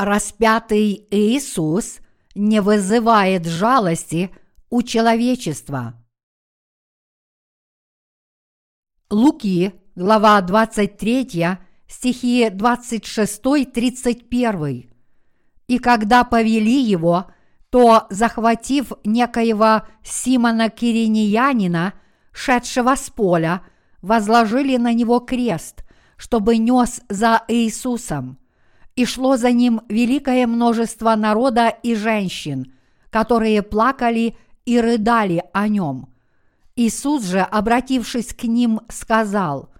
распятый Иисус не вызывает жалости у человечества. Луки, глава 23, стихи 26-31. И когда повели его, то, захватив некоего Симона Кириньянина, шедшего с поля, возложили на него крест, чтобы нес за Иисусом. И шло за ним великое множество народа и женщин, которые плакали и рыдали о нем. Иисус же, обратившись к ним, сказал,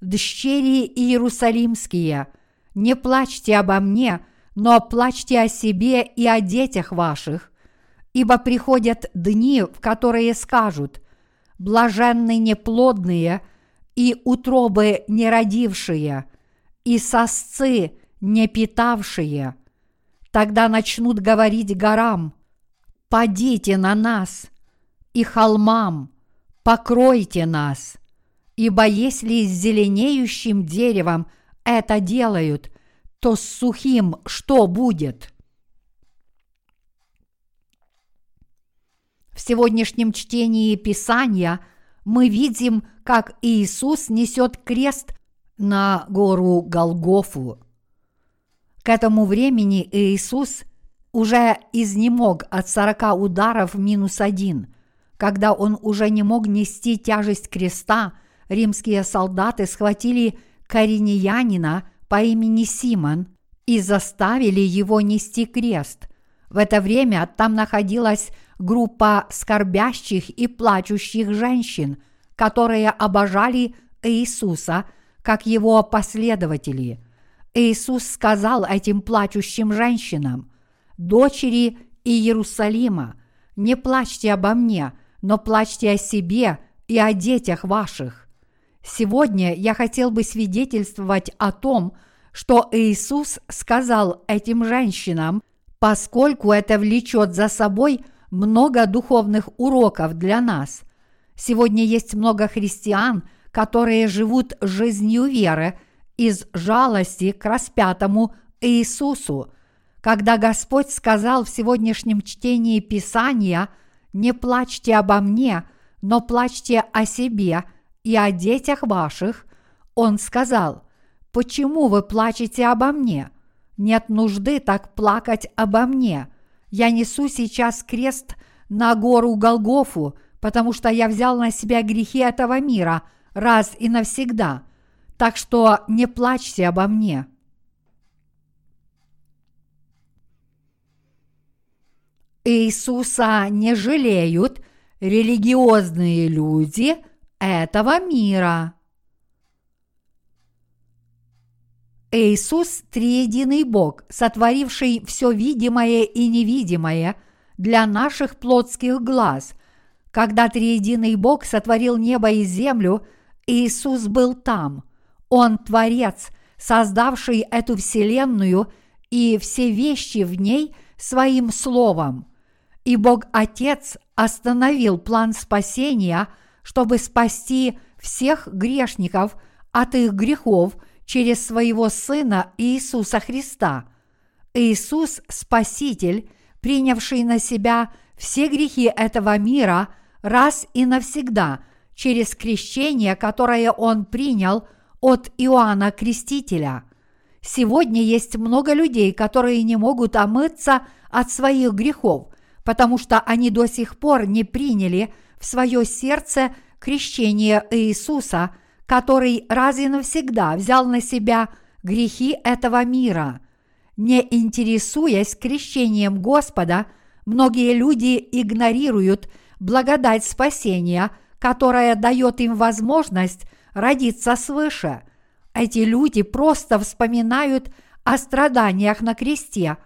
«Дщери Иерусалимские, не плачьте обо мне, но плачьте о себе и о детях ваших, ибо приходят дни, в которые скажут, блаженны неплодные и утробы неродившие, и сосцы не питавшие. Тогда начнут говорить горам, «Падите на нас!» и холмам, «Покройте нас!» Ибо если с зеленеющим деревом это делают, то с сухим что будет? В сегодняшнем чтении Писания мы видим, как Иисус несет крест на гору Голгофу. К этому времени Иисус уже изнемог от сорока ударов минус один. Когда он уже не мог нести тяжесть креста, римские солдаты схватили кореньянина по имени Симон и заставили его нести крест. В это время там находилась группа скорбящих и плачущих женщин, которые обожали Иисуса как его последователи. Иисус сказал этим плачущим женщинам, «Дочери Иерусалима, не плачьте обо мне, но плачьте о себе и о детях ваших. Сегодня я хотел бы свидетельствовать о том, что Иисус сказал этим женщинам, поскольку это влечет за собой много духовных уроков для нас. Сегодня есть много христиан, которые живут жизнью веры из жалости к распятому Иисусу. Когда Господь сказал в сегодняшнем чтении Писания «Не плачьте обо мне, но плачьте о себе», и о детях ваших, он сказал, «Почему вы плачете обо мне? Нет нужды так плакать обо мне. Я несу сейчас крест на гору Голгофу, потому что я взял на себя грехи этого мира раз и навсегда. Так что не плачьте обо мне». Иисуса не жалеют религиозные люди – этого мира. Иисус – триединый Бог, сотворивший все видимое и невидимое для наших плотских глаз. Когда триединый Бог сотворил небо и землю, Иисус был там. Он – Творец, создавший эту вселенную и все вещи в ней своим словом. И Бог Отец остановил план спасения – чтобы спасти всех грешников от их грехов через своего Сына Иисуса Христа. Иисус – Спаситель, принявший на себя все грехи этого мира раз и навсегда через крещение, которое Он принял от Иоанна Крестителя. Сегодня есть много людей, которые не могут омыться от своих грехов, потому что они до сих пор не приняли – в свое сердце крещение Иисуса, который раз и навсегда взял на себя грехи этого мира. Не интересуясь крещением Господа, многие люди игнорируют благодать спасения, которая дает им возможность родиться свыше. Эти люди просто вспоминают о страданиях на кресте,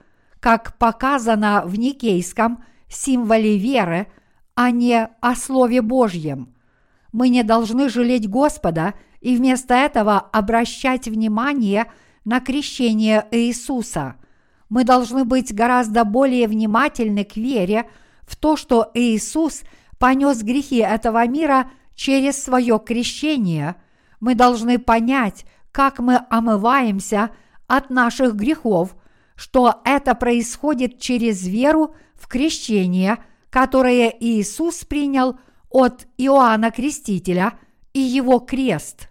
как показано в Никейском символе веры – а не о Слове Божьем. Мы не должны жалеть Господа и вместо этого обращать внимание на крещение Иисуса. Мы должны быть гораздо более внимательны к вере в то, что Иисус понес грехи этого мира через свое крещение. Мы должны понять, как мы омываемся от наших грехов, что это происходит через веру в крещение, которое Иисус принял от Иоанна Крестителя и его крест.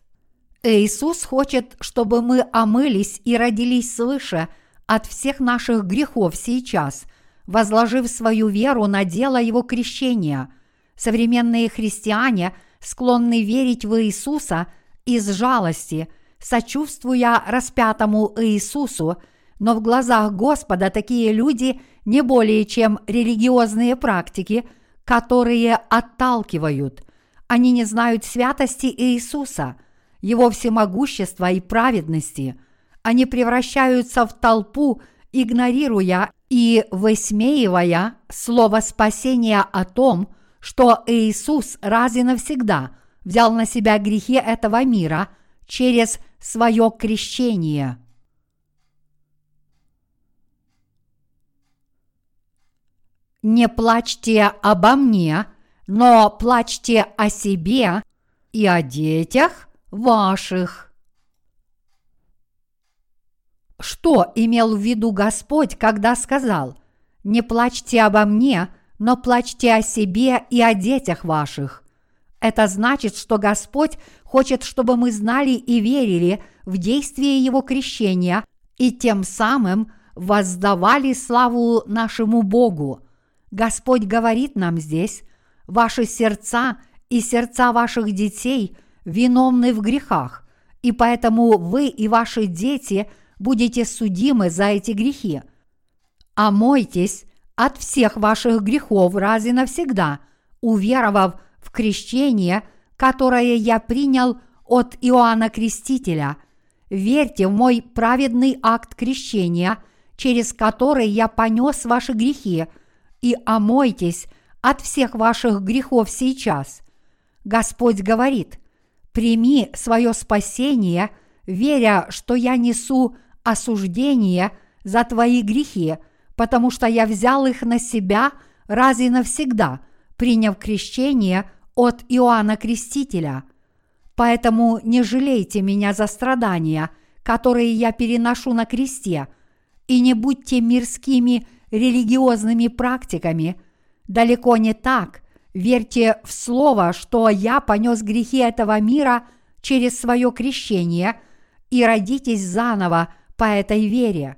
Иисус хочет, чтобы мы омылись и родились свыше от всех наших грехов сейчас, возложив свою веру на дело Его крещения. Современные христиане склонны верить в Иисуса из жалости, сочувствуя распятому Иисусу, но в глазах Господа такие люди не более чем религиозные практики, которые отталкивают. Они не знают святости Иисуса, Его всемогущества и праведности. Они превращаются в толпу, игнорируя и высмеивая слово спасения о том, что Иисус раз и навсегда взял на себя грехи этого мира через свое крещение. Не плачьте обо мне, но плачьте о себе и о детях ваших. Что имел в виду Господь, когда сказал «Не плачьте обо мне, но плачьте о себе и о детях ваших»? Это значит, что Господь хочет, чтобы мы знали и верили в действие Его крещения и тем самым воздавали славу нашему Богу – Господь говорит нам здесь, ваши сердца и сердца ваших детей виновны в грехах, и поэтому вы и ваши дети будете судимы за эти грехи. Омойтесь от всех ваших грехов раз и навсегда, уверовав в крещение, которое я принял от Иоанна Крестителя. Верьте в мой праведный акт крещения, через который я понес ваши грехи – и омойтесь от всех ваших грехов сейчас. Господь говорит, прими свое спасение, веря, что я несу осуждение за твои грехи, потому что я взял их на себя раз и навсегда, приняв крещение от Иоанна Крестителя. Поэтому не жалейте меня за страдания, которые я переношу на кресте, и не будьте мирскими религиозными практиками. Далеко не так. Верьте в слово, что я понес грехи этого мира через свое крещение и родитесь заново по этой вере.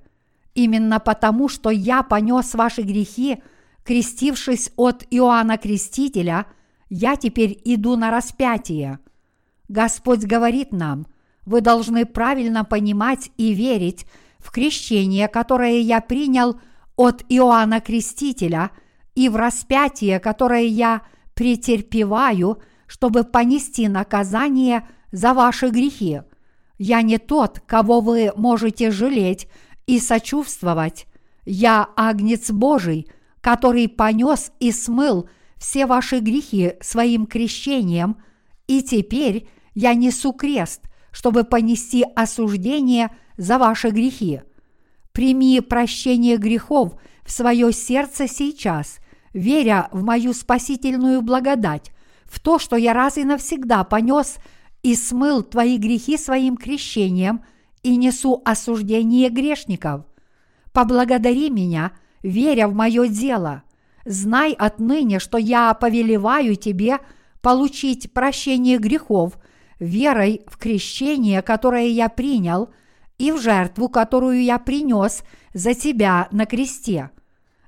Именно потому, что я понес ваши грехи, крестившись от Иоанна Крестителя, я теперь иду на распятие. Господь говорит нам, вы должны правильно понимать и верить в крещение, которое я принял – от Иоанна Крестителя и в распятие, которое я претерпеваю, чтобы понести наказание за ваши грехи. Я не тот, кого вы можете жалеть и сочувствовать. Я агнец Божий, который понес и смыл все ваши грехи своим крещением, и теперь я несу крест, чтобы понести осуждение за ваши грехи. Прими прощение грехов в свое сердце сейчас, веря в мою спасительную благодать, в то, что я раз и навсегда понес и смыл твои грехи своим крещением и несу осуждение грешников. Поблагодари меня, веря в мое дело. Знай отныне, что я повелеваю тебе получить прощение грехов верой в крещение, которое я принял – и в жертву, которую я принес за тебя на кресте.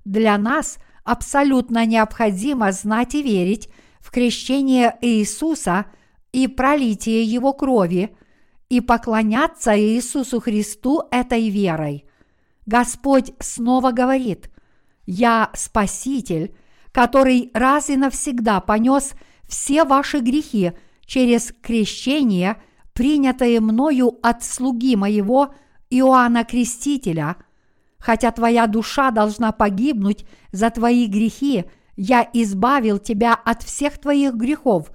Для нас абсолютно необходимо знать и верить в крещение Иисуса и пролитие Его крови, и поклоняться Иисусу Христу этой верой. Господь снова говорит, «Я Спаситель, который раз и навсегда понес все ваши грехи через крещение – принятое мною от слуги моего Иоанна Крестителя. Хотя твоя душа должна погибнуть за твои грехи, я избавил тебя от всех твоих грехов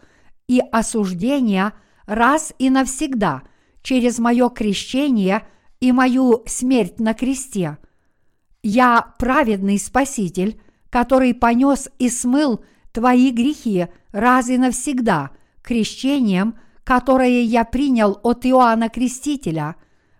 и осуждения раз и навсегда через мое крещение и мою смерть на кресте. Я праведный Спаситель, который понес и смыл твои грехи раз и навсегда крещением – которое я принял от Иоанна Крестителя,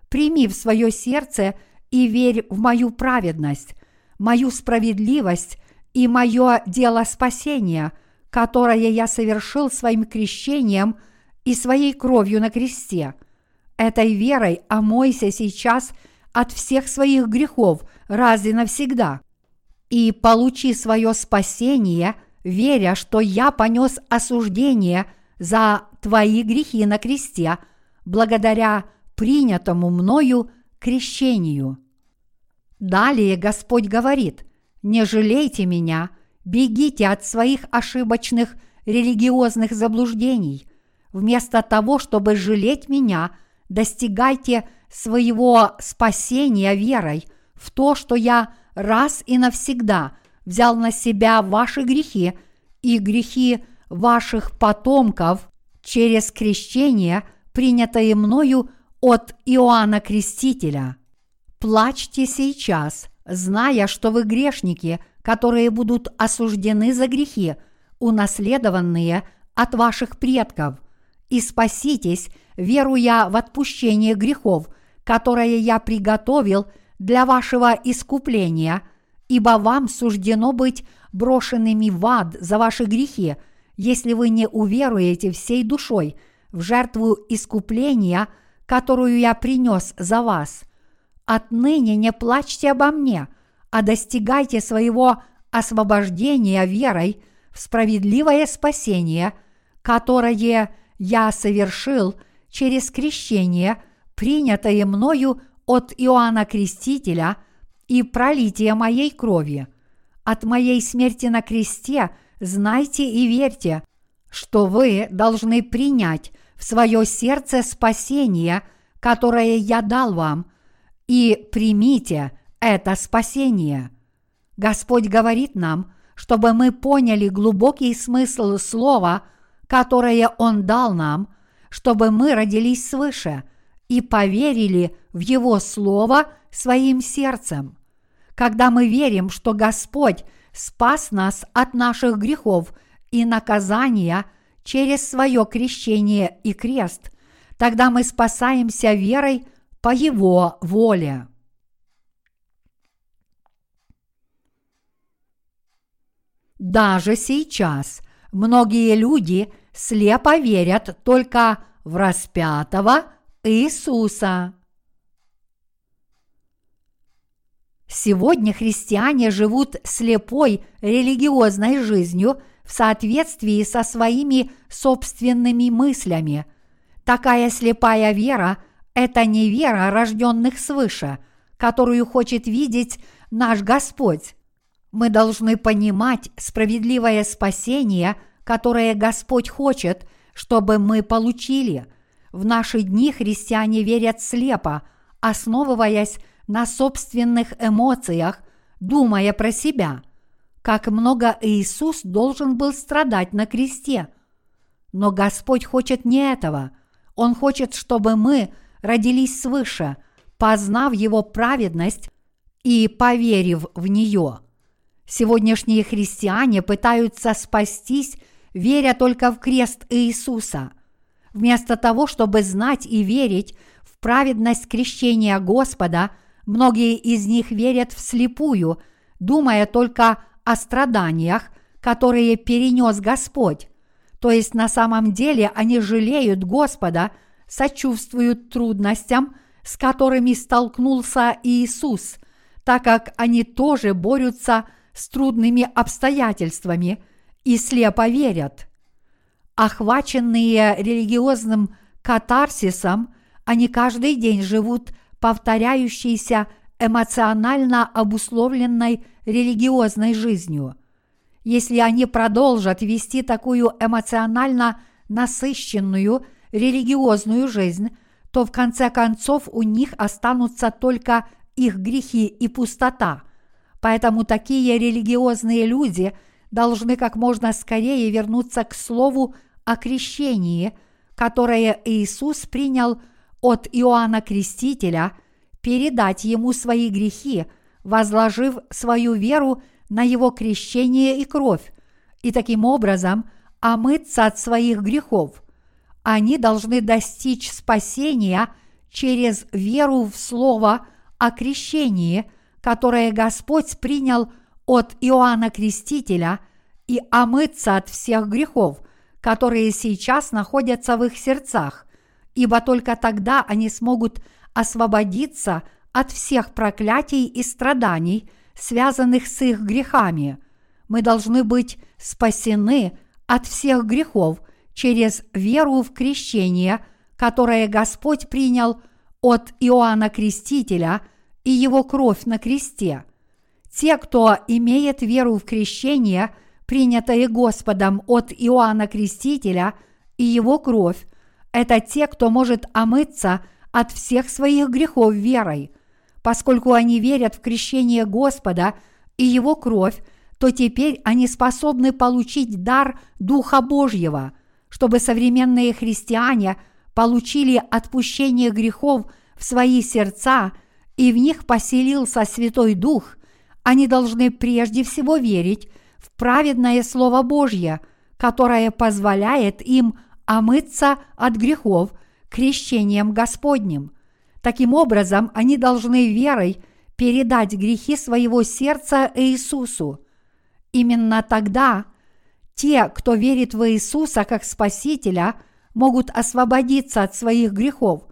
прими в свое сердце и верь в мою праведность, мою справедливость и мое дело спасения, которое я совершил своим крещением и своей кровью на кресте. Этой верой омойся сейчас от всех своих грехов раз и навсегда, и получи свое спасение, веря, что я понес осуждение за твои грехи на кресте, благодаря принятому мною крещению. Далее Господь говорит, не жалейте меня, бегите от своих ошибочных религиозных заблуждений. Вместо того, чтобы жалеть меня, достигайте своего спасения верой в то, что я раз и навсегда взял на себя ваши грехи и грехи ваших потомков через крещение, принятое мною от Иоанна Крестителя. Плачьте сейчас, зная, что вы грешники, которые будут осуждены за грехи, унаследованные от ваших предков, и спаситесь, веруя в отпущение грехов, которое я приготовил для вашего искупления, ибо вам суждено быть брошенными в ад за ваши грехи, если вы не уверуете всей душой в жертву искупления – которую я принес за вас. Отныне не плачьте обо мне, а достигайте своего освобождения верой в справедливое спасение, которое я совершил через крещение, принятое мною от Иоанна Крестителя и пролитие моей крови. От моей смерти на кресте знайте и верьте, что вы должны принять в свое сердце спасение, которое я дал вам, и примите это спасение. Господь говорит нам, чтобы мы поняли глубокий смысл слова, которое Он дал нам, чтобы мы родились свыше и поверили в Его Слово своим сердцем. Когда мы верим, что Господь спас нас от наших грехов и наказания – через свое крещение и крест, тогда мы спасаемся верой по Его воле. Даже сейчас многие люди слепо верят только в распятого Иисуса. Сегодня христиане живут слепой религиозной жизнью в соответствии со своими собственными мыслями. Такая слепая вера – это не вера рожденных свыше, которую хочет видеть наш Господь. Мы должны понимать справедливое спасение, которое Господь хочет, чтобы мы получили. В наши дни христиане верят слепо, основываясь на собственных эмоциях, думая про себя – как много Иисус должен был страдать на кресте. Но Господь хочет не этого. Он хочет, чтобы мы родились свыше, познав Его праведность и поверив в нее. Сегодняшние христиане пытаются спастись, веря только в крест Иисуса. Вместо того, чтобы знать и верить в праведность крещения Господа, многие из них верят вслепую, думая только о страданиях, которые перенес Господь. То есть на самом деле они жалеют Господа, сочувствуют трудностям, с которыми столкнулся Иисус, так как они тоже борются с трудными обстоятельствами и слепо верят. Охваченные религиозным катарсисом, они каждый день живут повторяющейся эмоционально обусловленной религиозной жизнью. Если они продолжат вести такую эмоционально насыщенную религиозную жизнь, то в конце концов у них останутся только их грехи и пустота. Поэтому такие религиозные люди должны как можно скорее вернуться к слову о крещении, которое Иисус принял от Иоанна Крестителя, передать ему свои грехи – возложив свою веру на его крещение и кровь, и таким образом омыться от своих грехов. Они должны достичь спасения через веру в Слово о крещении, которое Господь принял от Иоанна Крестителя, и омыться от всех грехов, которые сейчас находятся в их сердцах, ибо только тогда они смогут освободиться от всех проклятий и страданий, связанных с их грехами. Мы должны быть спасены от всех грехов через веру в крещение, которое Господь принял от Иоанна Крестителя и его кровь на кресте. Те, кто имеет веру в крещение, принятое Господом от Иоанна Крестителя и его кровь, это те, кто может омыться от всех своих грехов верой. Поскольку они верят в крещение Господа и его кровь, то теперь они способны получить дар Духа Божьего, чтобы современные христиане получили отпущение грехов в свои сердца и в них поселился Святой Дух, они должны прежде всего верить в праведное Слово Божье, которое позволяет им омыться от грехов крещением Господним. Таким образом, они должны верой передать грехи своего сердца Иисусу. Именно тогда те, кто верит в Иисуса как Спасителя, могут освободиться от своих грехов,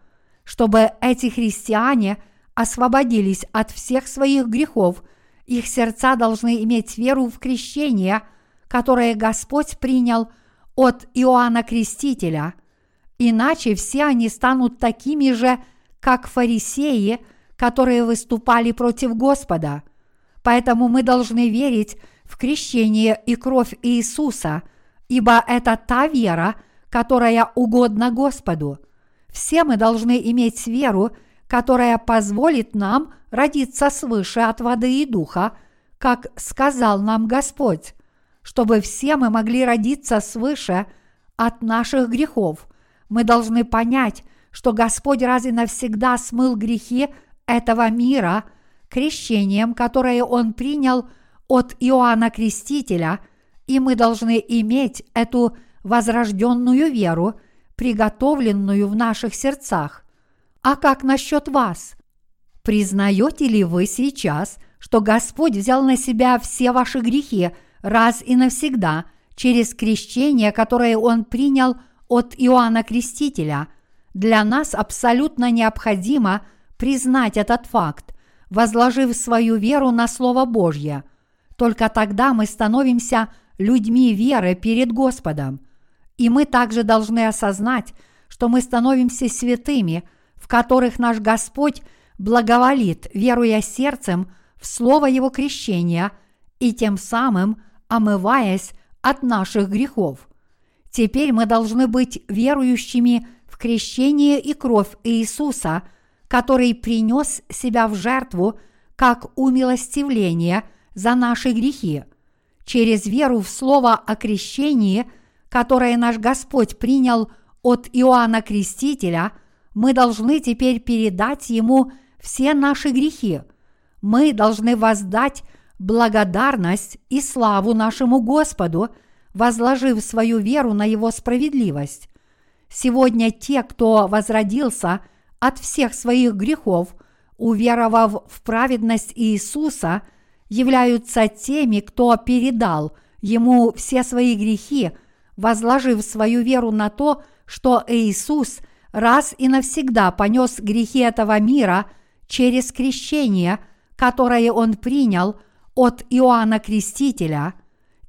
чтобы эти христиане освободились от всех своих грехов – их сердца должны иметь веру в крещение, которое Господь принял от Иоанна Крестителя. Иначе все они станут такими же, как фарисеи, которые выступали против Господа. Поэтому мы должны верить в крещение и кровь Иисуса, ибо это та вера, которая угодна Господу. Все мы должны иметь веру, которая позволит нам родиться свыше от воды и духа, как сказал нам Господь, чтобы все мы могли родиться свыше от наших грехов. Мы должны понять, что Господь раз и навсегда смыл грехи этого мира крещением, которое Он принял от Иоанна Крестителя, и мы должны иметь эту возрожденную веру, приготовленную в наших сердцах. А как насчет вас? Признаете ли вы сейчас, что Господь взял на себя все ваши грехи раз и навсегда через крещение, которое Он принял от Иоанна Крестителя? Для нас абсолютно необходимо признать этот факт, возложив свою веру на Слово Божье. Только тогда мы становимся людьми веры перед Господом. И мы также должны осознать, что мы становимся святыми – в которых наш Господь благоволит, веруя сердцем в слово Его крещения и тем самым омываясь от наших грехов. Теперь мы должны быть верующими в крещение и кровь Иисуса, который принес себя в жертву как умилостивление за наши грехи. Через веру в слово о крещении, которое наш Господь принял от Иоанна Крестителя – мы должны теперь передать Ему все наши грехи. Мы должны воздать благодарность и славу нашему Господу, возложив свою веру на Его справедливость. Сегодня те, кто возродился от всех своих грехов, уверовав в праведность Иисуса, являются теми, кто передал Ему все свои грехи, возложив свою веру на то, что Иисус – раз и навсегда понес грехи этого мира через крещение, которое он принял от Иоанна Крестителя,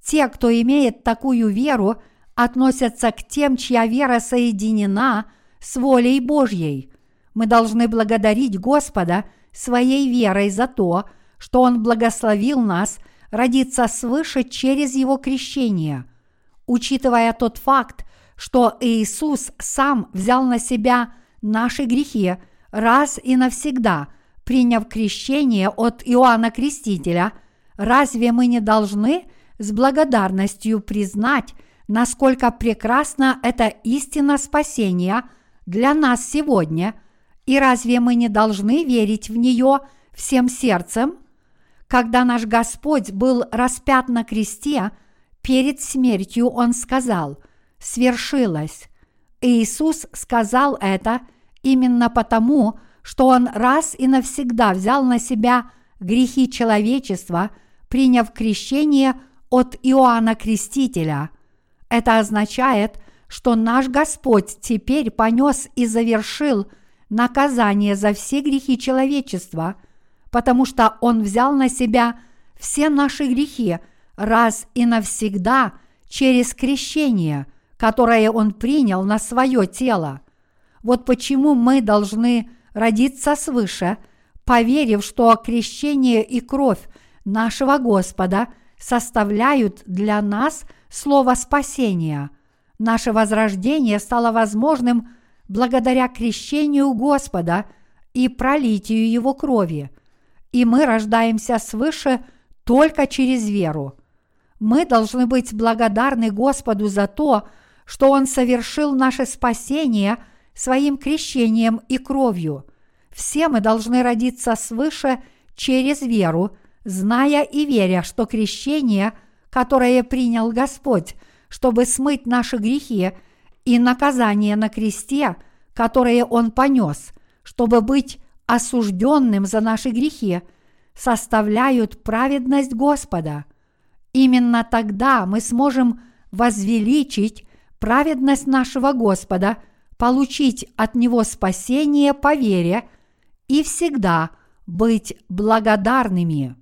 те, кто имеет такую веру, относятся к тем, чья вера соединена с волей Божьей. Мы должны благодарить Господа своей верой за то, что Он благословил нас родиться свыше через Его крещение. Учитывая тот факт, что Иисус сам взял на себя наши грехи раз и навсегда, приняв крещение от Иоанна Крестителя, разве мы не должны с благодарностью признать, насколько прекрасна эта истина спасения для нас сегодня, и разве мы не должны верить в нее всем сердцем? Когда наш Господь был распят на кресте, перед смертью Он сказал – свершилось. Иисус сказал это именно потому, что Он раз и навсегда взял на себя грехи человечества, приняв крещение от Иоанна Крестителя. Это означает, что наш Господь теперь понес и завершил наказание за все грехи человечества, потому что Он взял на себя все наши грехи раз и навсегда через крещение, которое Он принял на свое тело. Вот почему мы должны родиться свыше, поверив, что крещение и кровь нашего Господа составляют для нас слово спасения. Наше возрождение стало возможным благодаря крещению Господа и пролитию Его крови, и мы рождаемся свыше только через веру. Мы должны быть благодарны Господу за то, что Он совершил наше спасение – своим крещением и кровью. Все мы должны родиться свыше через веру, зная и веря, что крещение, которое принял Господь, чтобы смыть наши грехи, и наказание на кресте, которое Он понес, чтобы быть осужденным за наши грехи, составляют праведность Господа. Именно тогда мы сможем возвеличить праведность нашего Господа – получить от Него спасение по вере и всегда быть благодарными.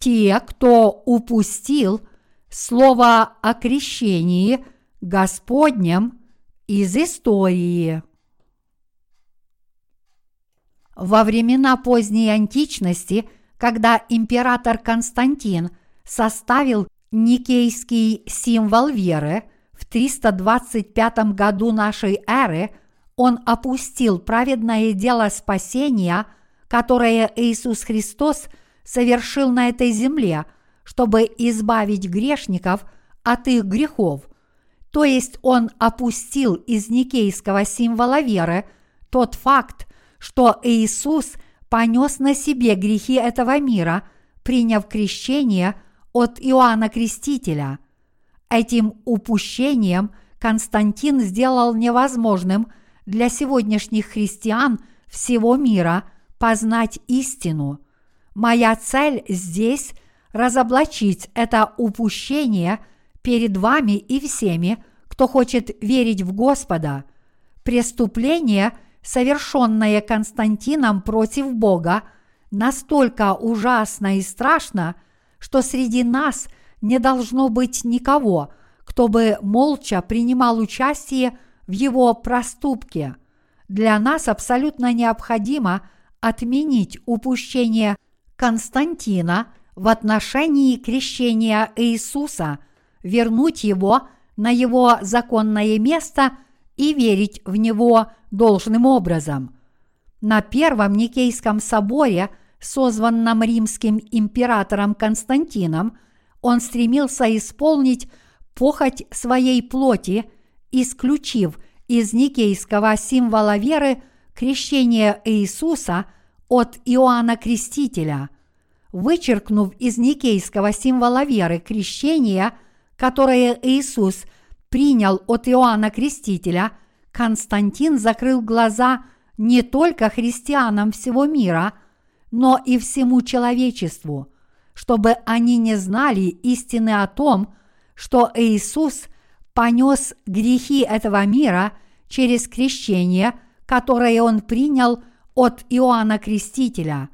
Те, кто упустил слово о крещении Господнем из истории. Во времена поздней античности, когда император Константин составил Никейский символ веры в 325 году нашей эры он опустил праведное дело спасения, которое Иисус Христос совершил на этой земле, чтобы избавить грешников от их грехов. То есть он опустил из никейского символа веры тот факт, что Иисус понес на себе грехи этого мира, приняв крещение – от Иоанна Крестителя. Этим упущением Константин сделал невозможным для сегодняшних христиан всего мира познать истину. Моя цель здесь – разоблачить это упущение перед вами и всеми, кто хочет верить в Господа. Преступление, совершенное Константином против Бога, настолько ужасно и страшно – что среди нас не должно быть никого, кто бы молча принимал участие в его проступке. Для нас абсолютно необходимо отменить упущение Константина в отношении крещения Иисуса, вернуть его на его законное место и верить в него должным образом. На Первом Никейском соборе – созванном римским императором Константином, он стремился исполнить похоть своей плоти, исключив из никейского символа веры крещение Иисуса от Иоанна Крестителя. Вычеркнув из никейского символа веры крещение, которое Иисус принял от Иоанна Крестителя, Константин закрыл глаза не только христианам всего мира – но и всему человечеству, чтобы они не знали истины о том, что Иисус понес грехи этого мира через крещение, которое Он принял от Иоанна Крестителя.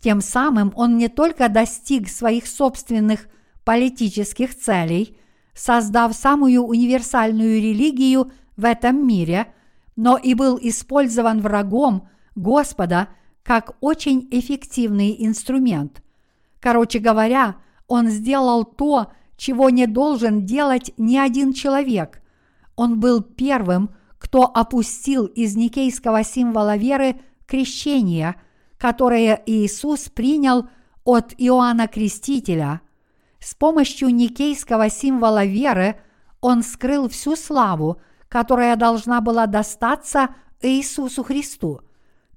Тем самым Он не только достиг своих собственных политических целей, создав самую универсальную религию в этом мире, но и был использован врагом Господа – как очень эффективный инструмент. Короче говоря, он сделал то, чего не должен делать ни один человек. Он был первым, кто опустил из никейского символа веры крещение, которое Иисус принял от Иоанна Крестителя. С помощью никейского символа веры он скрыл всю славу, которая должна была достаться Иисусу Христу –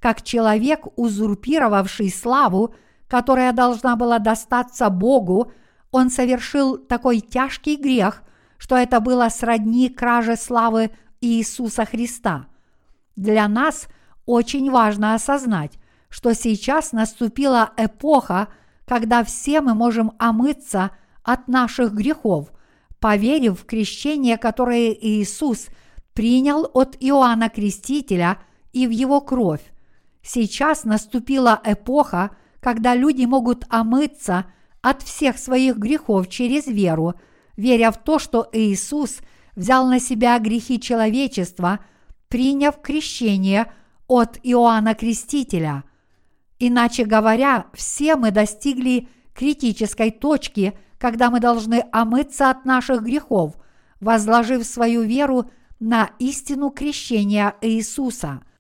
как человек, узурпировавший славу, которая должна была достаться Богу, он совершил такой тяжкий грех, что это было сродни краже славы Иисуса Христа. Для нас очень важно осознать, что сейчас наступила эпоха, когда все мы можем омыться от наших грехов, поверив в крещение, которое Иисус принял от Иоанна Крестителя и в его кровь. Сейчас наступила эпоха, когда люди могут омыться от всех своих грехов через веру, веря в то, что Иисус взял на себя грехи человечества, приняв крещение от Иоанна Крестителя. Иначе говоря, все мы достигли критической точки, когда мы должны омыться от наших грехов, возложив свою веру на истину крещения Иисуса –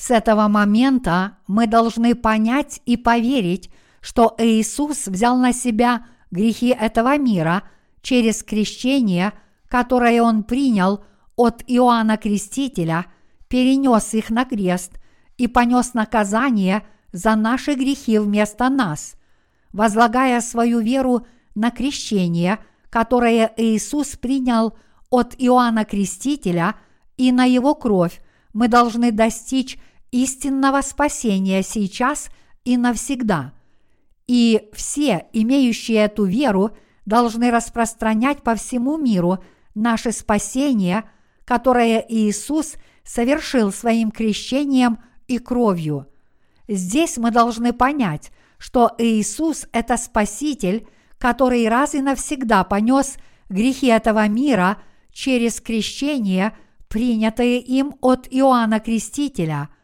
с этого момента мы должны понять и поверить, что Иисус взял на себя грехи этого мира через крещение, которое Он принял от Иоанна Крестителя, перенес их на крест и понес наказание за наши грехи вместо нас, возлагая свою веру на крещение, которое Иисус принял от Иоанна Крестителя и на его кровь, мы должны достичь истинного спасения сейчас и навсегда. И все, имеющие эту веру, должны распространять по всему миру наше спасение, которое Иисус совершил своим крещением и кровью. Здесь мы должны понять, что Иисус – это Спаситель, который раз и навсегда понес грехи этого мира через крещение, принятое им от Иоанна Крестителя –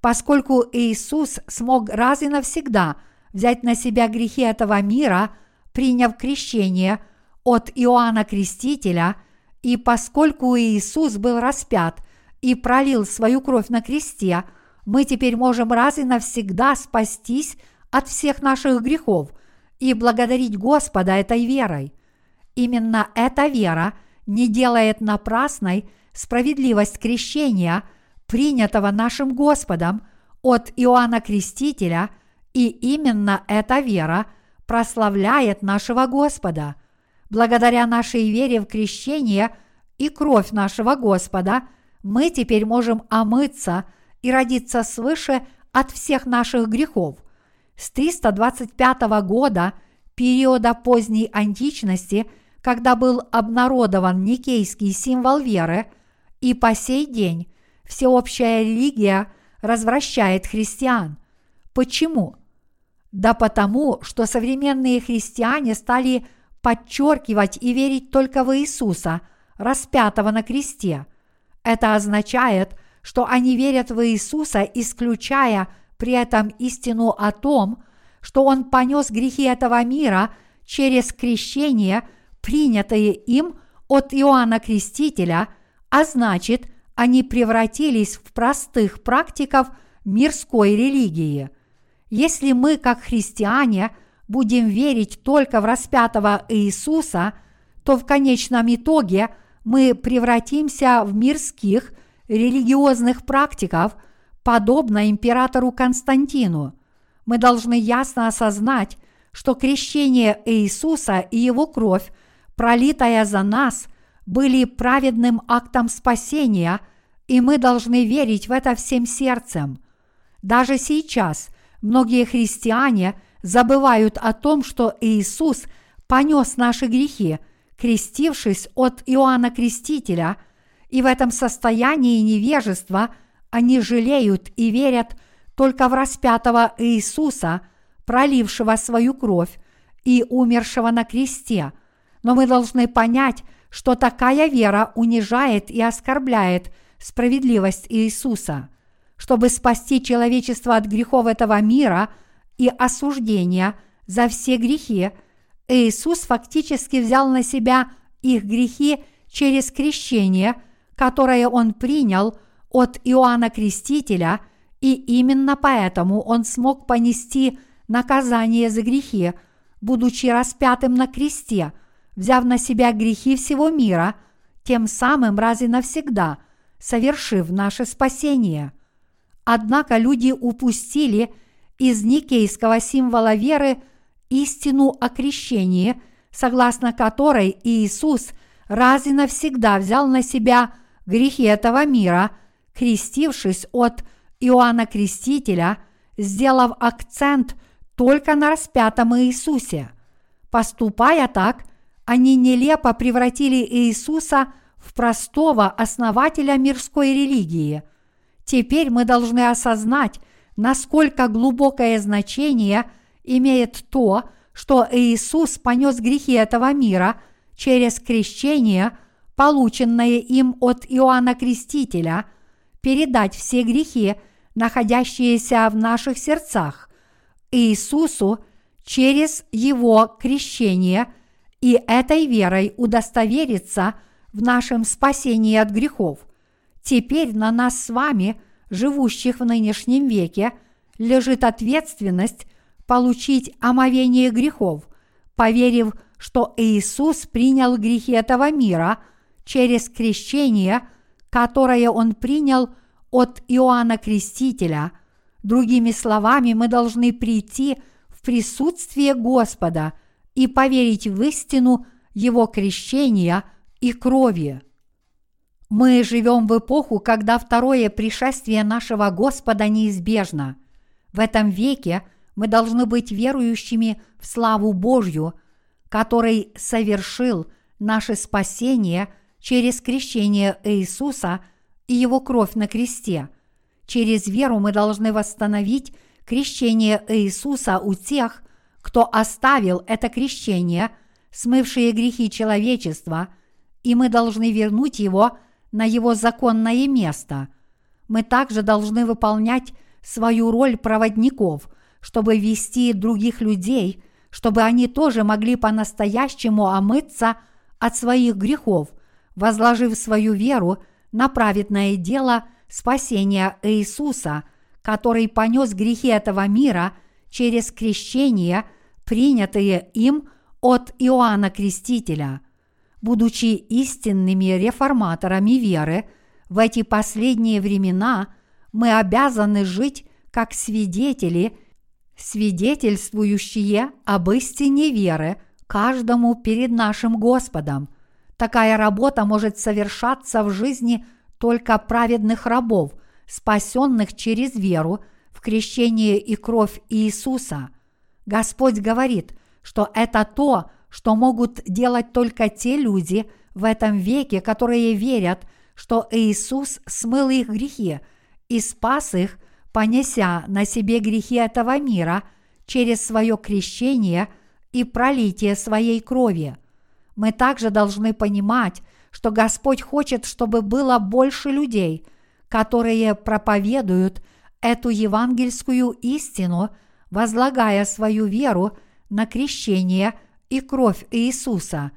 поскольку Иисус смог раз и навсегда взять на себя грехи этого мира, приняв крещение от Иоанна Крестителя, и поскольку Иисус был распят и пролил свою кровь на кресте, мы теперь можем раз и навсегда спастись от всех наших грехов и благодарить Господа этой верой. Именно эта вера не делает напрасной справедливость крещения – принятого нашим Господом от Иоанна Крестителя, и именно эта вера прославляет нашего Господа. Благодаря нашей вере в крещение и кровь нашего Господа мы теперь можем омыться и родиться свыше от всех наших грехов. С 325 года, периода поздней античности, когда был обнародован никейский символ веры, и по сей день всеобщая религия развращает христиан. Почему? Да потому, что современные христиане стали подчеркивать и верить только в Иисуса, распятого на кресте. Это означает, что они верят в Иисуса, исключая при этом истину о том, что Он понес грехи этого мира через крещение, принятое им от Иоанна Крестителя, а значит – они превратились в простых практиков мирской религии. Если мы, как христиане, будем верить только в распятого Иисуса, то в конечном итоге мы превратимся в мирских религиозных практиков, подобно императору Константину. Мы должны ясно осознать, что крещение Иисуса и его кровь, пролитая за нас – были праведным актом спасения, и мы должны верить в это всем сердцем. Даже сейчас многие христиане забывают о том, что Иисус понес наши грехи, крестившись от Иоанна Крестителя, и в этом состоянии невежества они жалеют и верят только в распятого Иисуса, пролившего свою кровь и умершего на кресте. Но мы должны понять, что такая вера унижает и оскорбляет справедливость Иисуса. Чтобы спасти человечество от грехов этого мира и осуждения за все грехи, Иисус фактически взял на себя их грехи через крещение, которое Он принял от Иоанна Крестителя, и именно поэтому Он смог понести наказание за грехи, будучи распятым на кресте – взяв на себя грехи всего мира, тем самым раз и навсегда совершив наше спасение. Однако люди упустили из никейского символа веры истину о крещении, согласно которой Иисус раз и навсегда взял на себя грехи этого мира, крестившись от Иоанна Крестителя, сделав акцент только на распятом Иисусе. Поступая так, они нелепо превратили Иисуса в простого основателя мирской религии. Теперь мы должны осознать, насколько глубокое значение имеет то, что Иисус понес грехи этого мира через крещение, полученное им от Иоанна Крестителя, передать все грехи, находящиеся в наших сердцах, Иисусу через Его крещение и этой верой удостовериться в нашем спасении от грехов. Теперь на нас с вами, живущих в нынешнем веке, лежит ответственность получить омовение грехов, поверив, что Иисус принял грехи этого мира через крещение, которое Он принял от Иоанна Крестителя. Другими словами, мы должны прийти в присутствие Господа и поверить в истину Его крещения и крови. Мы живем в эпоху, когда второе пришествие нашего Господа неизбежно. В этом веке – мы должны быть верующими в славу Божью, который совершил наше спасение через крещение Иисуса и Его кровь на кресте. Через веру мы должны восстановить крещение Иисуса у тех, кто оставил это крещение, смывшие грехи человечества, и мы должны вернуть его на его законное место. Мы также должны выполнять свою роль проводников – чтобы вести других людей, чтобы они тоже могли по-настоящему омыться от своих грехов, возложив свою веру на праведное дело спасения Иисуса, который понес грехи этого мира через крещение, принятые им от Иоанна Крестителя. Будучи истинными реформаторами веры, в эти последние времена мы обязаны жить как свидетели – свидетельствующие об истине веры каждому перед нашим Господом. Такая работа может совершаться в жизни только праведных рабов, спасенных через веру в крещение и кровь Иисуса. Господь говорит, что это то, что могут делать только те люди в этом веке, которые верят, что Иисус смыл их грехи и спас их понеся на себе грехи этого мира через свое крещение и пролитие своей крови. Мы также должны понимать, что Господь хочет, чтобы было больше людей, которые проповедуют эту евангельскую истину, возлагая свою веру на крещение и кровь Иисуса.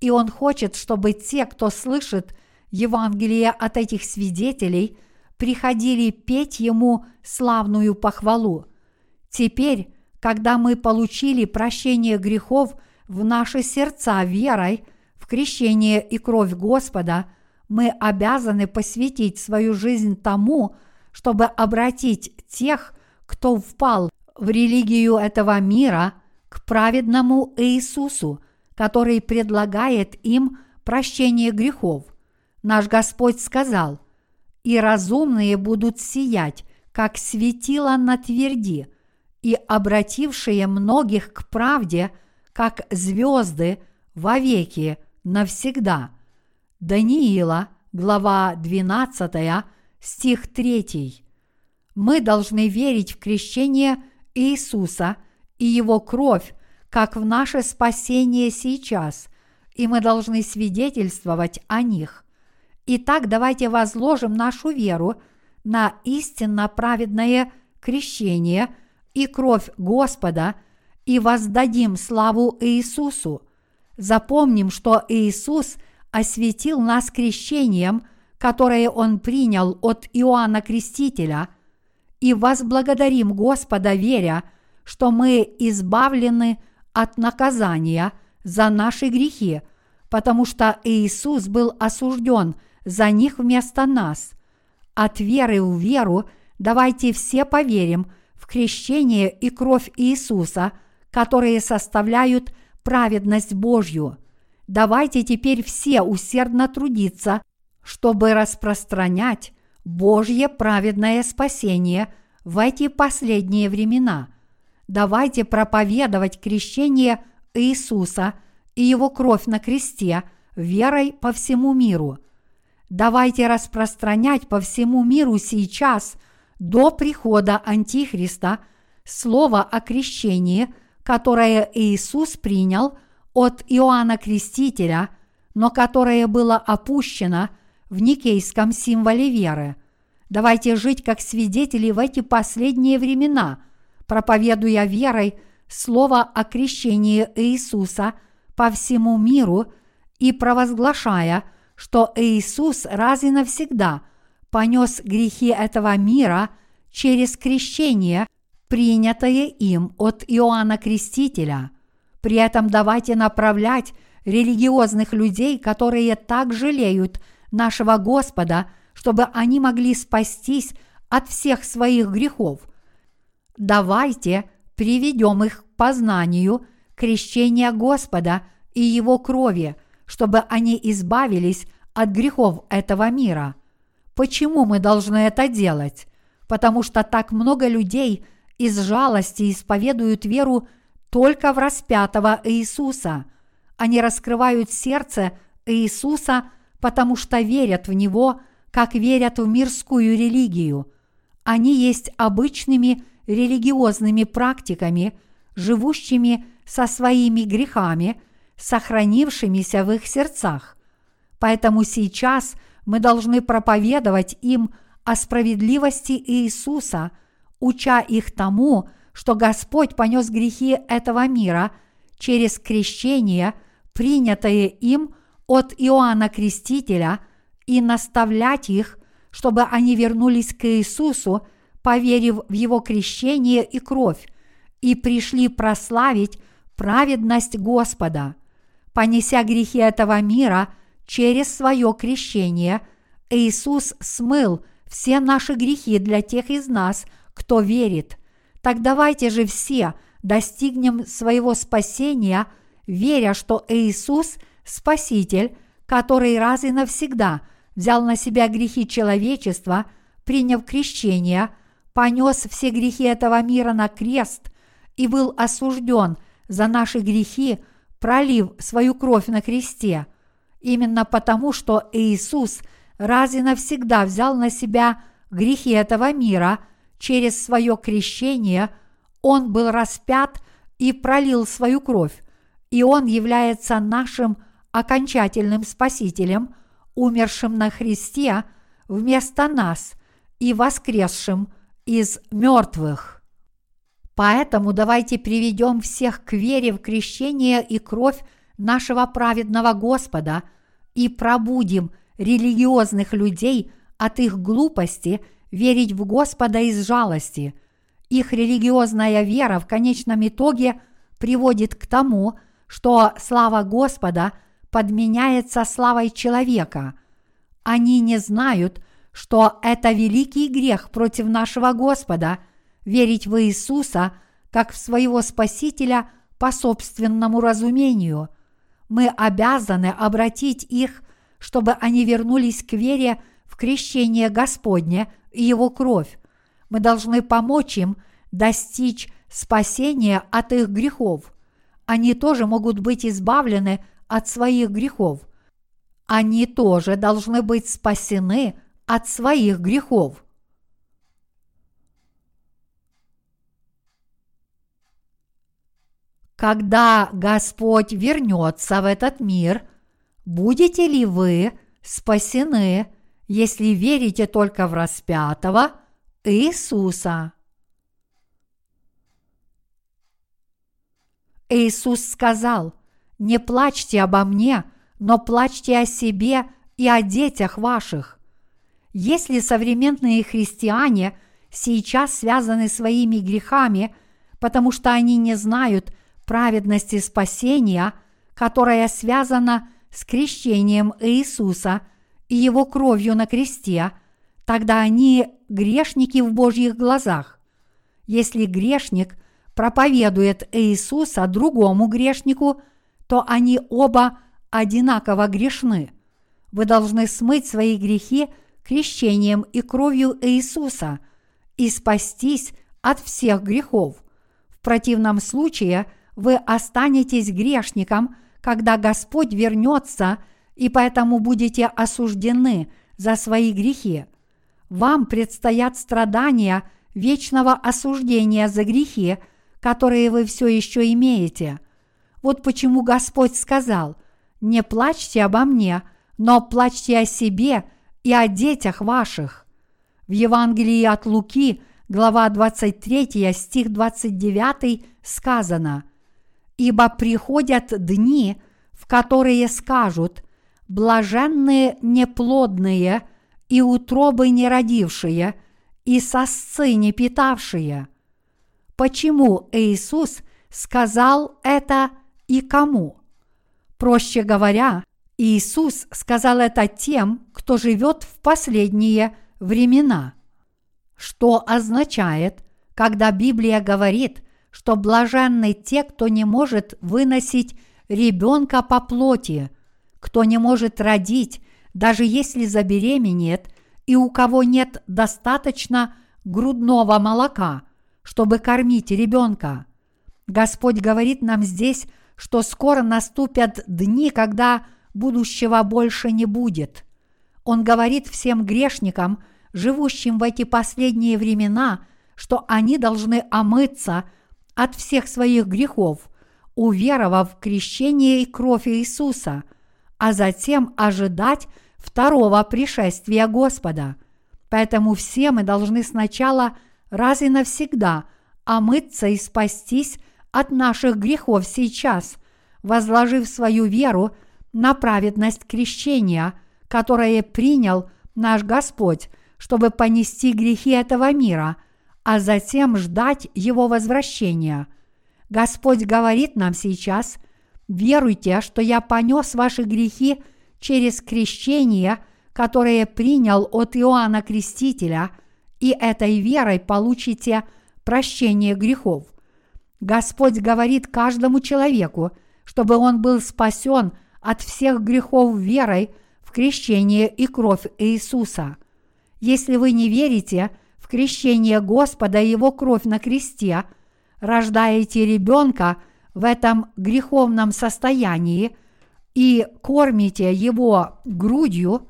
И Он хочет, чтобы те, кто слышит Евангелие от этих свидетелей, приходили петь Ему славную похвалу. Теперь, когда мы получили прощение грехов в наши сердца верой в крещение и кровь Господа, мы обязаны посвятить свою жизнь тому, чтобы обратить тех, кто впал в религию этого мира, к праведному Иисусу, который предлагает им прощение грехов. Наш Господь сказал, и разумные будут сиять, как светило на тверди, и обратившие многих к правде, как звезды вовеки навсегда. Даниила, глава 12, стих 3. Мы должны верить в крещение Иисуса и Его кровь, как в наше спасение сейчас, и мы должны свидетельствовать о них. Итак, давайте возложим нашу веру на истинно праведное крещение и кровь Господа и воздадим славу Иисусу. Запомним, что Иисус осветил нас крещением, которое Он принял от Иоанна Крестителя, и возблагодарим Господа, веря, что мы избавлены от наказания за наши грехи, потому что Иисус был осужден – за них вместо нас. От веры в веру давайте все поверим в крещение и кровь Иисуса, которые составляют праведность Божью. Давайте теперь все усердно трудиться, чтобы распространять Божье праведное спасение в эти последние времена. Давайте проповедовать крещение Иисуса и Его кровь на кресте верой по всему миру. Давайте распространять по всему миру сейчас, до прихода Антихриста, слово о крещении, которое Иисус принял от Иоанна Крестителя, но которое было опущено – в никейском символе веры. Давайте жить как свидетели в эти последние времена, проповедуя верой слово о крещении Иисуса по всему миру и провозглашая, что Иисус раз и навсегда понес грехи этого мира через крещение, принятое им от Иоанна Крестителя. При этом давайте направлять религиозных людей, которые так жалеют – нашего Господа, чтобы они могли спастись от всех своих грехов. Давайте приведем их к познанию крещения Господа и Его крови, чтобы они избавились от грехов этого мира. Почему мы должны это делать? Потому что так много людей из жалости исповедуют веру только в распятого Иисуса. Они раскрывают сердце Иисуса – потому что верят в Него, как верят в мирскую религию. Они есть обычными религиозными практиками, живущими со своими грехами, сохранившимися в их сердцах. Поэтому сейчас мы должны проповедовать им о справедливости Иисуса, уча их тому, что Господь понес грехи этого мира через крещение, принятое им – от Иоанна Крестителя и наставлять их, чтобы они вернулись к Иисусу, поверив в Его крещение и кровь, и пришли прославить праведность Господа. Понеся грехи этого мира через свое крещение, Иисус смыл все наши грехи для тех из нас, кто верит. Так давайте же все достигнем своего спасения, веря, что Иисус – Спаситель, который раз и навсегда взял на себя грехи человечества, приняв крещение, понес все грехи этого мира на крест и был осужден за наши грехи, пролив свою кровь на кресте. Именно потому, что Иисус раз и навсегда взял на себя грехи этого мира через свое крещение, Он был распят и пролил свою кровь, и Он является нашим окончательным Спасителем, умершим на Христе вместо нас и воскресшим из мертвых. Поэтому давайте приведем всех к вере в крещение и кровь нашего праведного Господа и пробудим религиозных людей от их глупости верить в Господа из жалости. Их религиозная вера в конечном итоге приводит к тому, что слава Господа – подменяется славой человека. Они не знают, что это великий грех против нашего Господа верить в Иисуса как в своего Спасителя по собственному разумению. Мы обязаны обратить их, чтобы они вернулись к вере в крещение Господне и Его кровь. Мы должны помочь им достичь спасения от их грехов. Они тоже могут быть избавлены от своих грехов. Они тоже должны быть спасены от своих грехов. Когда Господь вернется в этот мир, будете ли вы спасены, если верите только в распятого Иисуса? Иисус сказал – не плачьте обо мне, но плачьте о себе и о детях ваших. Если современные христиане сейчас связаны своими грехами, потому что они не знают праведности спасения, которая связана с крещением Иисуса и его кровью на кресте, тогда они грешники в Божьих глазах. Если грешник проповедует Иисуса другому грешнику – то они оба одинаково грешны. вы должны смыть свои грехи крещением и кровью Иисуса и спастись от всех грехов. В противном случае вы останетесь грешником, когда Господь вернется, и поэтому будете осуждены за свои грехи. Вам предстоят страдания вечного осуждения за грехи, которые вы все еще имеете. Вот почему Господь сказал, «Не плачьте обо мне, но плачьте о себе и о детях ваших». В Евангелии от Луки, глава 23, стих 29 сказано, «Ибо приходят дни, в которые скажут, блаженные неплодные и утробы не родившие, и сосцы не питавшие». Почему Иисус сказал это и кому? Проще говоря, Иисус сказал это тем, кто живет в последние времена. Что означает, когда Библия говорит, что блаженны те, кто не может выносить ребенка по плоти, кто не может родить, даже если забеременеет, и у кого нет достаточно грудного молока, чтобы кормить ребенка. Господь говорит нам здесь, что скоро наступят дни, когда будущего больше не будет. Он говорит всем грешникам, живущим в эти последние времена, что они должны омыться от всех своих грехов, уверовав в крещение и кровь Иисуса, а затем ожидать второго пришествия Господа. Поэтому все мы должны сначала раз и навсегда омыться и спастись от наших грехов сейчас, возложив свою веру на праведность крещения, которое принял наш Господь, чтобы понести грехи этого мира, а затем ждать Его возвращения. Господь говорит нам сейчас, веруйте, что я понес ваши грехи через крещение, которое принял от Иоанна Крестителя, и этой верой получите прощение грехов. Господь говорит каждому человеку, чтобы он был спасен – от всех грехов верой в крещение и кровь Иисуса. Если вы не верите в крещение Господа и Его кровь на кресте, рождаете ребенка в этом греховном состоянии и кормите его грудью,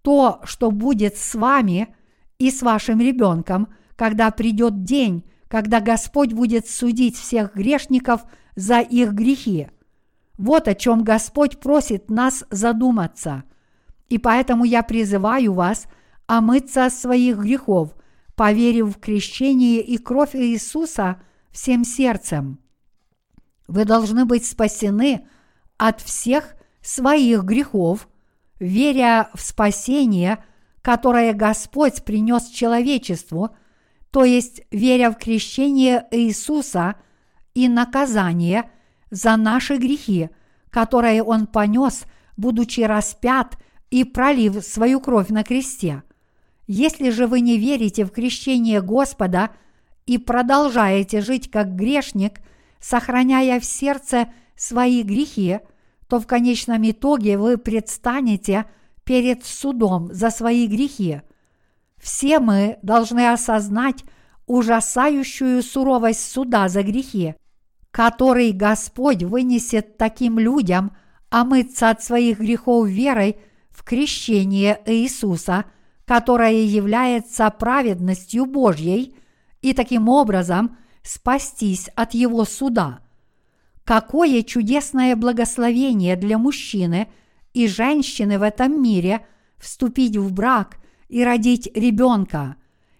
то, что будет с вами и с вашим ребенком, когда придет день, когда Господь будет судить всех грешников за их грехи – вот о чем Господь просит нас задуматься. И поэтому я призываю вас омыться от своих грехов, поверив в крещение и кровь Иисуса всем сердцем. Вы должны быть спасены от всех своих грехов, веря в спасение, которое Господь принес человечеству, то есть веря в крещение Иисуса и наказание – за наши грехи, которые Он понес, будучи распят и пролив свою кровь на кресте. Если же вы не верите в крещение Господа и продолжаете жить как грешник, сохраняя в сердце свои грехи, то в конечном итоге вы предстанете перед судом за свои грехи. Все мы должны осознать ужасающую суровость суда за грехи – который Господь вынесет таким людям омыться от своих грехов верой в крещение Иисуса, которое является праведностью Божьей, и таким образом спастись от Его суда. Какое чудесное благословение для мужчины и женщины в этом мире вступить в брак и родить ребенка.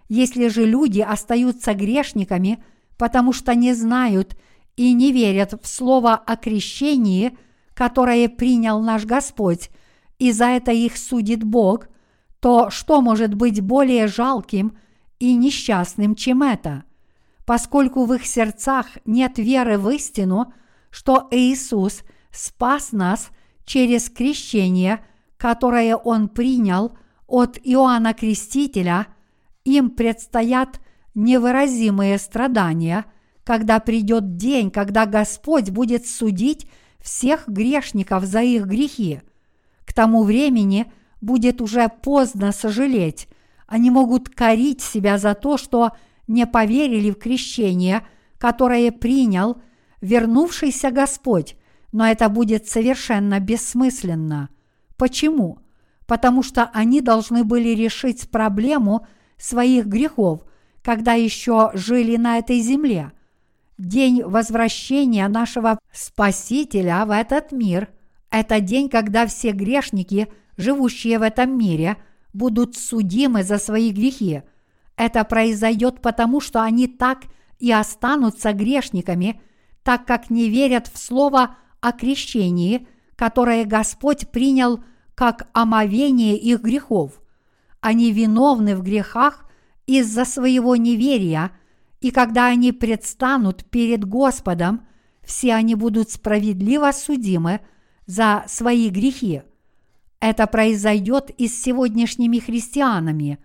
Если же люди остаются грешниками, потому что не знают и не верят в слово о крещении, которое принял наш Господь, и за это их судит Бог, то что может быть более жалким и несчастным, чем это? Поскольку в их сердцах нет веры в истину, что Иисус спас нас через крещение, которое Он принял от Иоанна Крестителя, им предстоят невыразимые страдания – когда придет день, когда Господь будет судить всех грешников за их грехи. К тому времени будет уже поздно сожалеть. Они могут корить себя за то, что не поверили в крещение, которое принял вернувшийся Господь, но это будет совершенно бессмысленно. Почему? Потому что они должны были решить проблему своих грехов, когда еще жили на этой земле. День возвращения нашего Спасителя в этот мир – это день, когда все грешники, живущие в этом мире, будут судимы за свои грехи. Это произойдет потому, что они так и останутся грешниками, так как не верят в слово о крещении, которое Господь принял как омовение их грехов. Они виновны в грехах из-за своего неверия, и когда они предстанут перед Господом, все они будут справедливо судимы за свои грехи. Это произойдет и с сегодняшними христианами.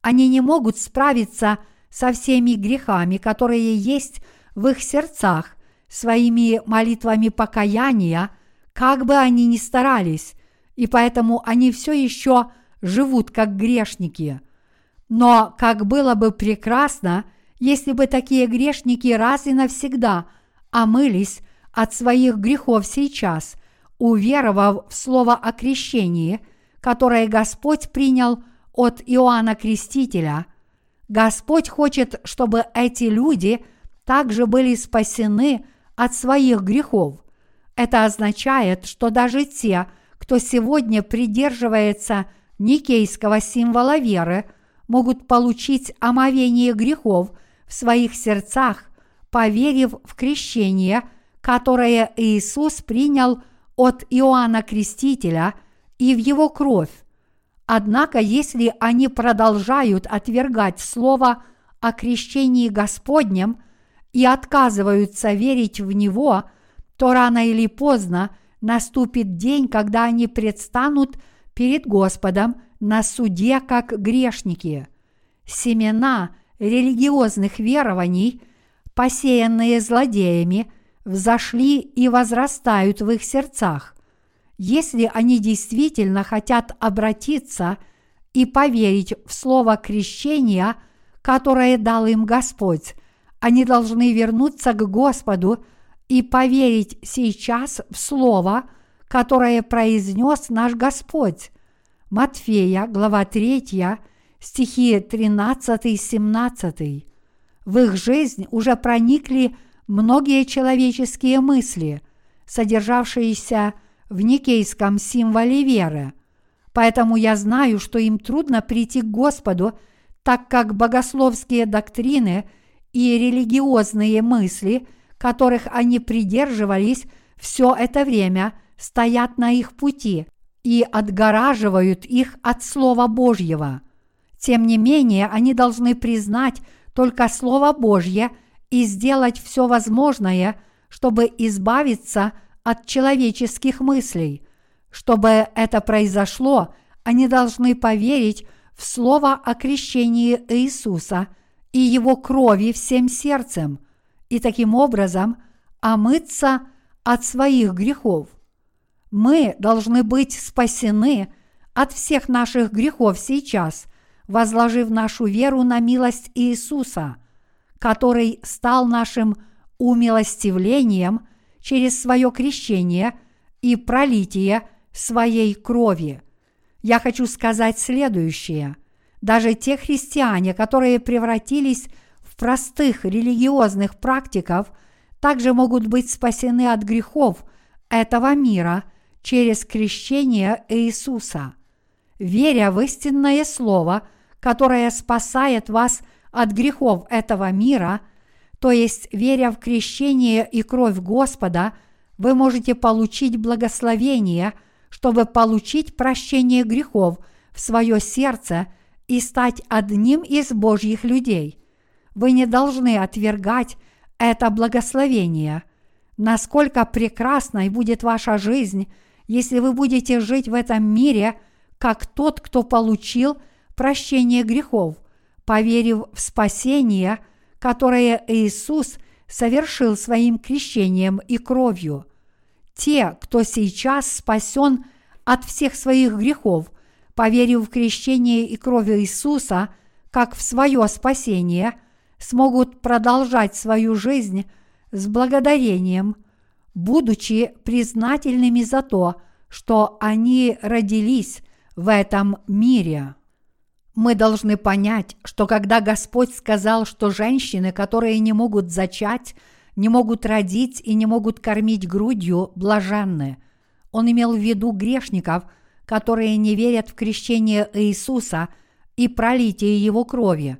Они не могут справиться со всеми грехами, которые есть в их сердцах, своими молитвами покаяния, как бы они ни старались, и поэтому они все еще живут как грешники. Но как было бы прекрасно, если бы такие грешники раз и навсегда омылись от своих грехов сейчас, уверовав в слово о крещении, которое Господь принял от Иоанна Крестителя. Господь хочет, чтобы эти люди также были спасены от своих грехов. Это означает, что даже те, кто сегодня придерживается никейского символа веры, могут получить омовение грехов в своих сердцах, поверив в крещение, которое Иисус принял от Иоанна Крестителя и в его кровь. Однако, если они продолжают отвергать слово о крещении Господнем – и отказываются верить в Него, то рано или поздно наступит день, когда они предстанут перед Господом на суде как грешники. Семена религиозных верований, посеянные злодеями, взошли и возрастают в их сердцах. Если они действительно хотят обратиться и поверить в слово крещения, которое дал им Господь, они должны вернуться к Господу и поверить сейчас в Слово, которое произнес наш Господь. Матфея, глава 3, стихи 13-17. В их жизнь уже проникли многие человеческие мысли, содержавшиеся в никейском символе веры. Поэтому я знаю, что им трудно прийти к Господу, так как богословские доктрины – и религиозные мысли, которых они придерживались все это время, стоят на их пути и отгораживают их от Слова Божьего. Тем не менее, они должны признать только Слово Божье и сделать все возможное, чтобы избавиться от человеческих мыслей. Чтобы это произошло, они должны поверить в Слово о крещении Иисуса – и Его крови всем сердцем, и таким образом омыться от своих грехов. Мы должны быть спасены от всех наших грехов сейчас, возложив нашу веру на милость Иисуса, который стал нашим умилостивлением через свое крещение и пролитие своей крови. Я хочу сказать следующее – даже те христиане, которые превратились простых религиозных практиков, также могут быть спасены от грехов этого мира через крещение Иисуса. Веря в истинное Слово, которое спасает вас от грехов этого мира, то есть веря в крещение и кровь Господа, вы можете получить благословение, чтобы получить прощение грехов в свое сердце – и стать одним из Божьих людей. Вы не должны отвергать это благословение. Насколько прекрасной будет ваша жизнь, если вы будете жить в этом мире, как тот, кто получил прощение грехов, поверив в спасение, которое Иисус совершил своим крещением и кровью. Те, кто сейчас спасен от всех своих грехов, поверив в крещение и кровь Иисуса как в свое спасение, смогут продолжать свою жизнь с благодарением, будучи признательными за то, что они родились в этом мире. Мы должны понять, что когда Господь сказал, что женщины, которые не могут зачать, не могут родить и не могут кормить грудью, блаженны, Он имел в виду грешников, которые не верят в крещение Иисуса и пролитие Его крови.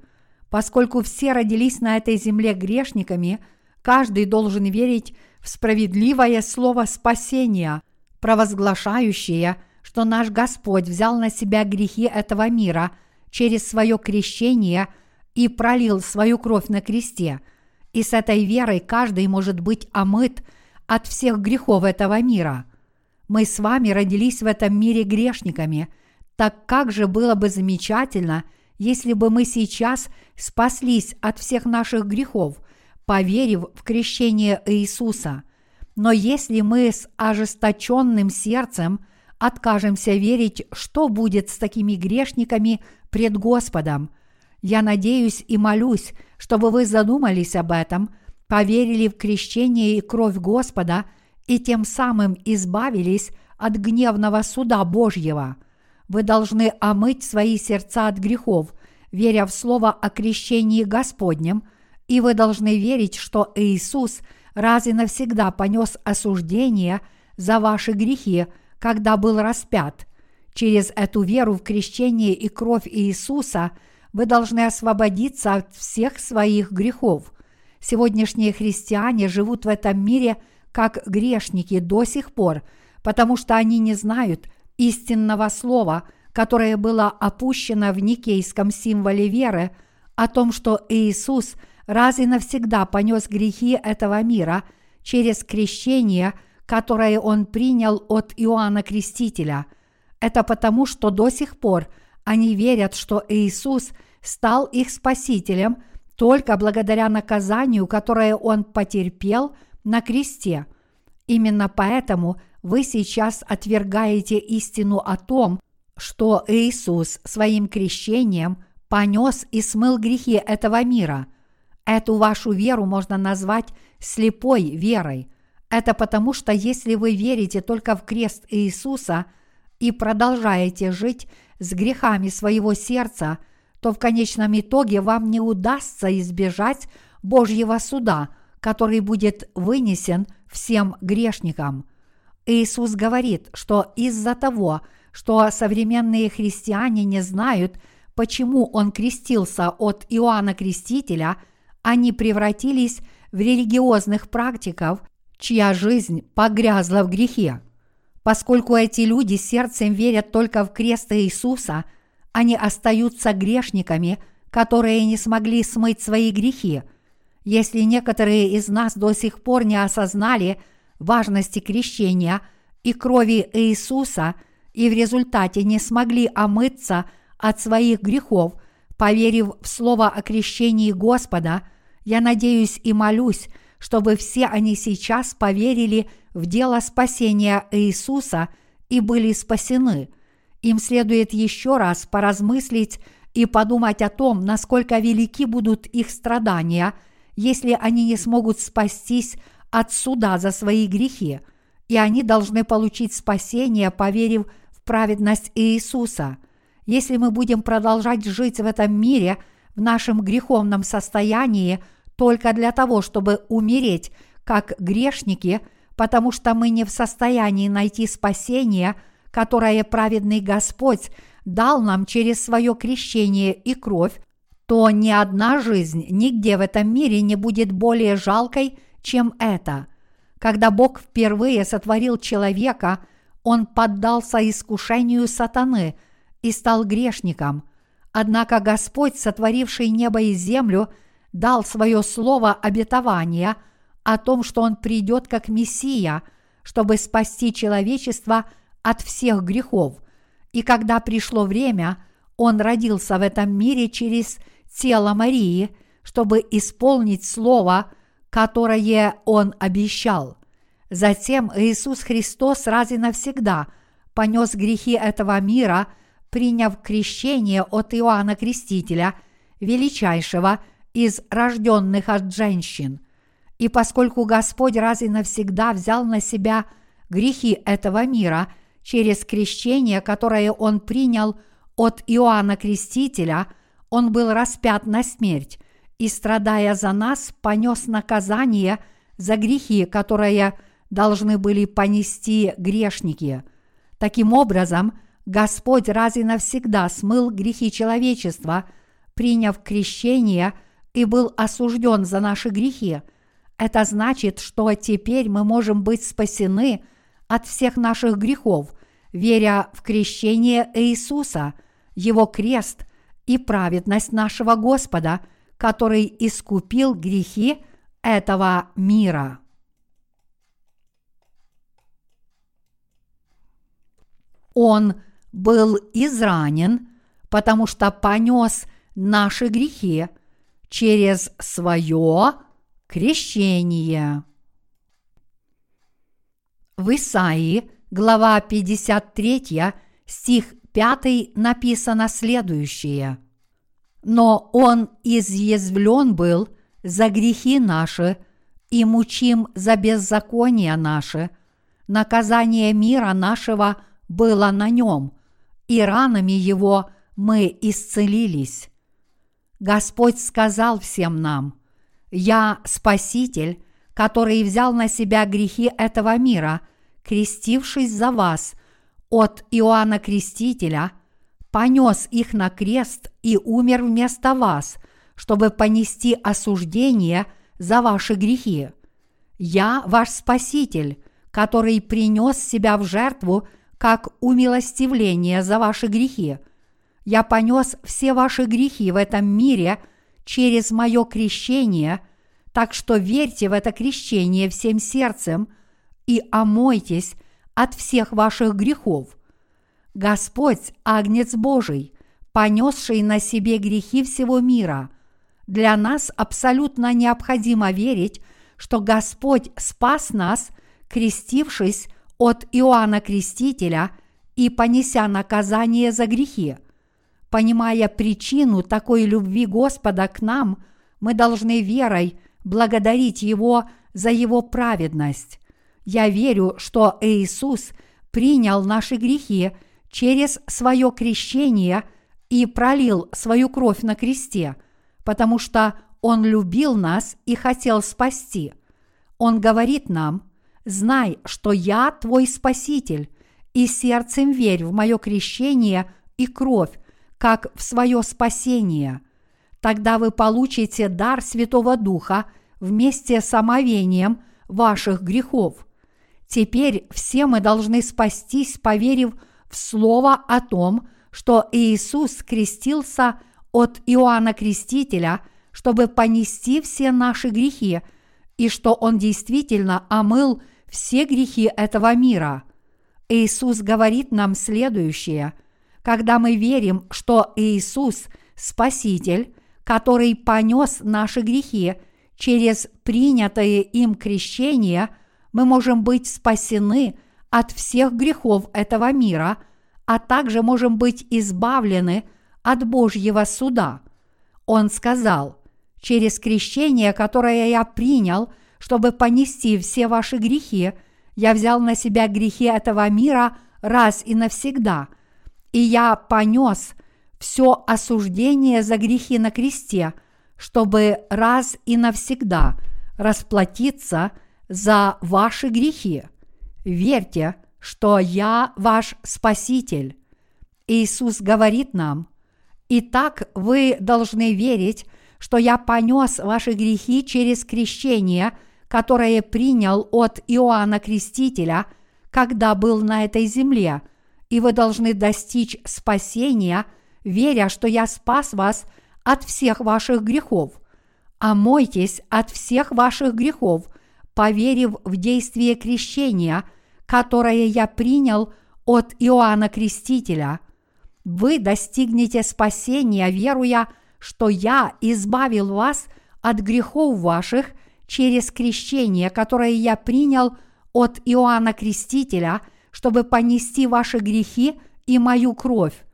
Поскольку все родились на этой земле грешниками, каждый должен верить в справедливое слово спасения, провозглашающее, что наш Господь взял на себя грехи этого мира – через свое крещение и пролил свою кровь на кресте. И с этой верой каждый может быть омыт от всех грехов этого мира. Мы с вами родились в этом мире грешниками, так как же было бы замечательно, если бы мы сейчас спаслись от всех наших грехов, поверив в крещение Иисуса. Но если мы с ожесточенным сердцем откажемся верить, что будет с такими грешниками пред Господом. Я надеюсь и молюсь, чтобы вы задумались об этом, поверили в крещение и кровь Господа и тем самым избавились от гневного суда Божьего. Вы должны омыть свои сердца от грехов, веря в слово о крещении Господнем, и вы должны верить, что Иисус раз и навсегда понес осуждение за ваши грехи, когда был распят – Через эту веру в крещение и кровь Иисуса вы должны освободиться от всех своих грехов. Сегодняшние христиане живут в этом мире как грешники до сих пор, потому что они не знают истинного слова, которое было опущено в никейском символе веры о том, что Иисус раз и навсегда понес грехи этого мира через крещение, которое Он принял от Иоанна Крестителя – это потому, что до сих пор они верят, что Иисус стал их спасителем только благодаря наказанию, которое Он потерпел на кресте. Именно поэтому вы сейчас отвергаете истину о том, что Иисус своим крещением понес и смыл грехи этого мира. Эту вашу веру можно назвать слепой верой. Это потому, что если вы верите только в крест Иисуса – и продолжаете жить с грехами своего сердца, то в конечном итоге вам не удастся избежать Божьего суда, который будет вынесен всем грешникам. Иисус говорит, что из-за того, что современные христиане не знают, почему Он крестился от Иоанна Крестителя, они превратились в религиозных практиков, чья жизнь погрязла в грехе. Поскольку эти люди сердцем верят только в крест Иисуса, они остаются грешниками, которые не смогли смыть свои грехи. Если некоторые из нас до сих пор не осознали важности крещения и крови Иисуса и в результате не смогли омыться от своих грехов, поверив в слово о крещении Господа, я надеюсь и молюсь, чтобы все они сейчас поверили в дело спасения Иисуса и были спасены. Им следует еще раз поразмыслить и подумать о том, насколько велики будут их страдания, если они не смогут спастись от суда за свои грехи, и они должны получить спасение, поверив в праведность Иисуса. Если мы будем продолжать жить в этом мире в нашем греховном состоянии – только для того, чтобы умереть как грешники, потому что мы не в состоянии найти спасение, которое праведный Господь дал нам через свое крещение и кровь, то ни одна жизнь нигде в этом мире не будет более жалкой, чем эта. Когда Бог впервые сотворил человека, он поддался искушению сатаны и стал грешником. Однако Господь, сотворивший небо и землю – дал свое слово обетования о том, что он придет как Мессия, чтобы спасти человечество от всех грехов. И когда пришло время, он родился в этом мире через тело Марии, чтобы исполнить слово, которое он обещал. Затем Иисус Христос раз и навсегда понес грехи этого мира, приняв крещение от Иоанна Крестителя, величайшего из рожденных от женщин. И поскольку Господь раз и навсегда взял на себя грехи этого мира через крещение, которое Он принял от Иоанна Крестителя, Он был распят на смерть и, страдая за нас, понес наказание за грехи, которые должны были понести грешники. Таким образом, Господь раз и навсегда смыл грехи человечества, приняв крещение и был осужден за наши грехи. Это значит, что теперь мы можем быть спасены от всех наших грехов, веря в крещение Иисуса, Его крест и праведность нашего Господа – который искупил грехи этого мира. Он был изранен, потому что понес наши грехи через свое крещение. В Исаии, глава 53, стих 5 написано следующее – но Он изъязвлен был за грехи наши и мучим за беззаконие наши. Наказание мира нашего было на нем, и ранами его мы исцелились. Господь сказал всем нам, «Я Спаситель, который взял на себя грехи этого мира, крестившись за вас от Иоанна Крестителя – понес их на крест и умер вместо вас, чтобы понести осуждение за ваши грехи. Я ваш Спаситель, который принес себя в жертву как умилостивление за ваши грехи. Я понес все ваши грехи в этом мире через мое крещение, так что верьте в это крещение всем сердцем и омойтесь от всех ваших грехов – Господь – Агнец Божий, понесший на себе грехи всего мира. Для нас абсолютно необходимо верить, что Господь спас нас, крестившись от Иоанна Крестителя и понеся наказание за грехи. Понимая причину такой любви Господа к нам, мы должны верой благодарить Его за Его праведность. Я верю, что Иисус принял наши грехи – через свое крещение и пролил свою кровь на кресте, потому что Он любил нас и хотел спасти. Он говорит нам, знай, что я твой Спаситель, и сердцем верь в мое крещение и кровь, как в свое спасение. Тогда вы получите дар Святого Духа вместе с омовением ваших грехов. Теперь все мы должны спастись, поверив в в слово о том, что Иисус крестился от Иоанна Крестителя, чтобы понести все наши грехи, и что Он действительно омыл все грехи этого мира. Иисус говорит нам следующее. Когда мы верим, что Иисус – Спаситель, который понес наши грехи через принятое им крещение, мы можем быть спасены – от всех грехов этого мира, а также можем быть избавлены от Божьего суда. Он сказал, через крещение, которое я принял, чтобы понести все ваши грехи, я взял на себя грехи этого мира раз и навсегда, и я понес все осуждение за грехи на кресте, чтобы раз и навсегда расплатиться за ваши грехи. Верьте, что я ваш Спаситель. Иисус говорит нам, «Итак, вы должны верить, что я понес ваши грехи через крещение, которое принял от Иоанна Крестителя, когда был на этой земле, и вы должны достичь спасения, веря, что я спас вас от всех ваших грехов. Омойтесь от всех ваших грехов – поверив в действие крещения, которое я принял от Иоанна Крестителя. Вы достигнете спасения, веруя, что я избавил вас от грехов ваших через крещение, которое я принял от Иоанна Крестителя, чтобы понести ваши грехи и мою кровь.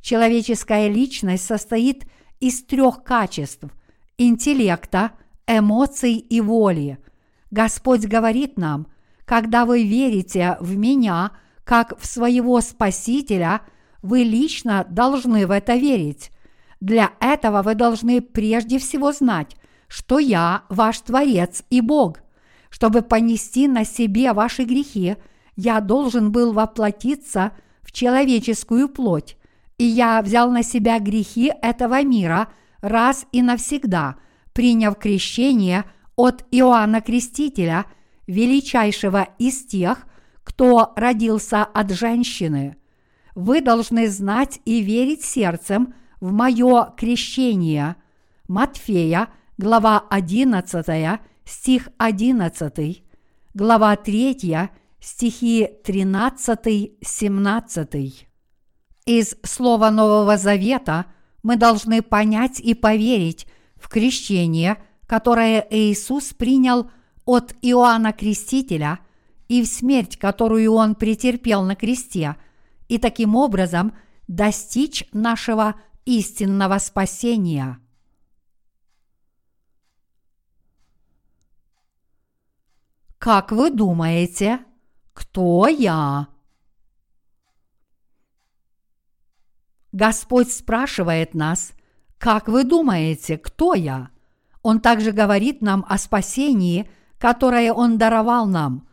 Человеческая личность состоит из трех качеств – интеллекта, эмоций и воли. Господь говорит нам, когда вы верите в меня как в своего Спасителя, вы лично должны в это верить. Для этого вы должны прежде всего знать, что я ваш Творец и Бог. Чтобы понести на себе ваши грехи, я должен был воплотиться в человеческую плоть, и я взял на себя грехи этого мира раз и навсегда, приняв крещение от Иоанна Крестителя, величайшего из тех, кто родился от женщины. Вы должны знать и верить сердцем в мое крещение. Матфея, глава 11, стих 11, глава 3, стихи 13-17. Из Слова Нового Завета мы должны понять и поверить в крещение, которое Иисус принял от Иоанна Крестителя и в смерть, которую Он претерпел на кресте, и таким образом достичь нашего истинного спасения. Как вы думаете, кто я? Господь спрашивает нас, как вы думаете, кто я? Он также говорит нам о спасении, которое Он даровал нам,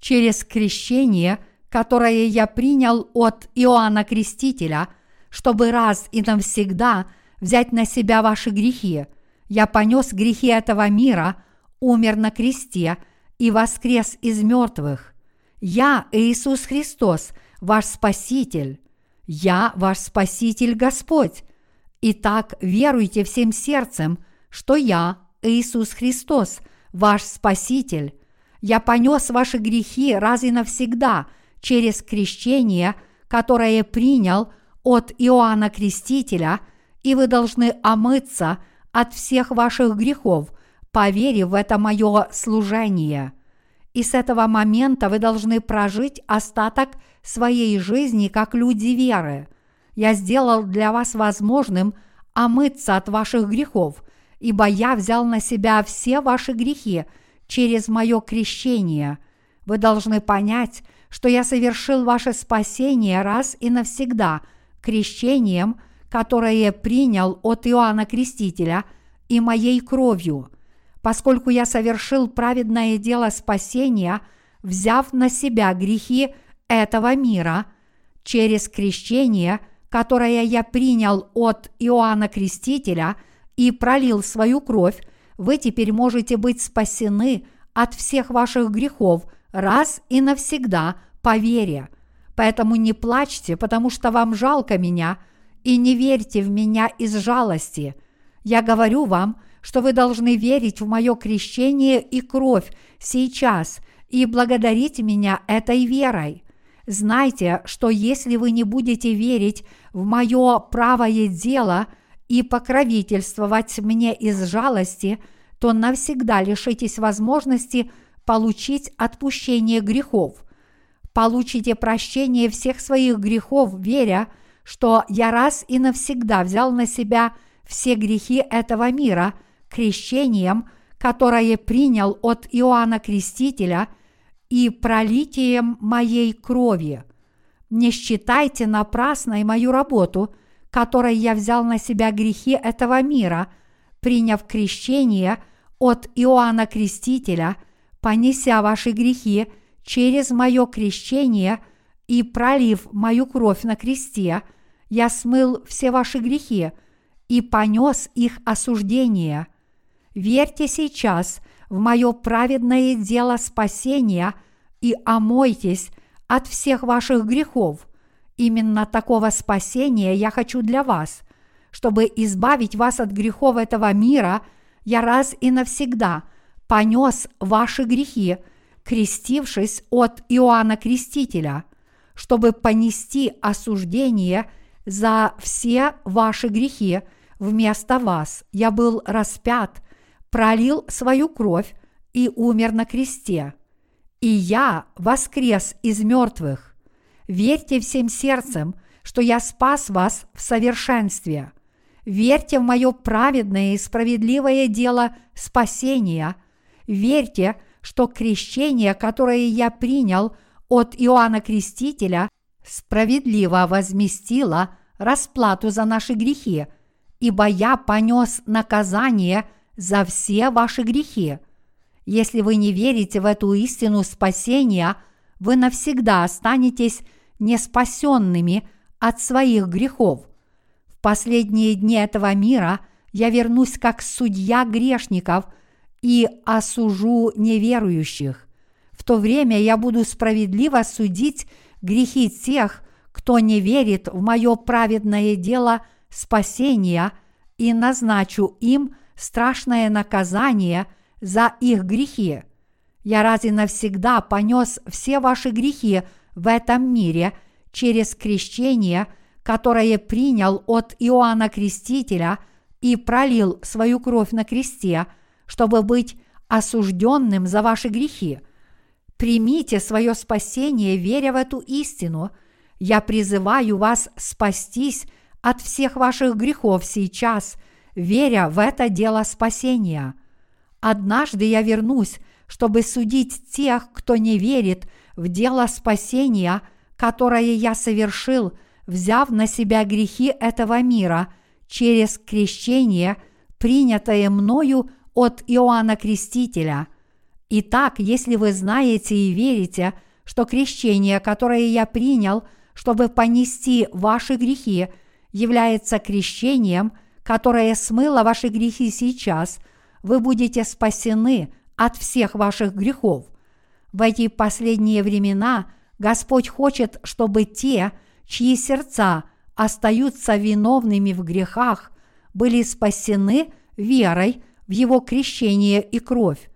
через крещение, которое я принял от Иоанна Крестителя, чтобы раз и навсегда взять на себя ваши грехи. Я понес грехи этого мира, умер на кресте и воскрес из мертвых. Я, Иисус Христос, ваш Спаситель. Я ваш Спаситель Господь. Итак, веруйте всем сердцем, что я, Иисус Христос, ваш Спаситель. Я понес ваши грехи раз и навсегда через крещение, которое принял от Иоанна Крестителя, и вы должны омыться от всех ваших грехов, поверив в это мое служение. И с этого момента вы должны прожить остаток своей жизни как люди веры. Я сделал для вас возможным омыться от ваших грехов, ибо я взял на себя все ваши грехи через мое крещение. Вы должны понять, что я совершил ваше спасение раз и навсегда крещением, которое принял от Иоанна Крестителя и моей кровью. Поскольку я совершил праведное дело спасения, взяв на себя грехи этого мира через крещение, которое я принял от Иоанна Крестителя и пролил свою кровь, вы теперь можете быть спасены от всех ваших грехов раз и навсегда по вере. Поэтому не плачьте, потому что вам жалко меня, и не верьте в меня из жалости. Я говорю вам, что вы должны верить в мое крещение и кровь сейчас и благодарить меня этой верой. Знайте, что если вы не будете верить в мое правое дело и покровительствовать мне из жалости, то навсегда лишитесь возможности получить отпущение грехов. Получите прощение всех своих грехов, веря, что я раз и навсегда взял на себя все грехи этого мира крещением, которое принял от Иоанна Крестителя – и пролитием моей крови. Не считайте напрасной мою работу, которой я взял на себя грехи этого мира, приняв крещение от Иоанна Крестителя, понеся ваши грехи через мое крещение и пролив мою кровь на кресте, я смыл все ваши грехи и понес их осуждение. Верьте сейчас в мое праведное дело спасения и омойтесь от всех ваших грехов. Именно такого спасения я хочу для вас. Чтобы избавить вас от грехов этого мира, я раз и навсегда понес ваши грехи, крестившись от Иоанна Крестителя, чтобы понести осуждение за все ваши грехи вместо вас. Я был распят, пролил свою кровь и умер на кресте – и я воскрес из мертвых. Верьте всем сердцем, что я спас вас в совершенстве. Верьте в мое праведное и справедливое дело спасения. Верьте, что крещение, которое я принял от Иоанна Крестителя, справедливо возместило расплату за наши грехи, ибо я понес наказание за все ваши грехи. Если вы не верите в эту истину спасения, вы навсегда останетесь неспасенными от своих грехов. В последние дни этого мира я вернусь как судья грешников и осужу неверующих. В то время я буду справедливо судить грехи тех, кто не верит в мое праведное дело спасения и назначу им страшное наказание за их грехи. Я раз и навсегда понес все ваши грехи в этом мире через крещение, которое принял от Иоанна Крестителя и пролил свою кровь на кресте, чтобы быть осужденным за ваши грехи. Примите свое спасение, веря в эту истину. Я призываю вас спастись от всех ваших грехов сейчас, веря в это дело спасения. Однажды я вернусь, чтобы судить тех, кто не верит в дело спасения, которое я совершил, взяв на себя грехи этого мира через крещение, принятое мною от Иоанна Крестителя. Итак, если вы знаете и верите, что крещение, которое я принял, чтобы понести ваши грехи, является крещением, которое смыло ваши грехи сейчас, вы будете спасены от всех ваших грехов. В эти последние времена Господь хочет, чтобы те, чьи сердца остаются виновными в грехах, были спасены верой в Его крещение и кровь.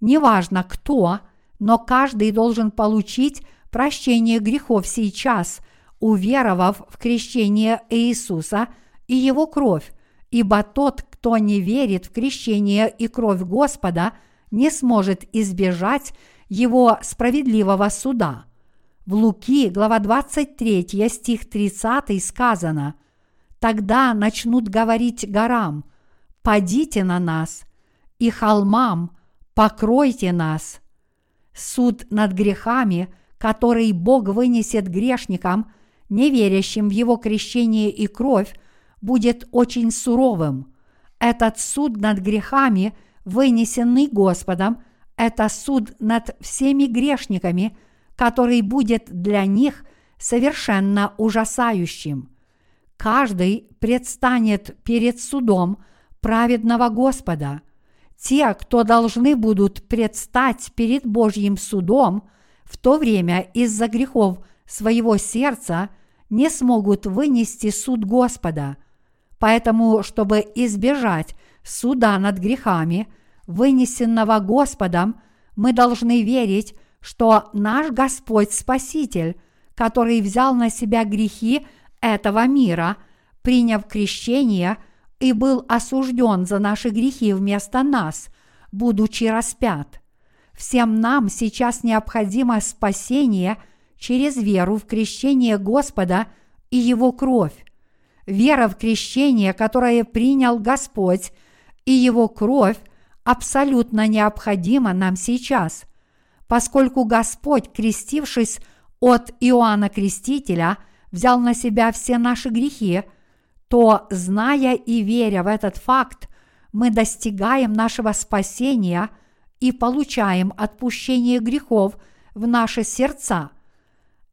Неважно кто, но каждый должен получить прощение грехов сейчас, уверовав в крещение Иисуса и Его кровь, ибо тот, кто не верит в крещение и кровь Господа, не сможет избежать Его справедливого суда. В Луки, глава 23, стих 30 сказано «Тогда начнут говорить горам, «Падите на нас», и холмам «Покройте нас». Суд над грехами, который Бог вынесет грешникам, не верящим в Его крещение и кровь, будет очень суровым. Этот суд над грехами, вынесенный Господом, это суд над всеми грешниками, который будет для них совершенно ужасающим. Каждый предстанет перед судом – праведного Господа. Те, кто должны будут предстать перед Божьим судом, в то время из-за грехов своего сердца не смогут вынести суд Господа. Поэтому, чтобы избежать суда над грехами, вынесенного Господом, мы должны верить, что наш Господь Спаситель, который взял на себя грехи этого мира, приняв крещение – и был осужден за наши грехи вместо нас, будучи распят. Всем нам сейчас необходимо спасение через веру в крещение Господа и Его кровь. Вера в крещение, которое принял Господь, и Его кровь абсолютно необходима нам сейчас, поскольку Господь, крестившись от Иоанна Крестителя, взял на себя все наши грехи – то, зная и веря в этот факт, мы достигаем нашего спасения и получаем отпущение грехов в наши сердца.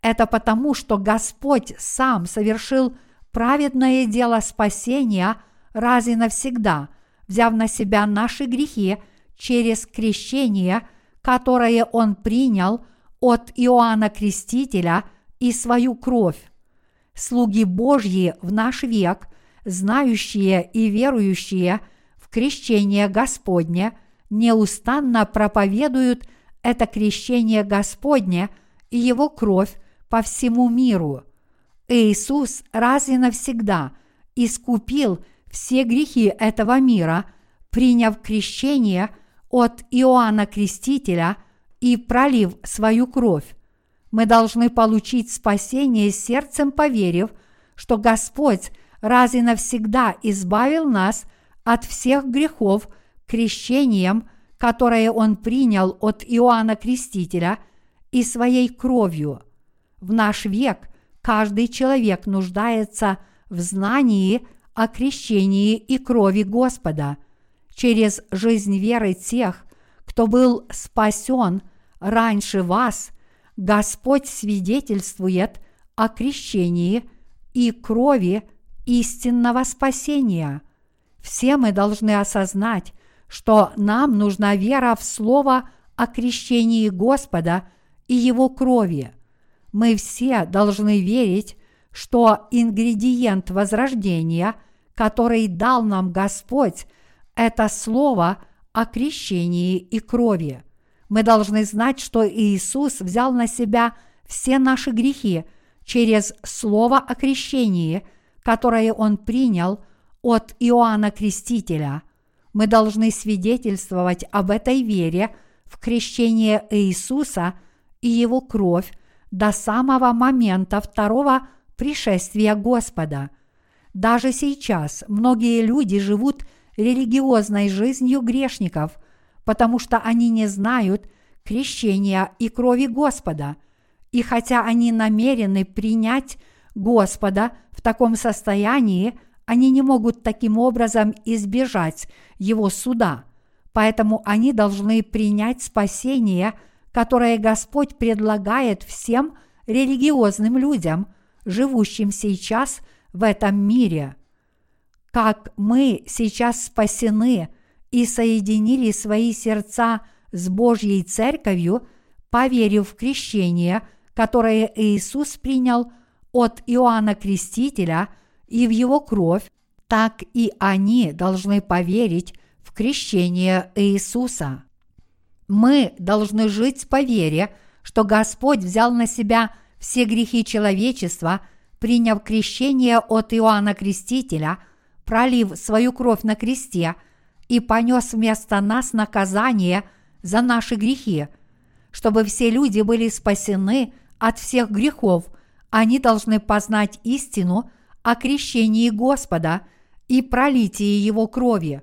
Это потому, что Господь сам совершил праведное дело спасения раз и навсегда, взяв на себя наши грехи через крещение, которое Он принял от Иоанна Крестителя и свою кровь слуги Божьи в наш век, знающие и верующие в крещение Господне, неустанно проповедуют это крещение Господне и его кровь по всему миру. Иисус раз и навсегда искупил все грехи этого мира, приняв крещение от Иоанна Крестителя и пролив свою кровь. Мы должны получить спасение сердцем, поверив, что Господь раз и навсегда избавил нас от всех грехов крещением, которое Он принял от Иоанна Крестителя и своей кровью. В наш век каждый человек нуждается в знании о крещении и крови Господа. Через жизнь веры тех, кто был спасен раньше вас, Господь свидетельствует о крещении и крови истинного спасения. Все мы должны осознать, что нам нужна вера в Слово о крещении Господа и Его крови. Мы все должны верить, что ингредиент возрождения, который дал нам Господь, это Слово о крещении и крови. Мы должны знать, что Иисус взял на себя все наши грехи через Слово о крещении, которое Он принял от Иоанна Крестителя. Мы должны свидетельствовать об этой вере в крещение Иисуса и Его кровь до самого момента второго пришествия Господа. Даже сейчас многие люди живут религиозной жизнью грешников, потому что они не знают крещения и крови Господа. И хотя они намерены принять Господа в таком состоянии, они не могут таким образом избежать Его суда. Поэтому они должны принять спасение, которое Господь предлагает всем религиозным людям – живущим сейчас в этом мире. Как мы сейчас спасены и соединили свои сердца с Божьей Церковью, поверив в крещение, которое Иисус принял от Иоанна Крестителя и в его кровь, так и они должны поверить в крещение Иисуса. Мы должны жить по вере, что Господь взял на себя – все грехи человечества, приняв крещение от Иоанна Крестителя, пролив свою кровь на кресте и понес вместо нас наказание за наши грехи. Чтобы все люди были спасены от всех грехов, они должны познать истину о крещении Господа и пролитии Его крови.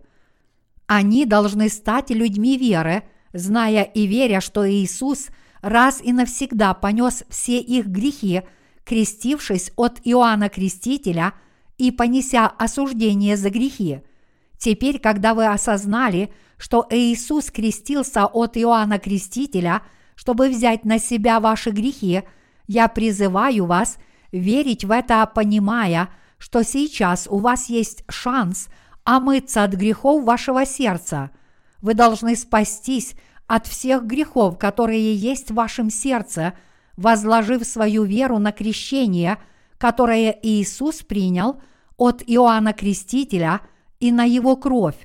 Они должны стать людьми веры, зная и веря, что Иисус – раз и навсегда понес все их грехи, крестившись от Иоанна Крестителя и понеся осуждение за грехи. Теперь, когда вы осознали, что Иисус крестился от Иоанна Крестителя, чтобы взять на себя ваши грехи, я призываю вас верить в это, понимая, что сейчас у вас есть шанс омыться от грехов вашего сердца. Вы должны спастись от всех грехов, которые есть в вашем сердце, возложив свою веру на крещение, которое Иисус принял от Иоанна Крестителя и на его кровь.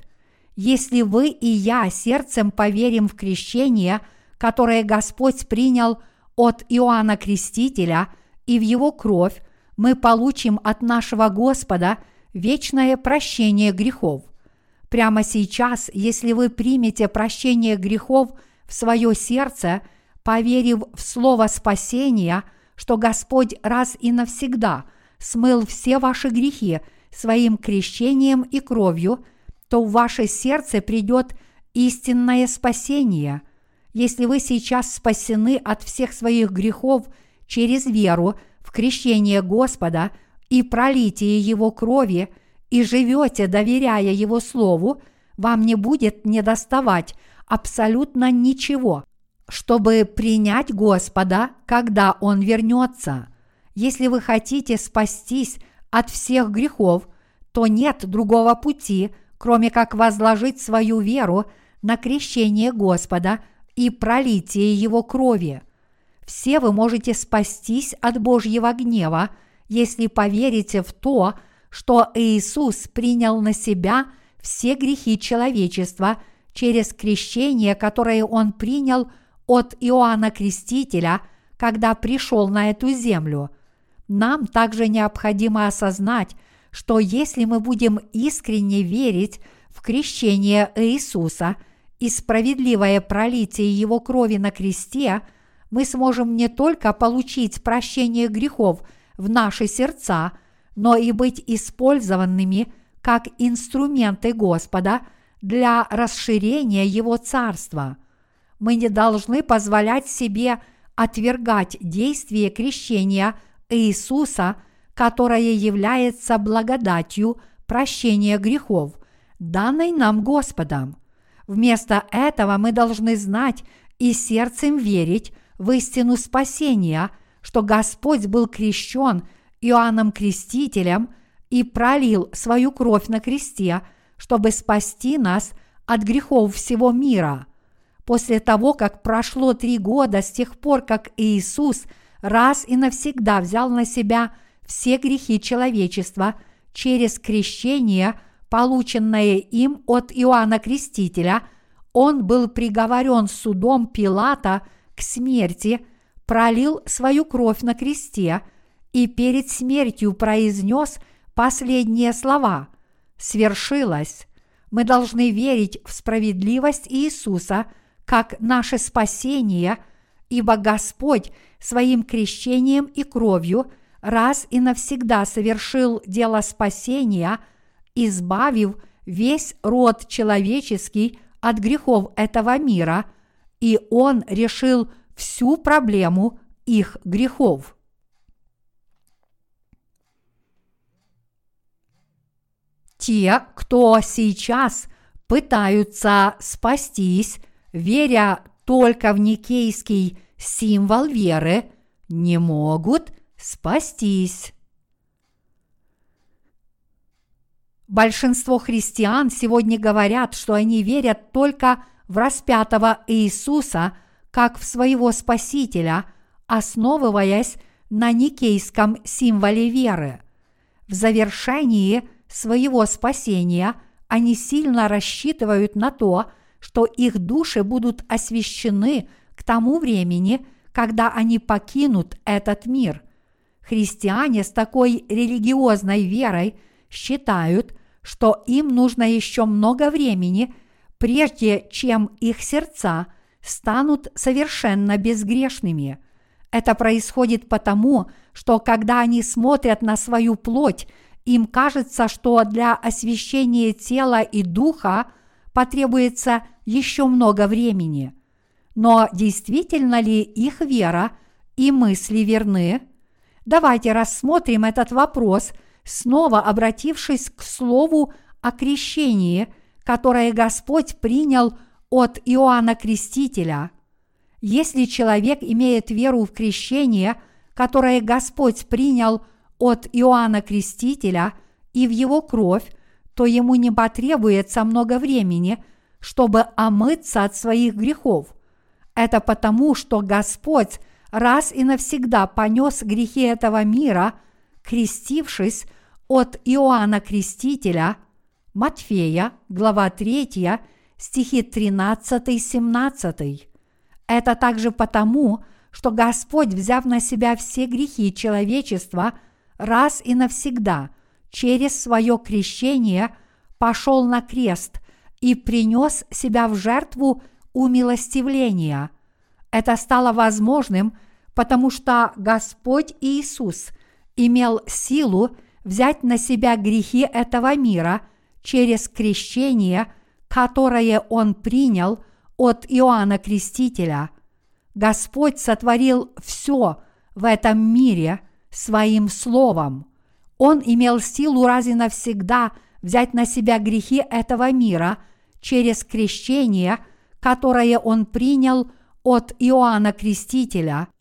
Если вы и я сердцем поверим в крещение, которое Господь принял от Иоанна Крестителя и в его кровь, мы получим от нашего Господа вечное прощение грехов. Прямо сейчас, если вы примете прощение грехов в свое сердце, поверив в слово спасения, что Господь раз и навсегда смыл все ваши грехи своим крещением и кровью, то в ваше сердце придет истинное спасение. Если вы сейчас спасены от всех своих грехов через веру в крещение Господа и пролитие Его крови – и живете, доверяя Его Слову, вам не будет недоставать абсолютно ничего, чтобы принять Господа, когда Он вернется. Если вы хотите спастись от всех грехов, то нет другого пути, кроме как возложить свою веру на крещение Господа и пролитие Его крови. Все вы можете спастись от Божьего гнева, если поверите в то, что Иисус принял на себя все грехи человечества через крещение, которое Он принял от Иоанна Крестителя, когда пришел на эту землю. Нам также необходимо осознать, что если мы будем искренне верить в крещение Иисуса и справедливое пролитие Его крови на кресте, мы сможем не только получить прощение грехов в наши сердца, но и быть использованными как инструменты Господа для расширения Его Царства. Мы не должны позволять себе отвергать действие крещения Иисуса, которое является благодатью прощения грехов, данной нам Господом. Вместо этого мы должны знать и сердцем верить в истину спасения, что Господь был крещен Иоанном Крестителем и пролил свою кровь на кресте, чтобы спасти нас от грехов всего мира. После того, как прошло три года с тех пор, как Иисус раз и навсегда взял на себя все грехи человечества через крещение, полученное им от Иоанна Крестителя, он был приговорен судом Пилата к смерти, пролил свою кровь на кресте и перед смертью произнес последние слова «Свершилось». Мы должны верить в справедливость Иисуса как наше спасение, ибо Господь своим крещением и кровью раз и навсегда совершил дело спасения, избавив весь род человеческий от грехов этого мира, и Он решил всю проблему их грехов. Те, кто сейчас пытаются спастись, веря только в никейский символ веры, не могут спастись. Большинство христиан сегодня говорят, что они верят только в распятого Иисуса как в своего Спасителя, основываясь на никейском символе веры. В завершении своего спасения они сильно рассчитывают на то, что их души будут освящены к тому времени, когда они покинут этот мир. Христиане с такой религиозной верой считают, что им нужно еще много времени, прежде чем их сердца станут совершенно безгрешными. Это происходит потому, что когда они смотрят на свою плоть, им кажется, что для освящения тела и духа потребуется еще много времени. Но действительно ли их вера и мысли верны? Давайте рассмотрим этот вопрос – снова обратившись к слову о крещении, которое Господь принял от Иоанна Крестителя. Если человек имеет веру в крещение, которое Господь принял от Иоанна Крестителя и в его кровь, то ему не потребуется много времени, чтобы омыться от своих грехов. Это потому, что Господь раз и навсегда понес грехи этого мира – крестившись от Иоанна Крестителя, Матфея, глава 3, стихи 13-17. Это также потому, что Господь, взяв на себя все грехи человечества раз и навсегда, через свое крещение пошел на крест и принес себя в жертву умилостивления. Это стало возможным, потому что Господь Иисус – имел силу взять на себя грехи этого мира через крещение, которое он принял от Иоанна Крестителя. Господь сотворил все в этом мире своим словом. Он имел силу раз и навсегда взять на себя грехи этого мира через крещение, которое он принял от Иоанна Крестителя –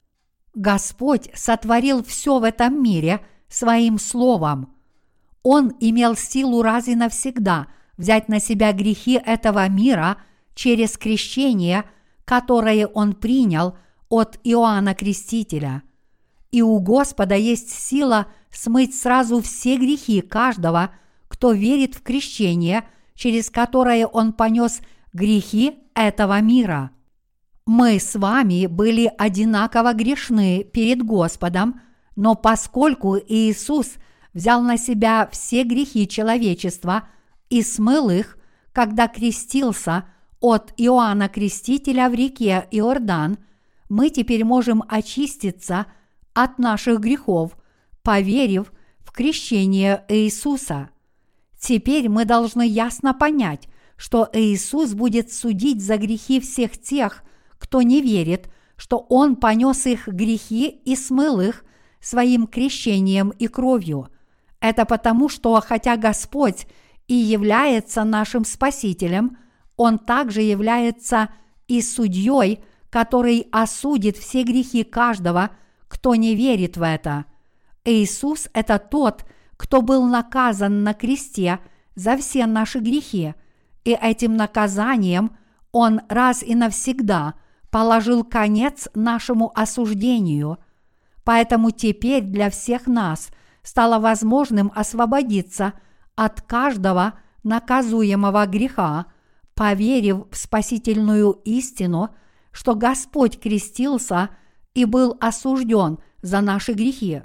Господь сотворил все в этом мире своим словом. Он имел силу раз и навсегда взять на себя грехи этого мира через крещение, которое он принял от Иоанна Крестителя. И у Господа есть сила смыть сразу все грехи каждого, кто верит в крещение, через которое он понес грехи этого мира – мы с вами были одинаково грешны перед Господом, но поскольку Иисус взял на себя все грехи человечества и смыл их, когда крестился от Иоанна Крестителя в реке Иордан, мы теперь можем очиститься от наших грехов, поверив в крещение Иисуса. Теперь мы должны ясно понять, что Иисус будет судить за грехи всех тех, кто не верит, что Он понес их грехи и смыл их своим крещением и кровью. Это потому, что хотя Господь и является нашим Спасителем, Он также является и судьей, который осудит все грехи каждого, кто не верит в это. Иисус – это тот, кто был наказан на кресте за все наши грехи, и этим наказанием Он раз и навсегда положил конец нашему осуждению. Поэтому теперь для всех нас стало возможным освободиться от каждого наказуемого греха, поверив в спасительную истину, что Господь крестился и был осужден за наши грехи.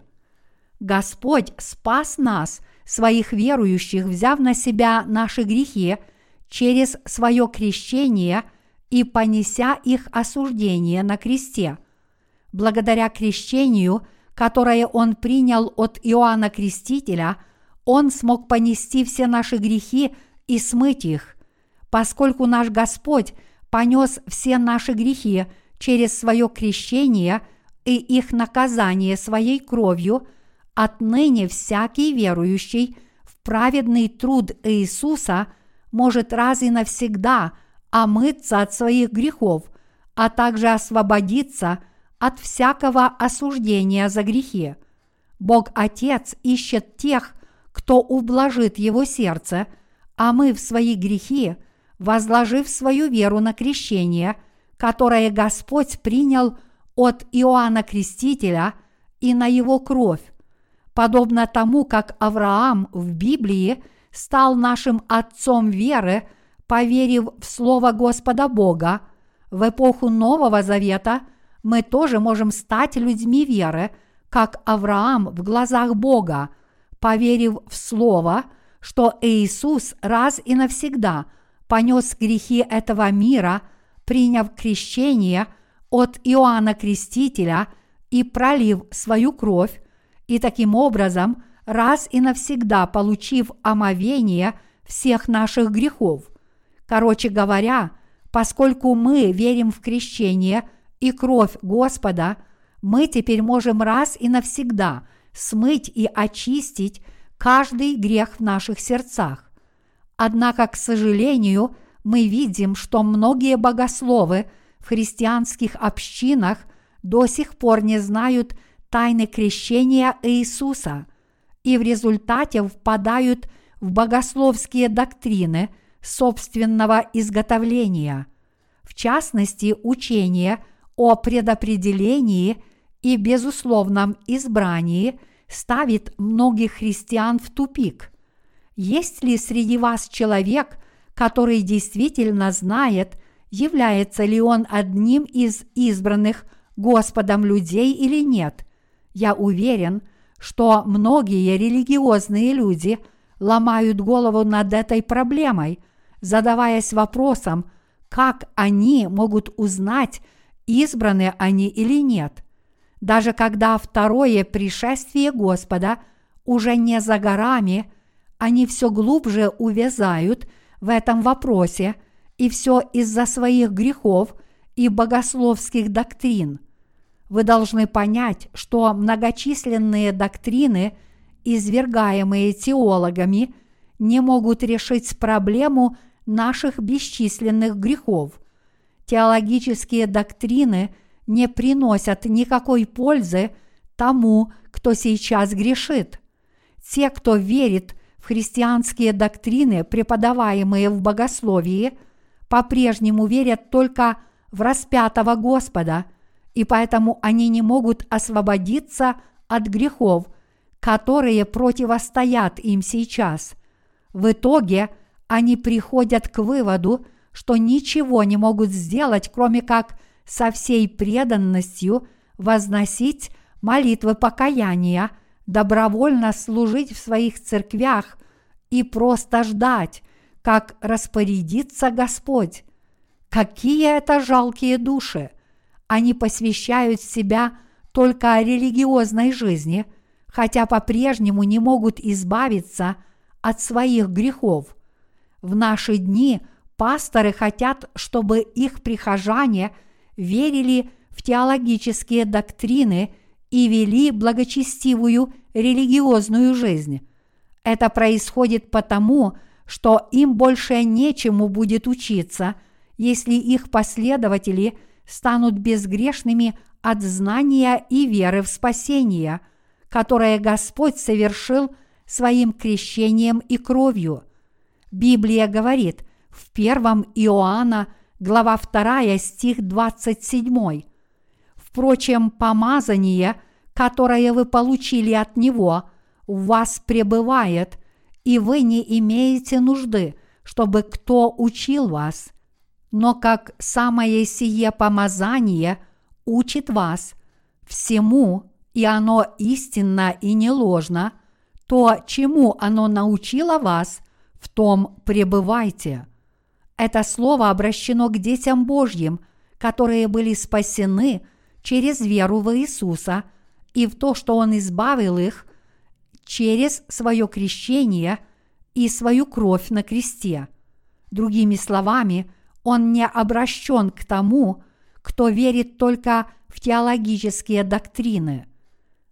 Господь спас нас, своих верующих, взяв на себя наши грехи через свое крещение и понеся их осуждение на кресте. Благодаря крещению, которое Он принял от Иоанна Крестителя, Он смог понести все наши грехи и смыть их. Поскольку наш Господь понес все наши грехи через свое крещение и их наказание своей кровью – Отныне всякий верующий в праведный труд Иисуса может раз и навсегда омыться от своих грехов, а также освободиться от всякого осуждения за грехи. Бог Отец ищет тех, кто ублажит его сердце, а мы в свои грехи, возложив свою веру на крещение, которое Господь принял от Иоанна Крестителя и на его кровь, подобно тому, как Авраам в Библии стал нашим отцом веры, поверив в Слово Господа Бога, в эпоху Нового Завета мы тоже можем стать людьми веры, как Авраам в глазах Бога, поверив в Слово, что Иисус раз и навсегда понес грехи этого мира, приняв крещение от Иоанна Крестителя и пролив свою кровь, и таким образом, раз и навсегда получив омовение всех наших грехов. Короче говоря, поскольку мы верим в крещение и кровь Господа, мы теперь можем раз и навсегда смыть и очистить каждый грех в наших сердцах. Однако, к сожалению, мы видим, что многие богословы в христианских общинах до сих пор не знают тайны крещения Иисуса и в результате впадают в богословские доктрины собственного изготовления, в частности учение о предопределении и безусловном избрании ставит многих христиан в тупик. Есть ли среди вас человек, который действительно знает, является ли он одним из избранных Господом людей или нет, я уверен, что многие религиозные люди ломают голову над этой проблемой, задаваясь вопросом, как они могут узнать, избраны они или нет. Даже когда второе пришествие Господа уже не за горами, они все глубже увязают в этом вопросе, и все из-за своих грехов и богословских доктрин – вы должны понять, что многочисленные доктрины, извергаемые теологами, не могут решить проблему наших бесчисленных грехов. Теологические доктрины не приносят никакой пользы тому, кто сейчас грешит. Те, кто верит в христианские доктрины, преподаваемые в богословии, по-прежнему верят только в распятого Господа – и поэтому они не могут освободиться от грехов, которые противостоят им сейчас. В итоге они приходят к выводу, что ничего не могут сделать, кроме как со всей преданностью возносить молитвы покаяния, добровольно служить в своих церквях и просто ждать, как распорядится Господь. Какие это жалкие души! Они посвящают себя только религиозной жизни, хотя по-прежнему не могут избавиться от своих грехов. В наши дни пасторы хотят, чтобы их прихожане верили в теологические доктрины и вели благочестивую религиозную жизнь. Это происходит потому, что им больше нечему будет учиться, если их последователи станут безгрешными от знания и веры в спасение, которое Господь совершил своим крещением и кровью. Библия говорит в 1 Иоанна, глава 2, стих 27. Впрочем, помазание, которое вы получили от Него, в вас пребывает, и вы не имеете нужды, чтобы кто учил вас. Но как самое сие помазание учит вас всему, и оно истинно и не ложно, то, чему оно научило вас, в том пребывайте. Это слово обращено к детям Божьим, которые были спасены через веру в Иисуса и в то, что Он избавил их через свое крещение и свою кровь на кресте. Другими словами, Он не обращен к тому, кто верит только в теологические доктрины.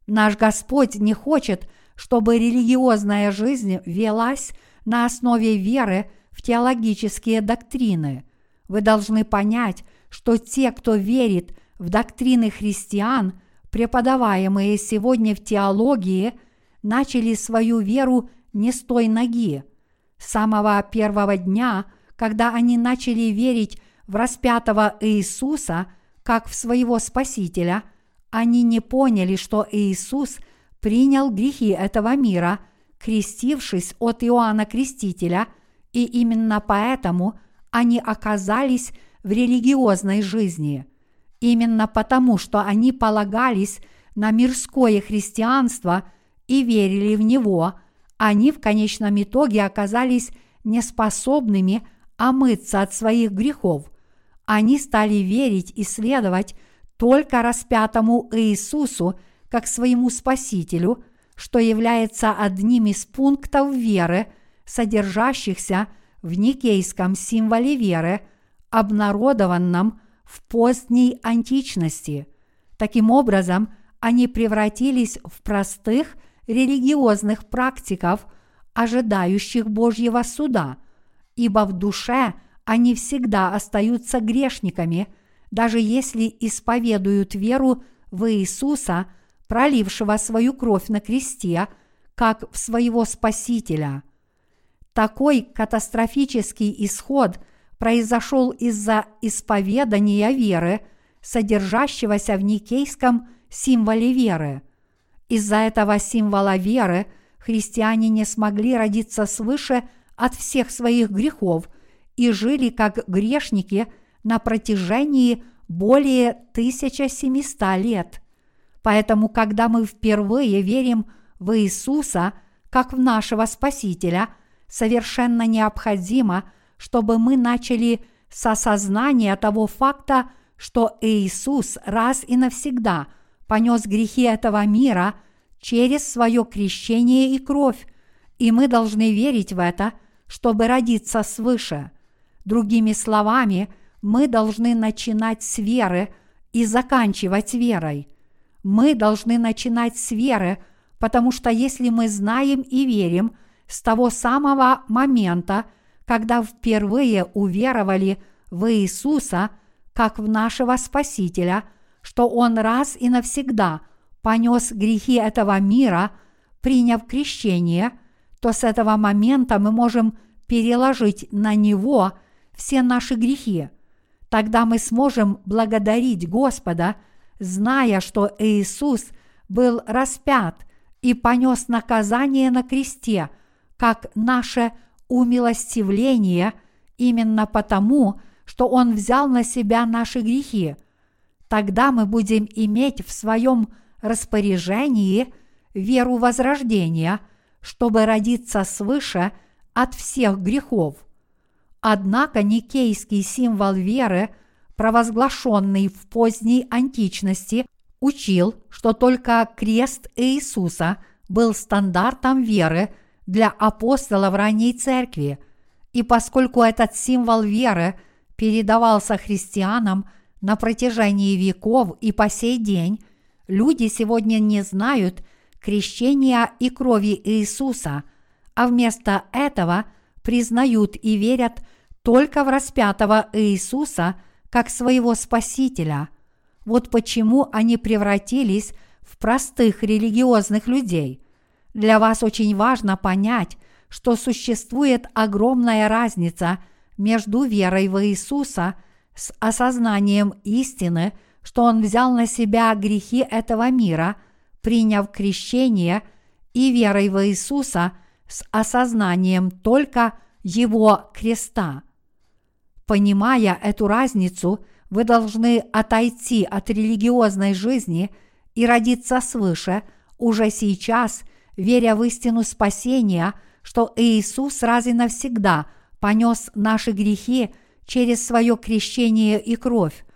Наш Господь не хочет, чтобы религиозная жизнь велась на основе веры в теологические доктрины. Вы должны понять, что те, кто верит в доктрины христиан, преподаваемые сегодня в теологии, начали свою веру не с той ноги. С самого первого дня, когда они начали верить в распятого Иисуса как в своего Спасителя, они не поняли, что Иисус принял грехи этого мира, крестившись от Иоанна Крестителя, и именно поэтому они оказались в религиозной жизни. Именно потому, что они полагались на мирское христианство и верили в него, они в конечном итоге оказались неспособными омыться от своих грехов. Они стали верить и следовать только распятому Иисусу как своему Спасителю, что является одним из пунктов веры, содержащихся в никейском символе веры, обнародованном в поздней античности. Таким образом, они превратились в простых религиозных практиков, ожидающих Божьего суда, ибо в душе они всегда остаются грешниками, даже если исповедуют веру в Иисуса, пролившего свою кровь на кресте, как в своего Спасителя. Такой катастрофический исход произошел из-за исповедания веры, содержащегося в никейском символе веры. Из-за этого символа веры христиане не смогли родиться свыше от всех своих грехов и жили как грешники на протяжении более 1700 лет. Поэтому, когда мы впервые верим в Иисуса как в нашего Спасителя, совершенно необходимо, чтобы мы начали с осознания того факта, что Иисус раз и навсегда понес грехи этого мира через свое крещение и кровь, и мы должны верить в это, чтобы родиться свыше. Другими словами, мы должны начинать с веры и заканчивать верой. Мы должны начинать с веры, потому что если мы знаем и верим с того самого момента, когда впервые уверовали в Иисуса как в нашего Спасителя, что Он раз и навсегда понес грехи этого мира, приняв крещение, то с этого момента мы можем переложить на Него все наши грехи. Тогда мы сможем благодарить Господа, зная, что Иисус был распят и понес наказание на кресте, как наше умилостивление именно потому, что Он взял на себя наши грехи. Тогда мы будем иметь в своем распоряжении веру возрождения, чтобы родиться свыше от всех грехов. Однако никейский символ веры провозглашенный в поздней античности, учил, что только крест Иисуса был стандартом веры для апостолов ранней церкви, и поскольку этот символ веры передавался христианам на протяжении веков и по сей день, люди сегодня не знают крещения и крови Иисуса, а вместо этого признают и верят только в распятого Иисуса как своего Спасителя. Вот почему они превратились в простых религиозных людей. Для вас очень важно понять, что существует огромная разница между верой в Иисуса с осознанием истины, что Он взял на себя грехи этого мира, приняв крещение, и верой в Иисуса с осознанием только Его креста. Понимая эту разницу, вы должны отойти от религиозной жизни и родиться свыше уже сейчас, веря в истину спасения, что Иисус раз и навсегда понес наши грехи через свое крещение и кровь.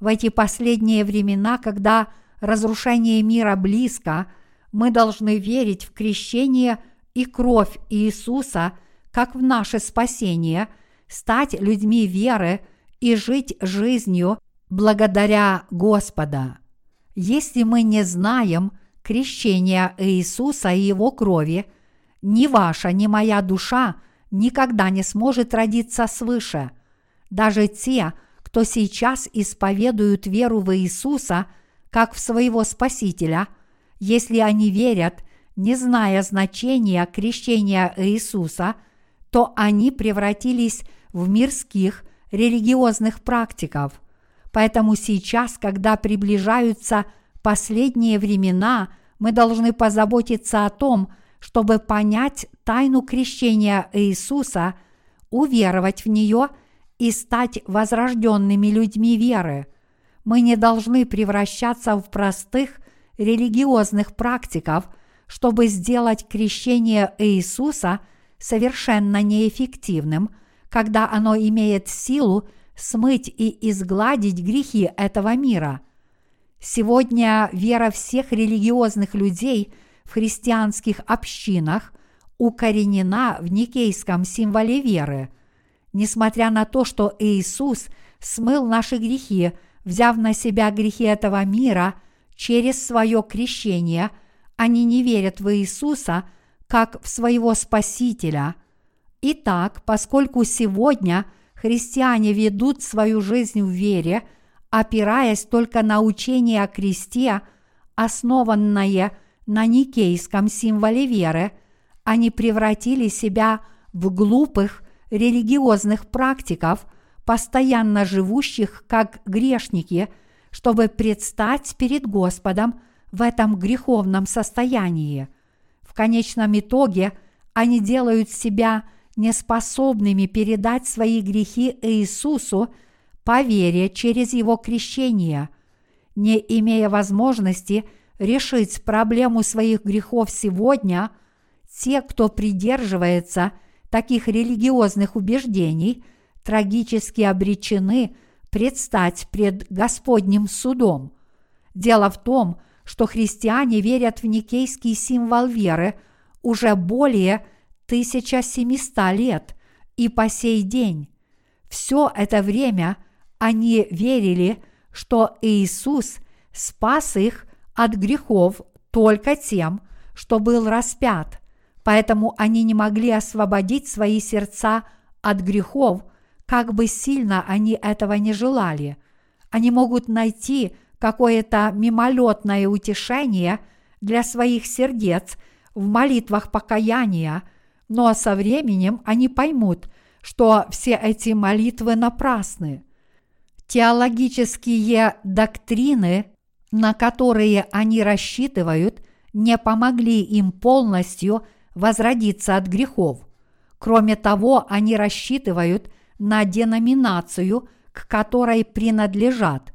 В эти последние времена, когда разрушение мира близко, мы должны верить в крещение и кровь Иисуса как в наше спасение – стать людьми веры и жить жизнью благодаря Господа. Если мы не знаем крещения Иисуса и Его крови, ни ваша, ни моя душа никогда не сможет родиться свыше. Даже те, кто сейчас исповедуют веру в Иисуса как в своего Спасителя, если они верят, не зная значения крещения Иисуса, то они превратились в мирских религиозных практиков. Поэтому сейчас, когда приближаются последние времена, мы должны позаботиться о том, чтобы понять тайну крещения Иисуса, уверовать в нее и стать возрожденными людьми веры. Мы не должны превращаться в простых религиозных практиков, чтобы сделать крещение Иисуса совершенно неэффективным – когда оно имеет силу смыть и изгладить грехи этого мира. Сегодня вера всех религиозных людей в христианских общинах укоренена в никейском символе веры. Несмотря на то, что Иисус смыл наши грехи, взяв на себя грехи этого мира через свое крещение, они не верят в Иисуса как в своего Спасителя – Итак, поскольку сегодня христиане ведут свою жизнь в вере, опираясь только на учение о кресте, основанное на никейском символе веры, они превратили себя в глупых религиозных практиков, постоянно живущих как грешники, чтобы предстать перед Господом в этом греховном состоянии. В конечном итоге они делают себя – неспособными передать свои грехи Иисусу по вере через Его крещение, не имея возможности решить проблему своих грехов сегодня, те, кто придерживается таких религиозных убеждений, трагически обречены предстать пред Господним судом. Дело в том, что христиане верят в никейский символ веры уже более – 1700 лет и по сей день. Все это время они верили, что Иисус спас их от грехов только тем, что был распят, поэтому они не могли освободить свои сердца от грехов, как бы сильно они этого не желали. Они могут найти какое-то мимолетное утешение для своих сердец в молитвах покаяния – но со временем они поймут, что все эти молитвы напрасны. Теологические доктрины, на которые они рассчитывают, не помогли им полностью возродиться от грехов. Кроме того, они рассчитывают на деноминацию, к которой принадлежат.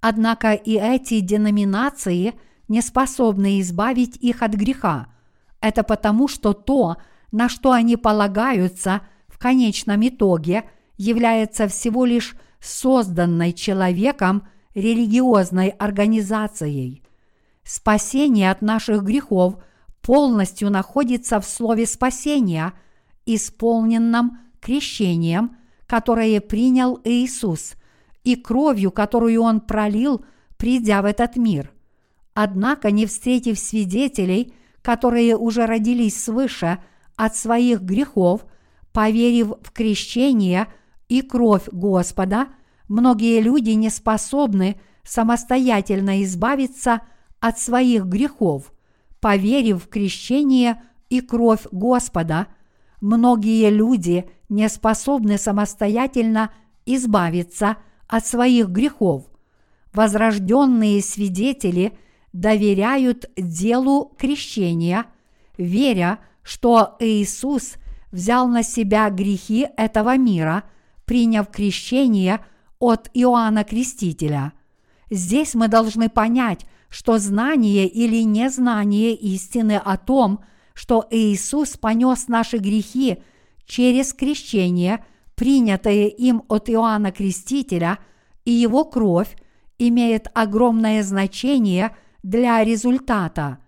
Однако и эти деноминации не способны избавить их от греха. Это потому, что то, на что они полагаются в конечном итоге, является всего лишь созданной человеком религиозной организацией. Спасение от наших грехов полностью находится в слове спасения, исполненном крещением, которое принял Иисус, и кровью, которую Он пролил, придя в этот мир. Однако, не встретив свидетелей, которые уже родились свыше от своих грехов, поверив в крещение и кровь Господа, многие люди не способны самостоятельно избавиться от своих грехов, поверив в крещение и кровь Господа. Многие люди не способны самостоятельно избавиться от своих грехов. Возрожденные свидетели доверяют делу крещения, веря, что Иисус взял на себя грехи этого мира, приняв крещение от Иоанна Крестителя. Здесь мы должны понять, что знание или незнание истины о том, что Иисус понес наши грехи через крещение, принятое им от Иоанна Крестителя, и его кровь, имеет огромное значение для результата.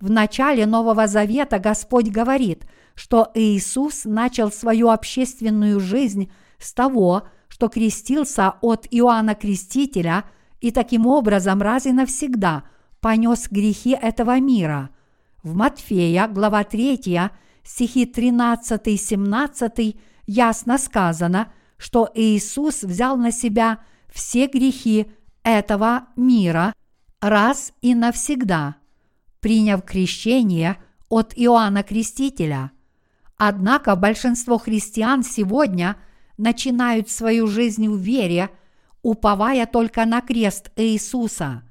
В начале Нового Завета Господь говорит, что Иисус начал свою общественную жизнь с того, что крестился от Иоанна Крестителя и таким образом раз и навсегда понес грехи этого мира. В Матфея, глава 3, стихи 13-17 ясно сказано, что Иисус взял на себя все грехи этого мира раз и навсегда, приняв крещение от Иоанна Крестителя. Однако большинство христиан сегодня начинают свою жизнь в вере, уповая только на крест Иисуса.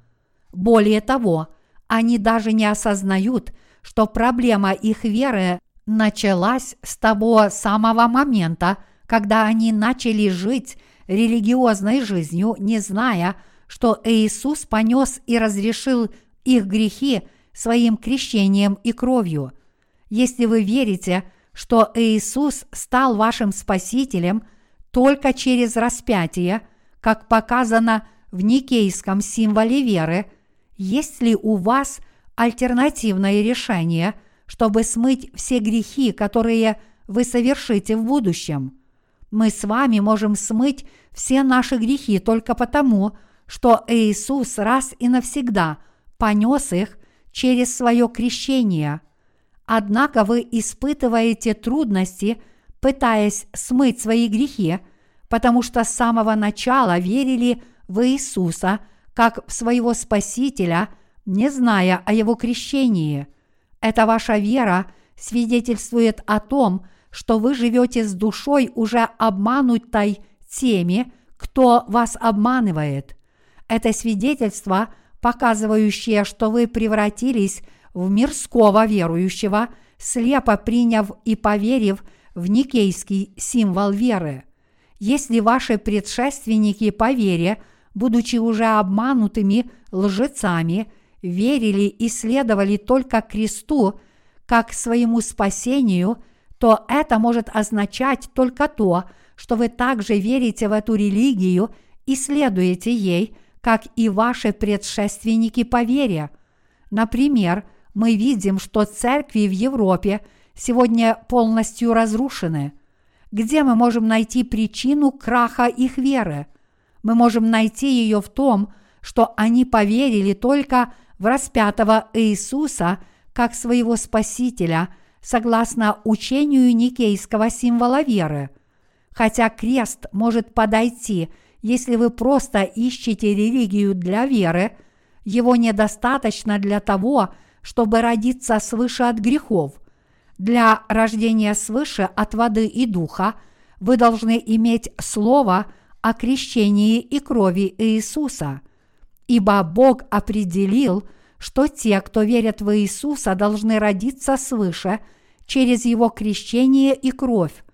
Более того, они даже не осознают, что проблема их веры началась с того самого момента, когда они начали жить религиозной жизнью, не зная, что Иисус понес и разрешил их грехи своим крещением и кровью. Если вы верите, что Иисус стал вашим Спасителем только через распятие, как показано в Никейском символе веры, есть ли у вас альтернативное решение – чтобы смыть все грехи, которые вы совершите в будущем. Мы с вами можем смыть все наши грехи только потому, что Иисус раз и навсегда понес их через свое крещение. Однако вы испытываете трудности, пытаясь смыть свои грехи, потому что с самого начала верили в Иисуса как своего Спасителя, не зная о Его крещении – эта ваша вера свидетельствует о том, что вы живете с душой уже обманутой теми, кто вас обманывает. Это свидетельство, показывающее, что вы превратились в мирского верующего, слепо приняв и поверив в никейский символ веры. Если ваши предшественники по вере, будучи уже обманутыми лжецами, верили и следовали только кресту как своему спасению, то это может означать только то, что вы также верите в эту религию и следуете ей, как и ваши предшественники по вере. Например, мы видим, что церкви в Европе сегодня полностью разрушены. Где мы можем найти причину краха их веры? Мы можем найти ее в том, что они поверили только в распятого Иисуса как своего Спасителя согласно учению никейского символа веры. Хотя крест может подойти, если вы просто ищете религию для веры, его недостаточно для того, чтобы родиться свыше от грехов. Для рождения свыше от воды и духа вы должны иметь слово о крещении и крови Иисуса – ибо Бог определил, что те, кто верят в Иисуса, должны родиться свыше через Его крещение и кровь.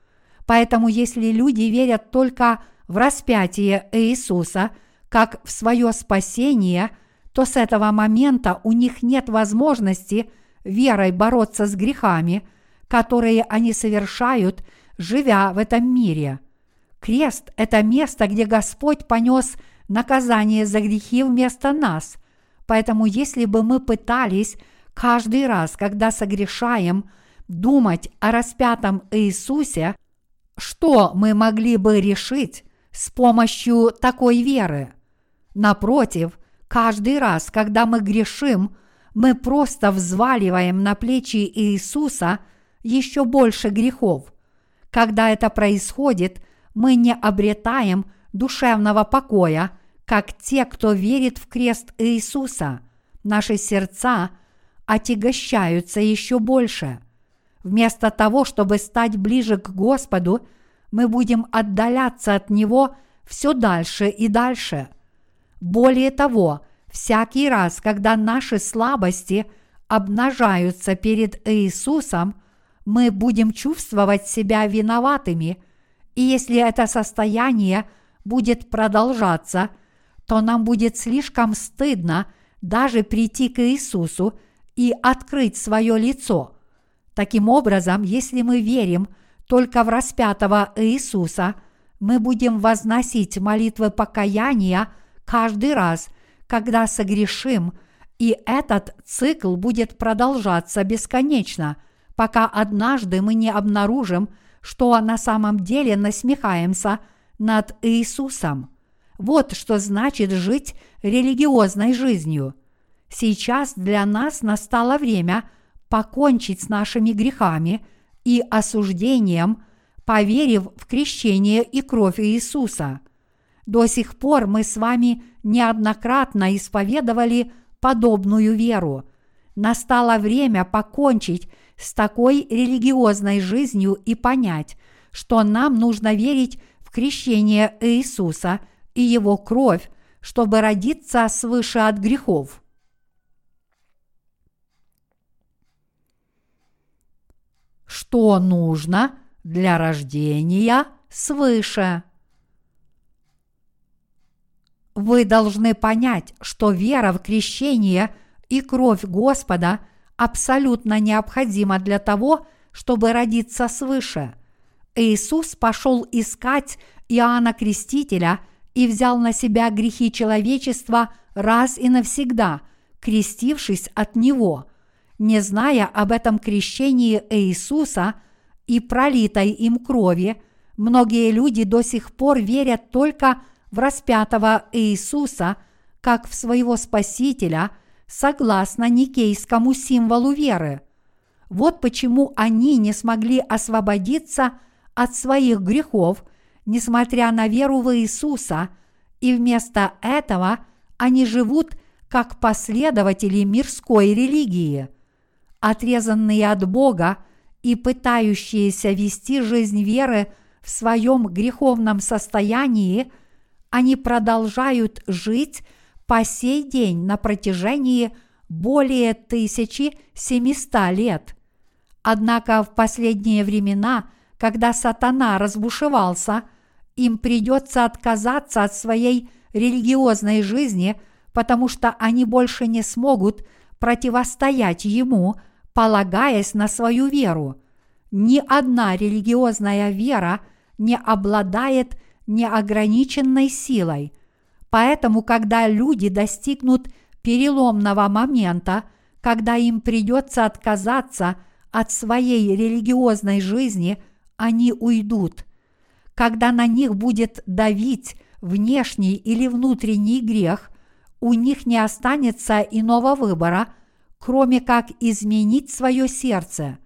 Поэтому если люди верят только в распятие Иисуса, как в свое спасение, то с этого момента у них нет возможности верой бороться с грехами, которые они совершают, живя в этом мире. Крест – это место, где Господь понес наказание за грехи вместо нас. Поэтому если бы мы пытались каждый раз, когда согрешаем, думать о распятом Иисусе, что мы могли бы решить с помощью такой веры? Напротив, каждый раз, когда мы грешим, мы просто взваливаем на плечи Иисуса еще больше грехов. Когда это происходит, мы не обретаем душевного покоя, как те, кто верит в крест Иисуса. Наши сердца отягощаются еще больше. Вместо того, чтобы стать ближе к Господу, мы будем отдаляться от Него все дальше и дальше. Более того, всякий раз, когда наши слабости обнажаются перед Иисусом, мы будем чувствовать себя виноватыми, и если это состояние будет продолжаться, то нам будет слишком стыдно даже прийти к Иисусу и открыть свое лицо – Таким образом, если мы верим только в распятого Иисуса, мы будем возносить молитвы покаяния каждый раз, когда согрешим, и этот цикл будет продолжаться бесконечно, пока однажды мы не обнаружим, что на самом деле насмехаемся над Иисусом. Вот что значит жить религиозной жизнью. Сейчас для нас настало время – покончить с нашими грехами и осуждением, поверив в крещение и кровь Иисуса. До сих пор мы с вами неоднократно исповедовали подобную веру. Настало время покончить с такой религиозной жизнью и понять, что нам нужно верить в крещение Иисуса и Его кровь, чтобы родиться свыше от грехов. что нужно для рождения свыше. Вы должны понять, что вера в крещение и кровь Господа абсолютно необходима для того, чтобы родиться свыше. Иисус пошел искать Иоанна Крестителя и взял на себя грехи человечества раз и навсегда, крестившись от него – не зная об этом крещении Иисуса и пролитой им крови, многие люди до сих пор верят только в распятого Иисуса как в своего Спасителя, согласно никейскому символу веры. Вот почему они не смогли освободиться от своих грехов, несмотря на веру в Иисуса, и вместо этого они живут как последователи мирской религии отрезанные от Бога и пытающиеся вести жизнь веры в своем греховном состоянии, они продолжают жить по сей день на протяжении более 1700 лет. Однако в последние времена, когда сатана разбушевался, им придется отказаться от своей религиозной жизни, потому что они больше не смогут противостоять ему – полагаясь на свою веру. Ни одна религиозная вера не обладает неограниченной силой. Поэтому, когда люди достигнут переломного момента, когда им придется отказаться от своей религиозной жизни, они уйдут. Когда на них будет давить внешний или внутренний грех, у них не останется иного выбора – кроме как изменить свое сердце.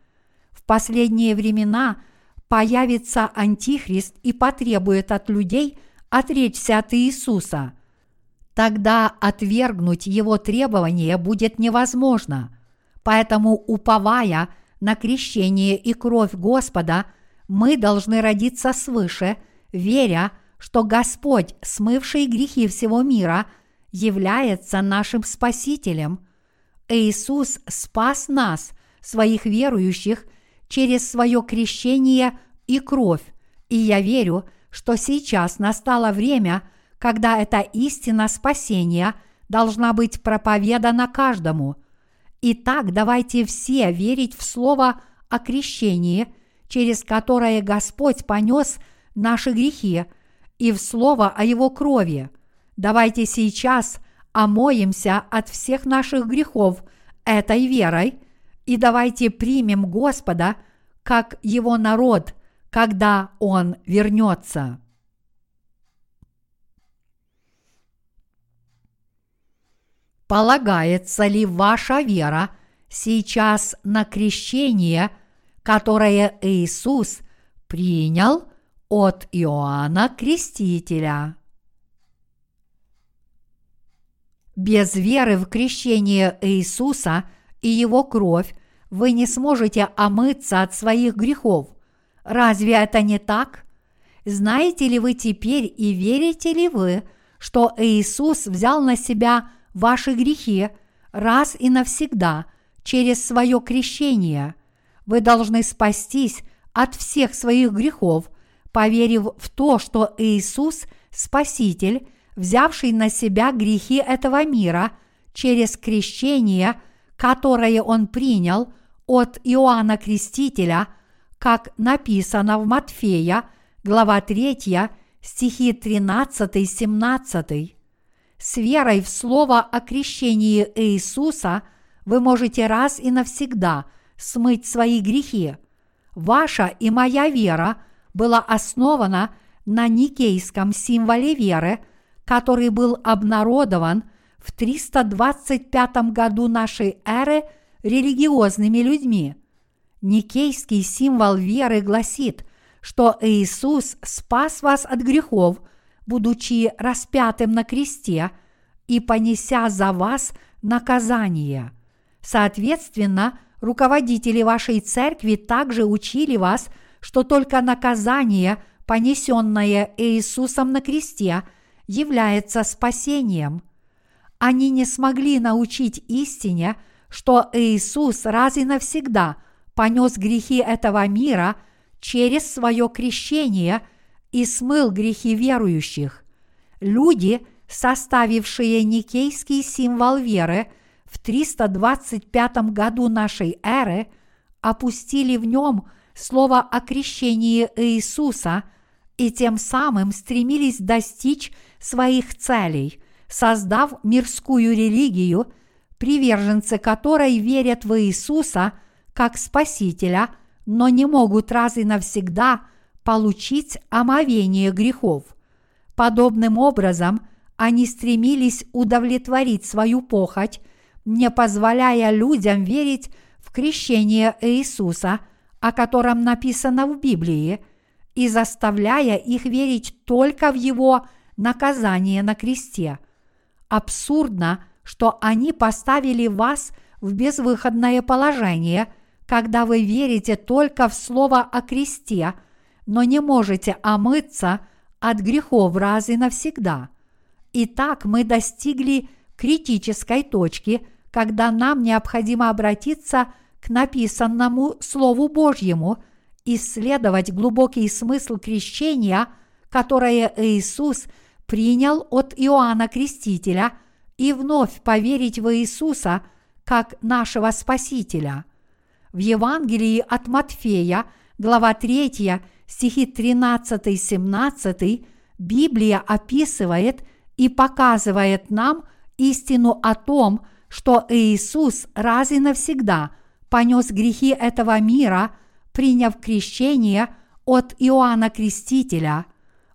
В последние времена появится Антихрист и потребует от людей отречься от Иисуса. Тогда отвергнуть его требования будет невозможно. Поэтому, уповая на крещение и кровь Господа, мы должны родиться свыше, веря, что Господь, смывший грехи всего мира, является нашим Спасителем – Иисус спас нас, своих верующих, через свое крещение и кровь, и я верю, что сейчас настало время, когда эта истина спасения должна быть проповедана каждому. Итак, давайте все верить в Слово о крещении, через которое Господь понес наши грехи и в слово о Его крови. Давайте сейчас омоемся от всех наших грехов этой верой и давайте примем Господа как Его народ, когда Он вернется. Полагается ли ваша вера сейчас на крещение, которое Иисус принял от Иоанна Крестителя? Без веры в крещение Иисуса и Его кровь вы не сможете омыться от своих грехов. Разве это не так? Знаете ли вы теперь и верите ли вы, что Иисус взял на себя ваши грехи раз и навсегда через свое крещение. Вы должны спастись от всех своих грехов, поверив в то, что Иисус – Спаситель, взявший на себя грехи этого мира через крещение, которое Он принял от Иоанна Крестителя, как написано в Матфея, глава 3, стихи 13-17. С верой в слово о крещении Иисуса вы можете раз и навсегда смыть свои грехи. Ваша и моя вера была основана на никейском символе веры, который был обнародован в 325 году нашей эры религиозными людьми. Никейский символ веры гласит, что Иисус спас вас от грехов – будучи распятым на кресте и понеся за вас наказание. Соответственно, руководители вашей церкви также учили вас, что только наказание, понесенное Иисусом на кресте, является спасением. Они не смогли научить истине, что Иисус раз и навсегда понес грехи этого мира через свое крещение – и смыл грехи верующих. Люди, составившие никейский символ веры в 325 году нашей эры, опустили в нем слово о крещении Иисуса и тем самым стремились достичь своих целей, создав мирскую религию, приверженцы которой верят в Иисуса как Спасителя, но не могут раз и навсегда – получить омовение грехов. Подобным образом они стремились удовлетворить свою похоть, не позволяя людям верить в крещение Иисуса, о котором написано в Библии, и заставляя их верить только в Его наказание на кресте. Абсурдно, что они поставили вас в безвыходное положение, когда вы верите только в слово о кресте – но не можете омыться от грехов раз и навсегда. Итак, мы достигли критической точки, когда нам необходимо обратиться к написанному Слову Божьему, исследовать глубокий смысл крещения, которое Иисус принял от Иоанна Крестителя, и вновь поверить в Иисуса как нашего Спасителя. В Евангелии от Матфея, глава 3, стихи 13-17 Библия описывает и показывает нам истину о том, что Иисус раз и навсегда понес грехи этого мира, приняв крещение от Иоанна Крестителя.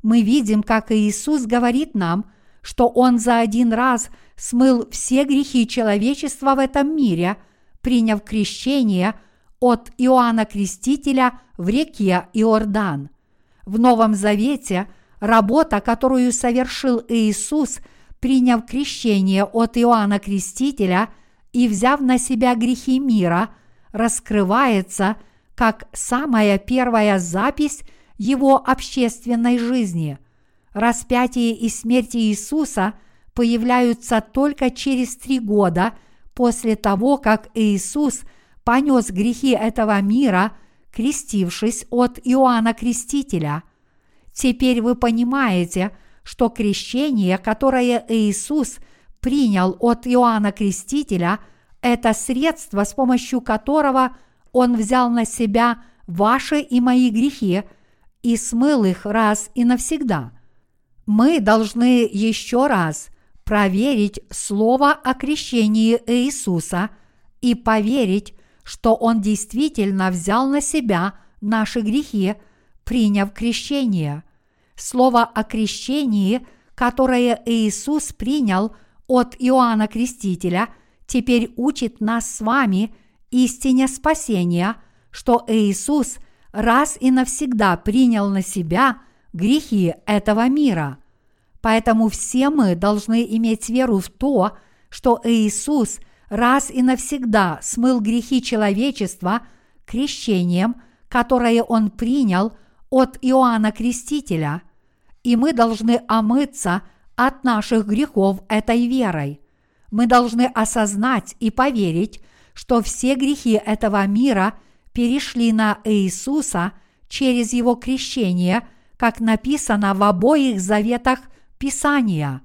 Мы видим, как Иисус говорит нам, что Он за один раз смыл все грехи человечества в этом мире, приняв крещение от Иоанна Крестителя в реке Иордан. В Новом Завете работа, которую совершил Иисус, приняв крещение от Иоанна Крестителя и взяв на себя грехи мира, раскрывается как самая первая запись его общественной жизни. Распятие и смерть Иисуса появляются только через три года после того, как Иисус понес грехи этого мира – крестившись от Иоанна Крестителя. Теперь вы понимаете, что крещение, которое Иисус принял от Иоанна Крестителя, это средство, с помощью которого Он взял на себя ваши и мои грехи и смыл их раз и навсегда. Мы должны еще раз проверить слово о крещении Иисуса и поверить, что Он действительно взял на себя наши грехи, приняв крещение. Слово о крещении, которое Иисус принял от Иоанна Крестителя, теперь учит нас с вами истине спасения, что Иисус раз и навсегда принял на себя грехи этого мира. Поэтому все мы должны иметь веру в то, что Иисус раз и навсегда смыл грехи человечества крещением, которое Он принял от Иоанна Крестителя, и мы должны омыться от наших грехов этой верой. Мы должны осознать и поверить, что все грехи этого мира перешли на Иисуса через Его крещение, как написано в обоих заветах Писания,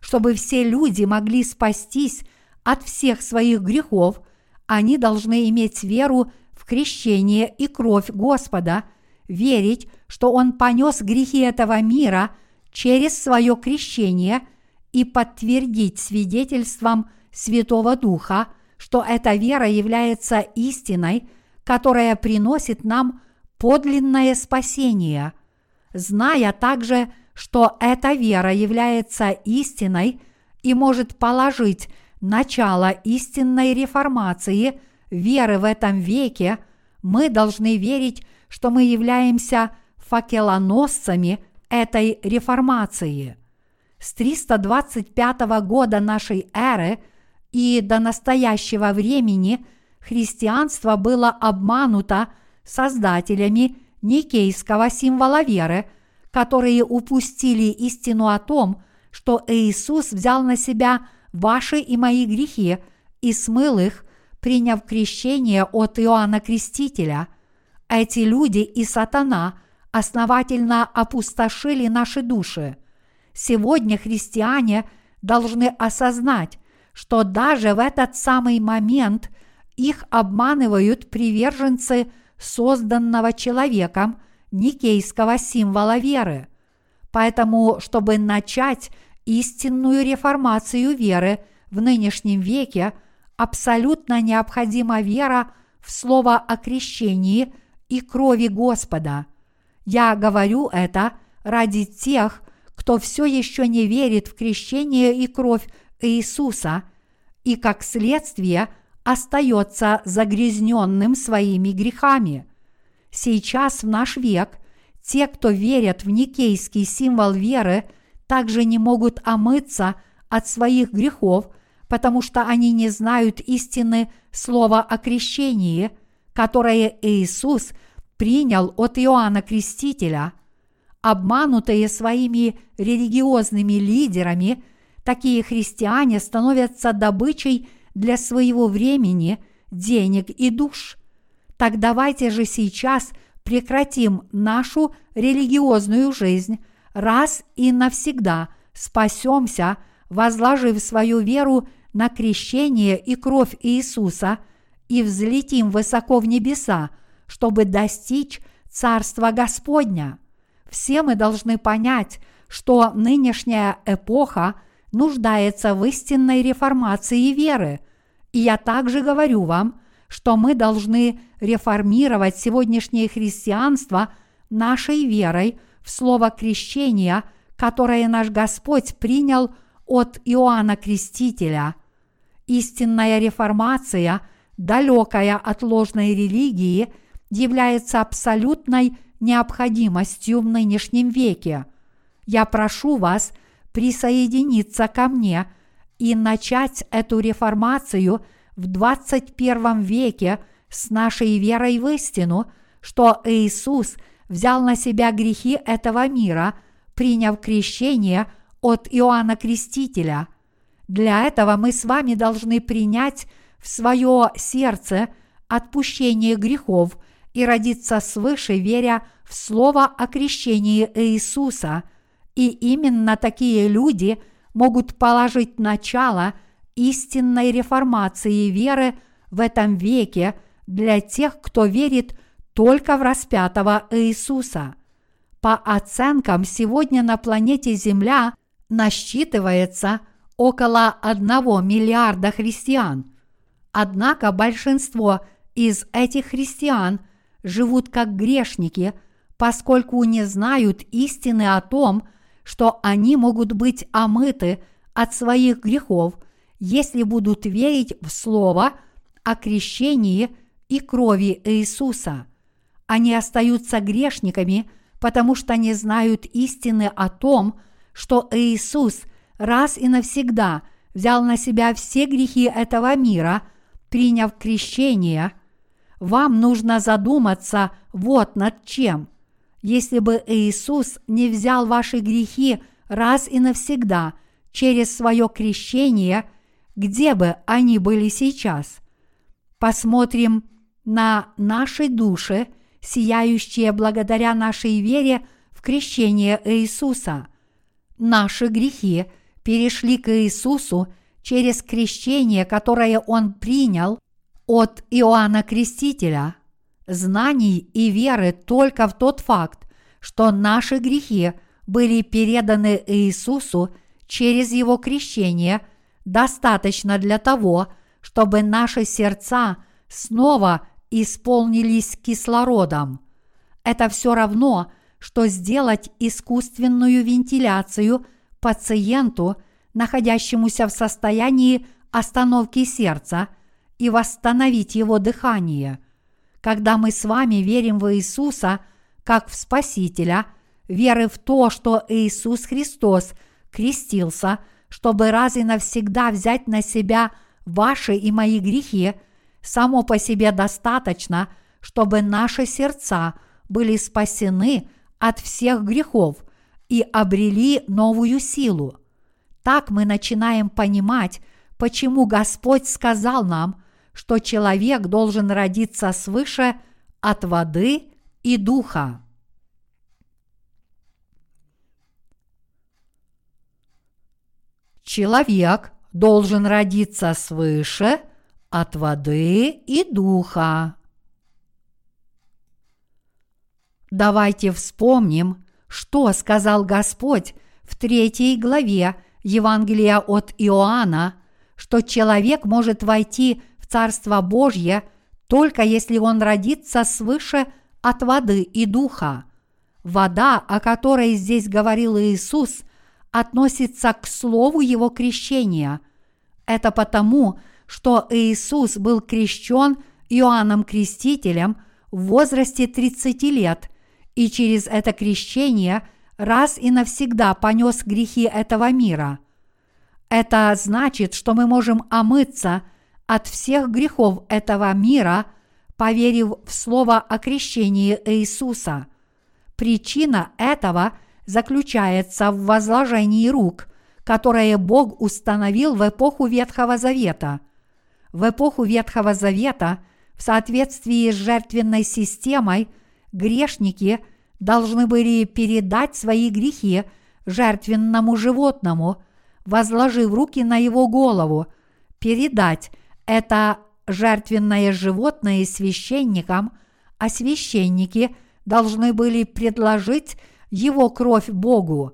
чтобы все люди могли спастись от всех своих грехов, они должны иметь веру в крещение и кровь Господа, верить, что Он понес грехи этого мира через свое крещение и подтвердить свидетельством Святого Духа, что эта вера является истиной, которая приносит нам подлинное спасение, зная также, что эта вера является истиной и может положить начало истинной реформации веры в этом веке, мы должны верить, что мы являемся факелоносцами этой реформации. С 325 года нашей эры и до настоящего времени христианство было обмануто создателями никейского символа веры, которые упустили истину о том, что Иисус взял на себя ваши и мои грехи и смыл их, приняв крещение от Иоанна Крестителя. Эти люди и сатана основательно опустошили наши души. Сегодня христиане должны осознать, что даже в этот самый момент их обманывают приверженцы созданного человеком никейского символа веры. Поэтому, чтобы начать истинную реформацию веры в нынешнем веке, абсолютно необходима вера в слово о крещении и крови Господа. Я говорю это ради тех, кто все еще не верит в крещение и кровь Иисуса и, как следствие, остается загрязненным своими грехами. Сейчас в наш век те, кто верят в никейский символ веры, также не могут омыться от своих грехов, потому что они не знают истины слова о крещении, которое Иисус принял от Иоанна Крестителя. Обманутые своими религиозными лидерами – такие христиане становятся добычей для своего времени, денег и душ. Так давайте же сейчас прекратим нашу религиозную жизнь раз и навсегда, спасемся, возложив свою веру на крещение и кровь Иисуса и взлетим высоко в небеса, чтобы достичь Царства Господня. Все мы должны понять, что нынешняя эпоха – нуждается в истинной реформации веры. И я также говорю вам, что мы должны реформировать сегодняшнее христианство нашей верой в слово крещения, которое наш Господь принял от Иоанна Крестителя. Истинная реформация, далекая от ложной религии, является абсолютной необходимостью в нынешнем веке. Я прошу вас – присоединиться ко мне и начать эту реформацию в 21 веке с нашей верой в истину, что Иисус взял на себя грехи этого мира, приняв крещение от Иоанна Крестителя. Для этого мы с вами должны принять в свое сердце отпущение грехов и родиться свыше, веря в слово о крещении Иисуса – и именно такие люди могут положить начало истинной реформации веры в этом веке для тех, кто верит только в распятого Иисуса. По оценкам, сегодня на планете Земля насчитывается около 1 миллиарда христиан. Однако большинство из этих христиан живут как грешники, поскольку не знают истины о том, что они могут быть омыты от своих грехов, если будут верить в Слово о крещении и крови Иисуса. Они остаются грешниками, потому что не знают истины о том, что Иисус раз и навсегда взял на себя все грехи этого мира, приняв крещение. Вам нужно задуматься вот над чем – если бы Иисус не взял ваши грехи раз и навсегда через свое крещение, где бы они были сейчас? Посмотрим на наши души, сияющие благодаря нашей вере в крещение Иисуса. Наши грехи перешли к Иисусу через крещение, которое Он принял от Иоанна Крестителя – знаний и веры только в тот факт, что наши грехи были переданы Иисусу через Его крещение, достаточно для того, чтобы наши сердца снова исполнились кислородом. Это все равно, что сделать искусственную вентиляцию пациенту, находящемуся в состоянии остановки сердца, и восстановить его дыхание – когда мы с вами верим в Иисуса как в Спасителя, веры в то, что Иисус Христос крестился, чтобы раз и навсегда взять на себя ваши и мои грехи, само по себе достаточно, чтобы наши сердца были спасены от всех грехов и обрели новую силу. Так мы начинаем понимать, почему Господь сказал нам – что человек должен родиться свыше от воды и духа. Человек должен родиться свыше от воды и духа. Давайте вспомним, что сказал Господь в третьей главе Евангелия от Иоанна, что человек может войти Царство Божье только если он родится свыше от воды и духа. Вода, о которой здесь говорил Иисус, относится к слову его крещения. Это потому, что Иисус был крещен Иоанном Крестителем в возрасте 30 лет и через это крещение раз и навсегда понес грехи этого мира. Это значит, что мы можем омыться – от всех грехов этого мира, поверив в слово о крещении Иисуса. Причина этого заключается в возложении рук, которое Бог установил в эпоху Ветхого Завета. В эпоху Ветхого Завета в соответствии с жертвенной системой грешники должны были передать свои грехи жертвенному животному, возложив руки на его голову, передать это жертвенное животное священникам, а священники должны были предложить его кровь Богу.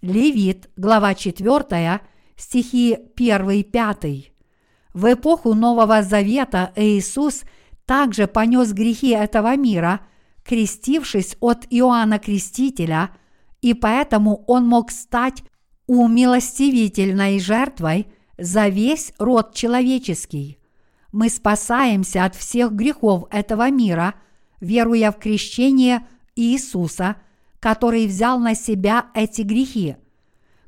Левит, глава 4, стихи 1-5. В эпоху Нового Завета Иисус также понес грехи этого мира, крестившись от Иоанна Крестителя, и поэтому он мог стать умилостивительной жертвой – за весь род человеческий. Мы спасаемся от всех грехов этого мира, веруя в крещение Иисуса, который взял на себя эти грехи.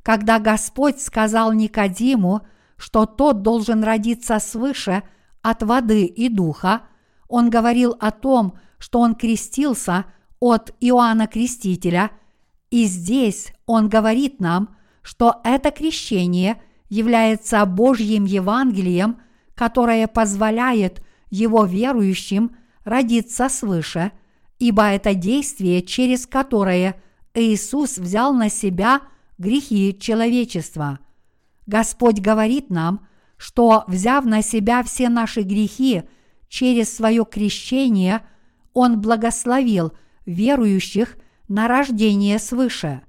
Когда Господь сказал Никодиму, что тот должен родиться свыше от воды и духа, он говорил о том, что он крестился от Иоанна Крестителя, и здесь он говорит нам, что это крещение – является Божьим Евангелием, которое позволяет его верующим родиться свыше, ибо это действие, через которое Иисус взял на себя грехи человечества. Господь говорит нам, что, взяв на себя все наши грехи через свое крещение, Он благословил верующих на рождение свыше.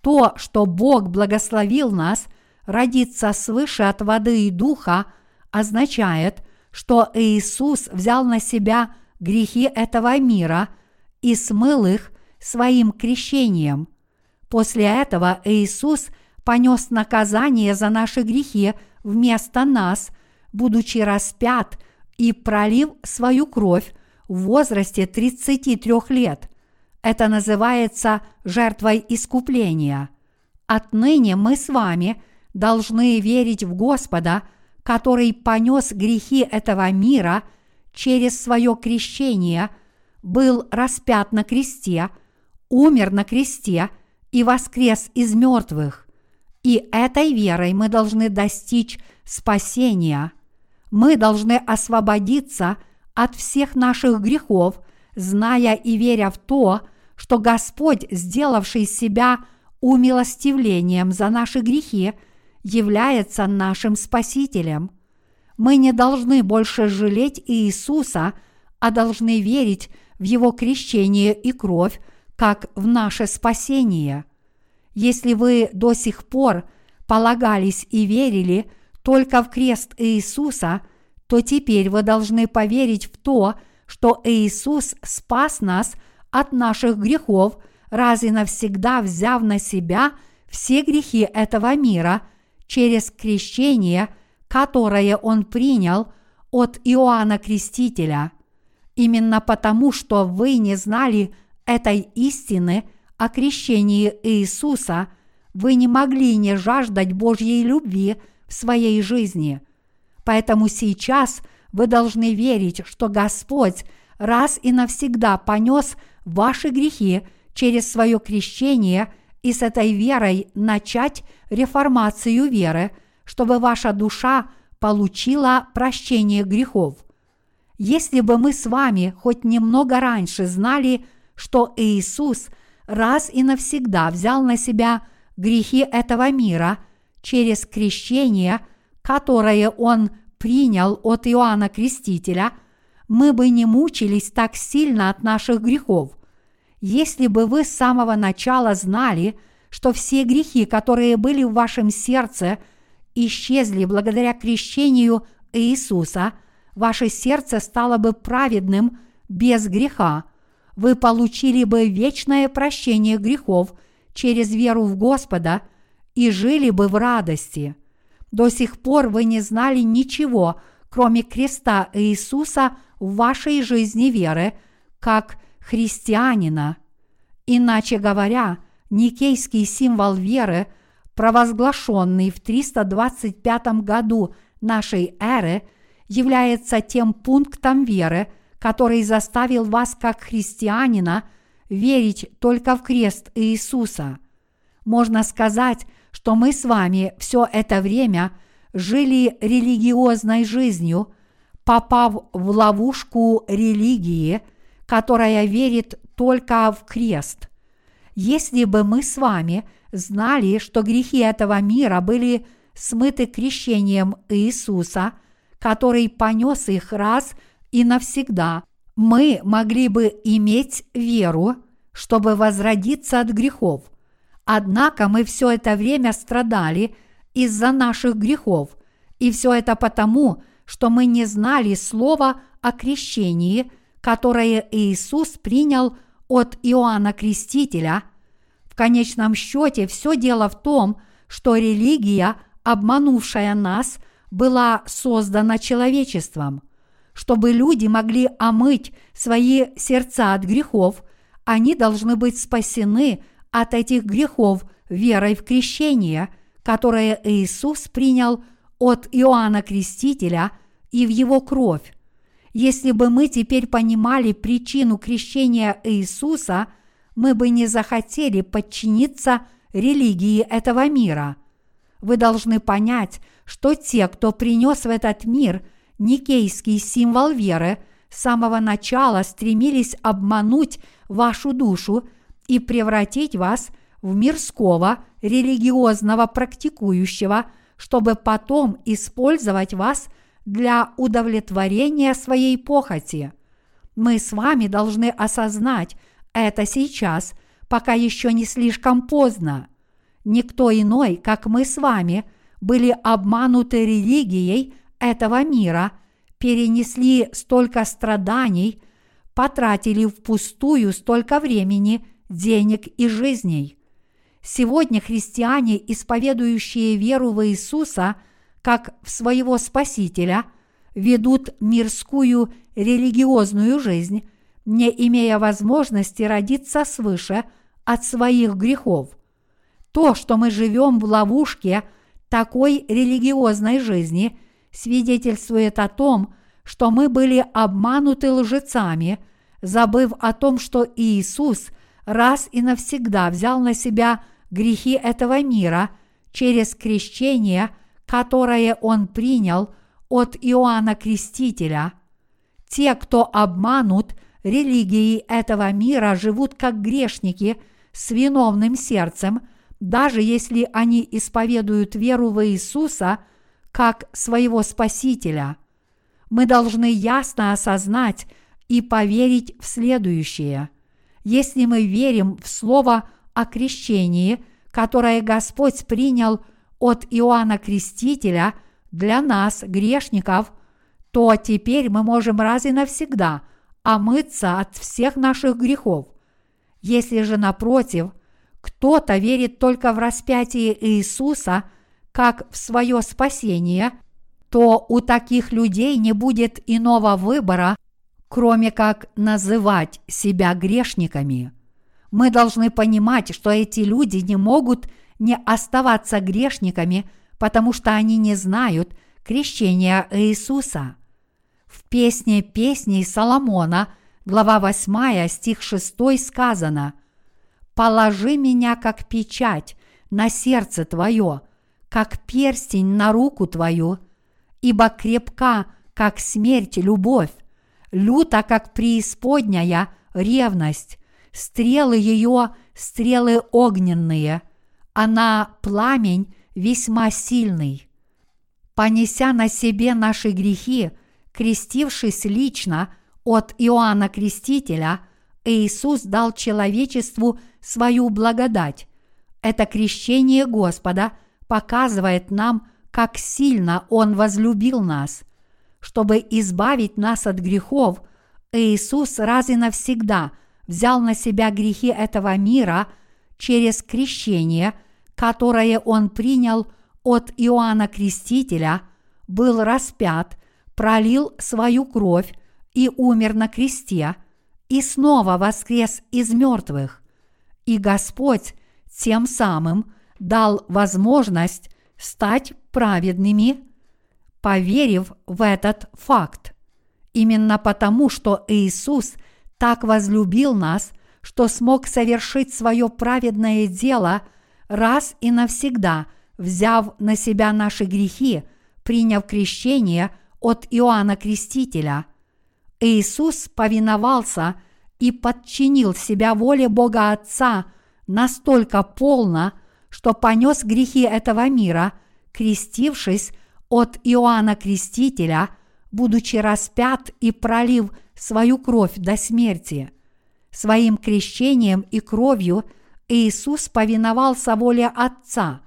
То, что Бог благословил нас родиться свыше от воды и духа, означает, что Иисус взял на себя грехи этого мира и смыл их своим крещением. После этого Иисус понес наказание за наши грехи вместо нас, будучи распят и пролив свою кровь в возрасте 33 лет. Это называется жертвой искупления. Отныне мы с вами должны верить в Господа, который понес грехи этого мира через свое крещение, был распят на кресте, умер на кресте и воскрес из мертвых. И этой верой мы должны достичь спасения. Мы должны освободиться от всех наших грехов, зная и веря в то, что Господь, сделавший себя умилостивлением за наши грехи, является нашим Спасителем. Мы не должны больше жалеть Иисуса, а должны верить в Его крещение и кровь, как в наше спасение. Если вы до сих пор полагались и верили только в крест Иисуса, то теперь вы должны поверить в то, что Иисус спас нас от наших грехов, раз и навсегда взяв на себя все грехи этого мира через крещение, которое Он принял от Иоанна Крестителя. Именно потому, что вы не знали этой истины о крещении Иисуса, вы не могли не жаждать Божьей любви в своей жизни. Поэтому сейчас вы должны верить, что Господь раз и навсегда понес ваши грехи через свое крещение и с этой верой начать реформацию веры, чтобы ваша душа получила прощение грехов. Если бы мы с вами хоть немного раньше знали, что Иисус раз и навсегда взял на себя грехи этого мира через крещение, которое Он принял от Иоанна Крестителя, мы бы не мучились так сильно от наших грехов. Если бы вы с самого начала знали, что все грехи, которые были в вашем сердце, исчезли благодаря крещению Иисуса, ваше сердце стало бы праведным без греха. Вы получили бы вечное прощение грехов через веру в Господа и жили бы в радости. До сих пор вы не знали ничего, кроме креста Иисуса в вашей жизни веры, как христианина. Иначе говоря, никейский символ веры, провозглашенный в 325 году нашей эры, является тем пунктом веры, который заставил вас как христианина верить только в крест Иисуса. Можно сказать, что мы с вами все это время жили религиозной жизнью, попав в ловушку религии – которая верит только в крест. Если бы мы с вами знали, что грехи этого мира были смыты крещением Иисуса, который понес их раз и навсегда, мы могли бы иметь веру, чтобы возродиться от грехов. Однако мы все это время страдали из-за наших грехов, и все это потому, что мы не знали слова о крещении – которое Иисус принял от Иоанна Крестителя, в конечном счете все дело в том, что религия, обманувшая нас, была создана человечеством. Чтобы люди могли омыть свои сердца от грехов, они должны быть спасены от этих грехов верой в крещение, которое Иисус принял от Иоанна Крестителя и в его кровь. Если бы мы теперь понимали причину крещения Иисуса, мы бы не захотели подчиниться религии этого мира. Вы должны понять, что те, кто принес в этот мир никейский символ веры, с самого начала стремились обмануть вашу душу и превратить вас в мирского, религиозного практикующего, чтобы потом использовать вас – для удовлетворения своей похоти. Мы с вами должны осознать это сейчас, пока еще не слишком поздно. Никто иной, как мы с вами, были обмануты религией этого мира, перенесли столько страданий, потратили впустую столько времени, денег и жизней. Сегодня христиане, исповедующие веру в Иисуса как в своего Спасителя, ведут мирскую религиозную жизнь, не имея возможности родиться свыше от своих грехов. То, что мы живем в ловушке такой религиозной жизни, свидетельствует о том, что мы были обмануты лжецами, забыв о том, что Иисус раз и навсегда взял на себя грехи этого мира через крещение, которое Он принял от Иоанна Крестителя. Те, кто обманут религией этого мира, живут как грешники с виновным сердцем, даже если они исповедуют веру в Иисуса как своего Спасителя. Мы должны ясно осознать и поверить в следующее. Если мы верим в Слово о крещении, которое Господь принял от Иоанна Крестителя для нас, грешников, то теперь мы можем раз и навсегда омыться от всех наших грехов. Если же, напротив, кто-то верит только в распятие Иисуса как в свое спасение, то у таких людей не будет иного выбора, кроме как называть себя грешниками. Мы должны понимать, что эти люди не могут не оставаться грешниками, потому что они не знают крещения Иисуса. В песне песней Соломона, глава 8, стих 6 сказано «Положи меня как печать на сердце твое, как перстень на руку твою, ибо крепка, как смерть, любовь, люта, как преисподняя ревность, стрелы ее – стрелы огненные, она пламень весьма сильный. Понеся на себе наши грехи, крестившись лично от Иоанна Крестителя, Иисус дал человечеству свою благодать. Это крещение Господа показывает нам, как сильно Он возлюбил нас – чтобы избавить нас от грехов, Иисус раз и навсегда взял на себя грехи этого мира через крещение, которое Он принял от Иоанна Крестителя, был распят, пролил свою кровь и умер на кресте, и снова воскрес из мертвых. И Господь тем самым дал возможность стать праведными поверив в этот факт. Именно потому, что Иисус так возлюбил нас, что смог совершить свое праведное дело раз и навсегда, взяв на себя наши грехи, приняв крещение от Иоанна Крестителя. Иисус повиновался и подчинил себя воле Бога Отца настолько полно, что понес грехи этого мира, крестившись от Иоанна Крестителя, будучи распят и пролив свою кровь до смерти. Своим крещением и кровью Иисус повиновался воле Отца.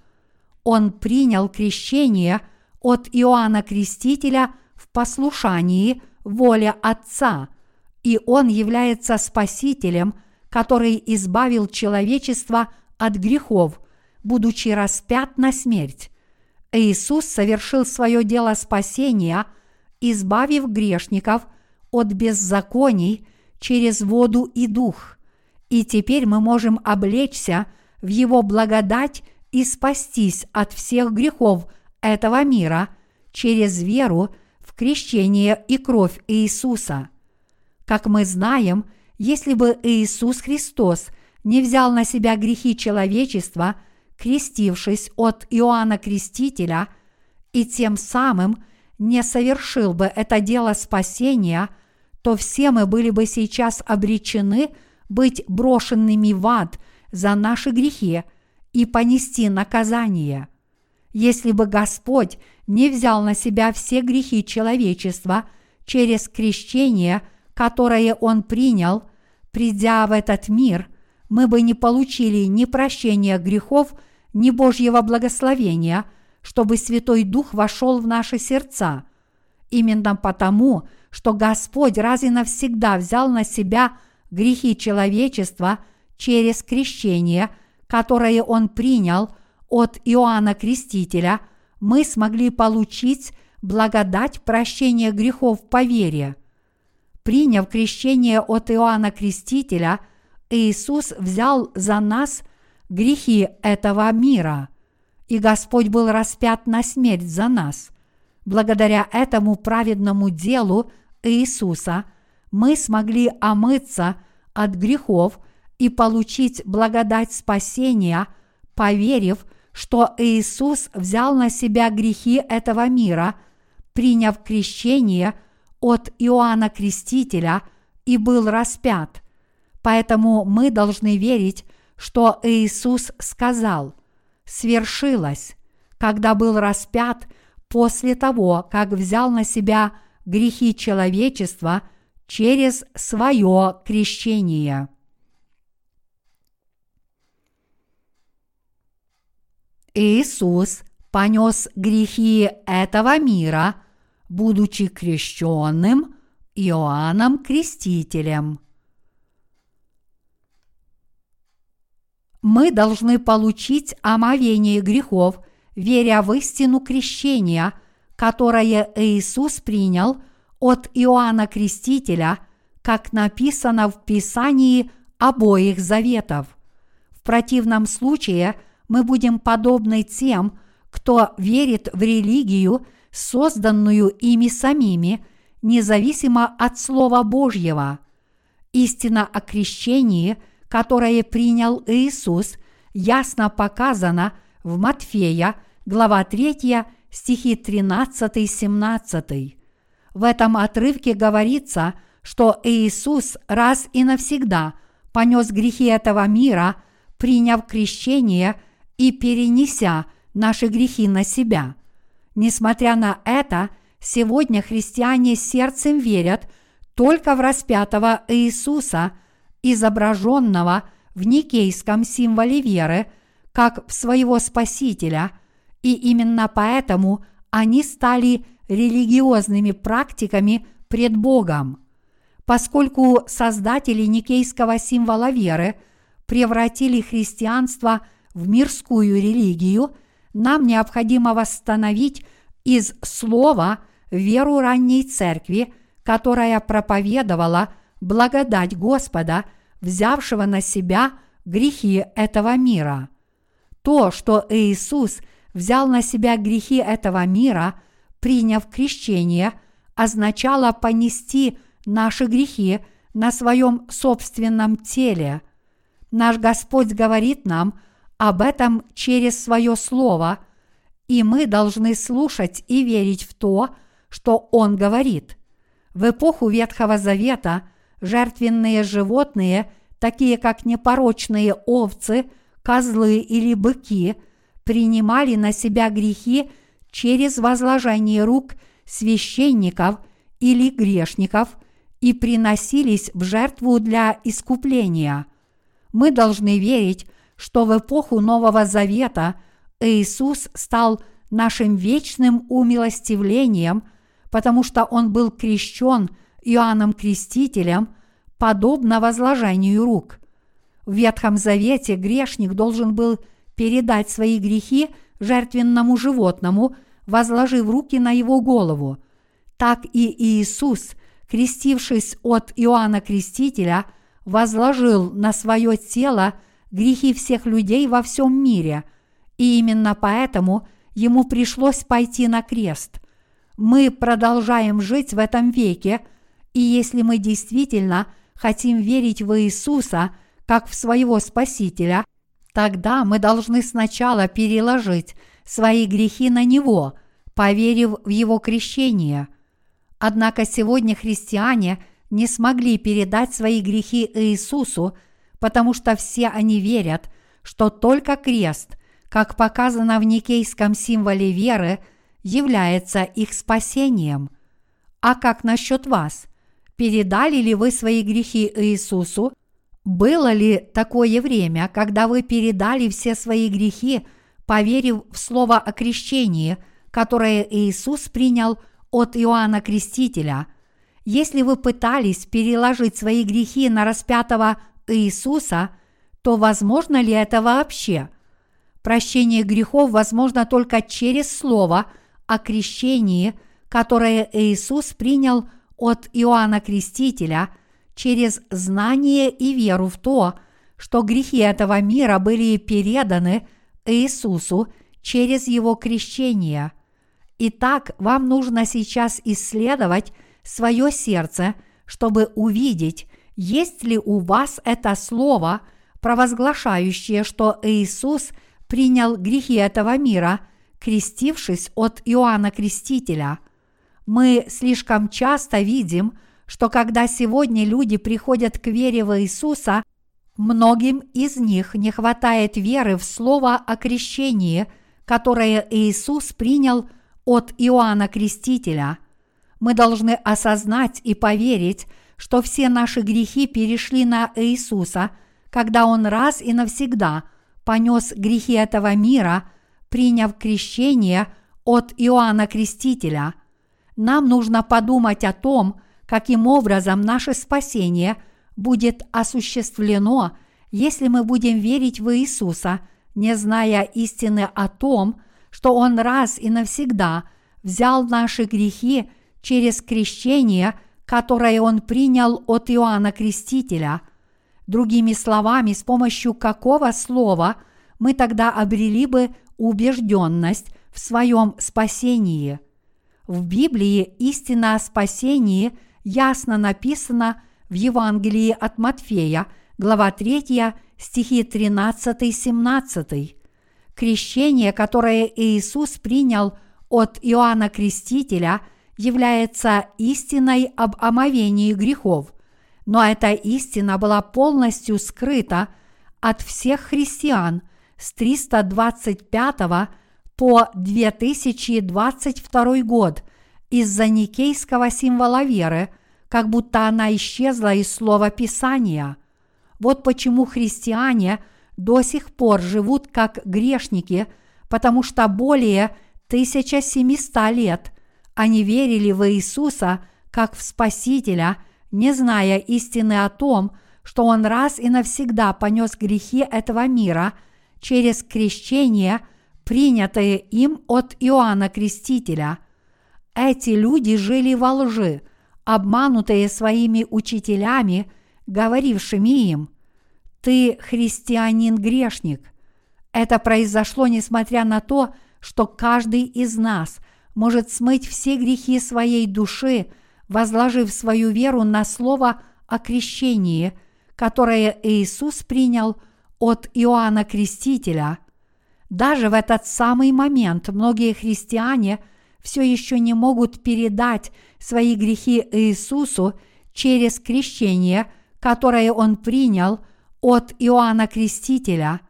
Он принял крещение от Иоанна Крестителя в послушании воле Отца, и Он является Спасителем, который избавил человечество от грехов, будучи распят на смерть. Иисус совершил свое дело спасения, избавив грешников от беззаконий через воду и дух. И теперь мы можем облечься в Его благодать и спастись от всех грехов этого мира через веру в крещение и кровь Иисуса. Как мы знаем, если бы Иисус Христос не взял на себя грехи человечества – крестившись от Иоанна Крестителя, и тем самым не совершил бы это дело спасения, то все мы были бы сейчас обречены быть брошенными в ад за наши грехи и понести наказание. Если бы Господь не взял на себя все грехи человечества через крещение, которое Он принял, придя в этот мир – мы бы не получили ни прощения грехов, ни Божьего благословения, чтобы Святой Дух вошел в наши сердца. Именно потому, что Господь раз и навсегда взял на себя грехи человечества через крещение, которое Он принял от Иоанна Крестителя, мы смогли получить благодать прощения грехов по вере. Приняв крещение от Иоанна Крестителя, Иисус взял за нас грехи этого мира, и Господь был распят на смерть за нас. Благодаря этому праведному делу Иисуса мы смогли омыться от грехов и получить благодать спасения, поверив, что Иисус взял на себя грехи этого мира, приняв крещение от Иоанна Крестителя и был распят. Поэтому мы должны верить, что Иисус сказал «свершилось», когда был распят после того, как взял на себя грехи человечества через свое крещение. Иисус понес грехи этого мира, будучи крещенным Иоанном Крестителем. Мы должны получить омовение грехов, веря в истину крещения – которое Иисус принял от Иоанна Крестителя, как написано в Писании обоих заветов. В противном случае мы будем подобны тем, кто верит в религию, созданную ими самими, независимо от Слова Божьего. Истина о крещении, которое принял Иисус, ясно показана в Матфея, глава 3, стихи 13-17. В этом отрывке говорится, что Иисус раз и навсегда понес грехи этого мира, приняв крещение и перенеся наши грехи на себя. Несмотря на это, сегодня христиане сердцем верят только в распятого Иисуса, изображенного в никейском символе веры, как в своего Спасителя – и именно поэтому они стали религиозными практиками пред Богом. Поскольку создатели никейского символа веры превратили христианство в мирскую религию, нам необходимо восстановить из слова веру ранней церкви, которая проповедовала благодать Господа, взявшего на себя грехи этого мира. То, что Иисус – взял на себя грехи этого мира, приняв крещение, означало понести наши грехи на своем собственном теле. Наш Господь говорит нам об этом через свое Слово, и мы должны слушать и верить в то, что Он говорит. В эпоху Ветхого Завета жертвенные животные, такие как непорочные овцы, козлы или быки – принимали на себя грехи через возложение рук священников или грешников и приносились в жертву для искупления. Мы должны верить, что в эпоху Нового Завета Иисус стал нашим вечным умилостивлением, потому что Он был крещен Иоанном Крестителем, подобно возложению рук. В Ветхом Завете грешник должен был передать свои грехи жертвенному животному, возложив руки на его голову. Так и Иисус, крестившись от Иоанна Крестителя, возложил на свое тело грехи всех людей во всем мире, и именно поэтому ему пришлось пойти на крест. Мы продолжаем жить в этом веке, и если мы действительно хотим верить в Иисуса как в своего Спасителя – Тогда мы должны сначала переложить свои грехи на Него, поверив в Его крещение. Однако сегодня христиане не смогли передать свои грехи Иисусу, потому что все они верят, что только крест, как показано в никейском символе веры, является их спасением. А как насчет вас? Передали ли вы свои грехи Иисусу, Было ли такое время, когда вы передали все свои грехи, поверив в слово о крещении, которое Иисус принял от Иоанна Крестителя? Если вы пытались переложить свои грехи на распятого Иисуса, то возможно ли это вообще? Прощение грехов возможно только через слово о крещении, которое Иисус принял от Иоанна Крестителя – через знание и веру в то, что грехи этого мира были переданы Иисусу через его крещение. Итак, вам нужно сейчас исследовать свое сердце, чтобы увидеть, есть ли у вас это слово, провозглашающее, что Иисус принял грехи этого мира, крестившись от Иоанна Крестителя. Мы слишком часто видим, что когда сегодня люди приходят к вере в Иисуса, многим из них не хватает веры в слово о крещении, которое Иисус принял от Иоанна Крестителя. Мы должны осознать и поверить, что все наши грехи перешли на Иисуса, когда Он раз и навсегда понес грехи этого мира, приняв крещение от Иоанна Крестителя. Нам нужно подумать о том, каким образом наше спасение будет осуществлено, если мы будем верить в Иисуса, не зная истины о том, что Он раз и навсегда взял наши грехи через крещение, которое Он принял от Иоанна Крестителя. Другими словами, с помощью какого слова мы тогда обрели бы убежденность в своем спасении? В Библии истина о спасении – ясно написано в Евангелии от Матфея, глава 3, стихи 13-17. Крещение, которое Иисус принял от Иоанна Крестителя, является истиной об омовении грехов, но эта истина была полностью скрыта от всех христиан с 325 по 2022 год из-за никейского символа веры, как будто она исчезла из слова Писания. Вот почему христиане до сих пор живут как грешники, потому что более 1700 лет они верили в Иисуса как в Спасителя, не зная истины о том, что Он раз и навсегда понес грехи этого мира через крещение, принятое им от Иоанна Крестителя – эти люди жили во лжи, обманутые своими учителями, говорившими им «Ты христианин-грешник». Это произошло несмотря на то, что каждый из нас может смыть все грехи своей души, возложив свою веру на слово о крещении, которое Иисус принял от Иоанна Крестителя. Даже в этот самый момент многие христиане – все еще не могут передать свои грехи Иисусу через крещение, которое Он принял от Иоанна Крестителя.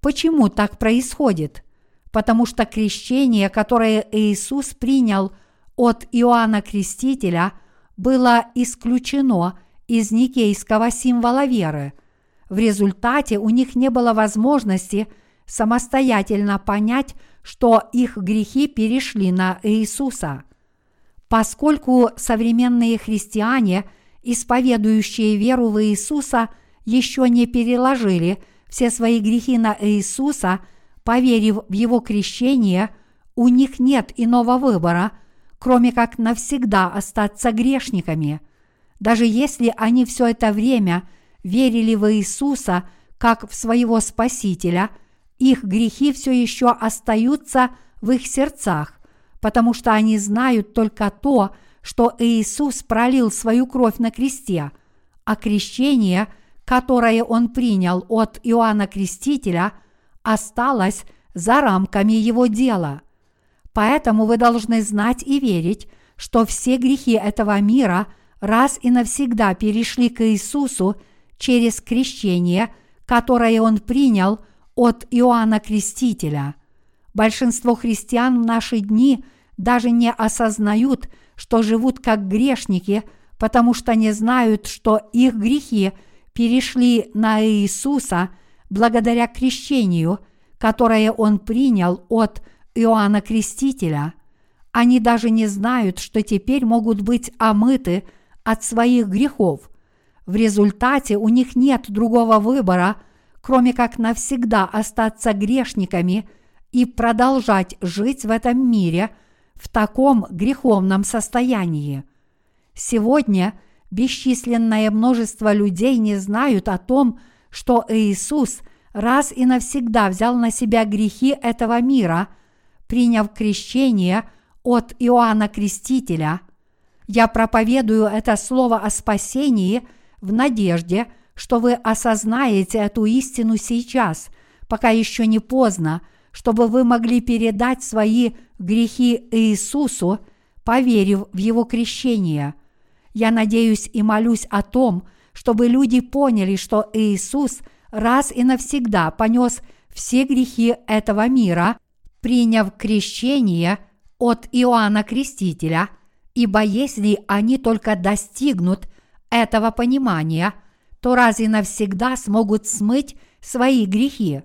Почему так происходит? Потому что крещение, которое Иисус принял от Иоанна Крестителя, было исключено из никейского символа веры. В результате у них не было возможности самостоятельно понять, что их грехи перешли на Иисуса. Поскольку современные христиане, исповедующие веру в Иисуса, еще не переложили все свои грехи на Иисуса, поверив в Его крещение, у них нет иного выбора, кроме как навсегда остаться грешниками. Даже если они все это время верили в Иисуса как в своего Спасителя – их грехи все еще остаются в их сердцах, потому что они знают только то, что Иисус пролил свою кровь на кресте, а крещение, которое Он принял от Иоанна Крестителя, осталось за рамками Его дела. Поэтому вы должны знать и верить, что все грехи этого мира раз и навсегда перешли к Иисусу через крещение, которое Он принял – от Иоанна Крестителя. Большинство христиан в наши дни даже не осознают, что живут как грешники, потому что не знают, что их грехи перешли на Иисуса благодаря крещению, которое Он принял от Иоанна Крестителя. Они даже не знают, что теперь могут быть омыты от своих грехов. В результате у них нет другого выбора, кроме как навсегда остаться грешниками и продолжать жить в этом мире в таком греховном состоянии. Сегодня бесчисленное множество людей не знают о том, что Иисус раз и навсегда взял на себя грехи этого мира, приняв крещение от Иоанна Крестителя. Я проповедую это слово о спасении в надежде, что вы осознаете эту истину сейчас, пока еще не поздно, чтобы вы могли передать свои грехи Иисусу, поверив в Его крещение. Я надеюсь и молюсь о том, чтобы люди поняли, что Иисус раз и навсегда понес все грехи этого мира, приняв крещение от Иоанна Крестителя, ибо если они только достигнут этого понимания, то раз и навсегда смогут смыть свои грехи.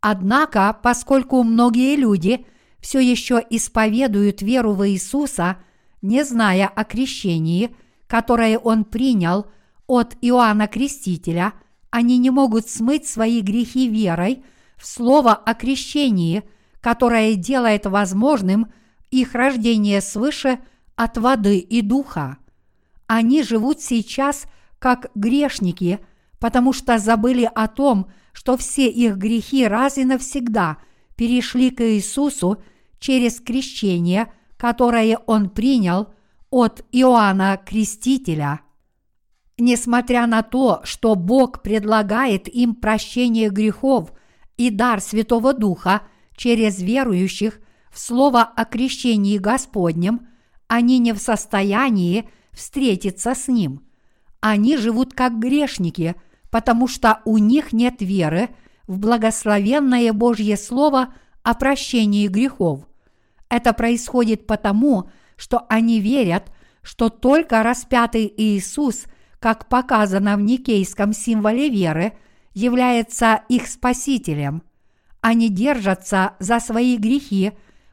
Однако, поскольку многие люди все еще исповедуют веру в Иисуса, не зная о крещении, которое Он принял от Иоанна Крестителя, они не могут смыть свои грехи верой в слово о крещении, которое делает возможным их рождение свыше от воды и духа. Они живут сейчас как грешники, потому что забыли о том, что все их грехи раз и навсегда перешли к Иисусу через крещение, которое Он принял от Иоанна Крестителя. Несмотря на то, что Бог предлагает им прощение грехов и дар Святого Духа через верующих в Слово о крещении Господнем, они не в состоянии встретиться с Ним. Они живут как грешники – потому что у них нет веры в благословенное Божье Слово о прощении грехов. Это происходит потому, что они верят, что только распятый Иисус, как показано в никейском символе веры, является их спасителем. Они держатся за свои грехи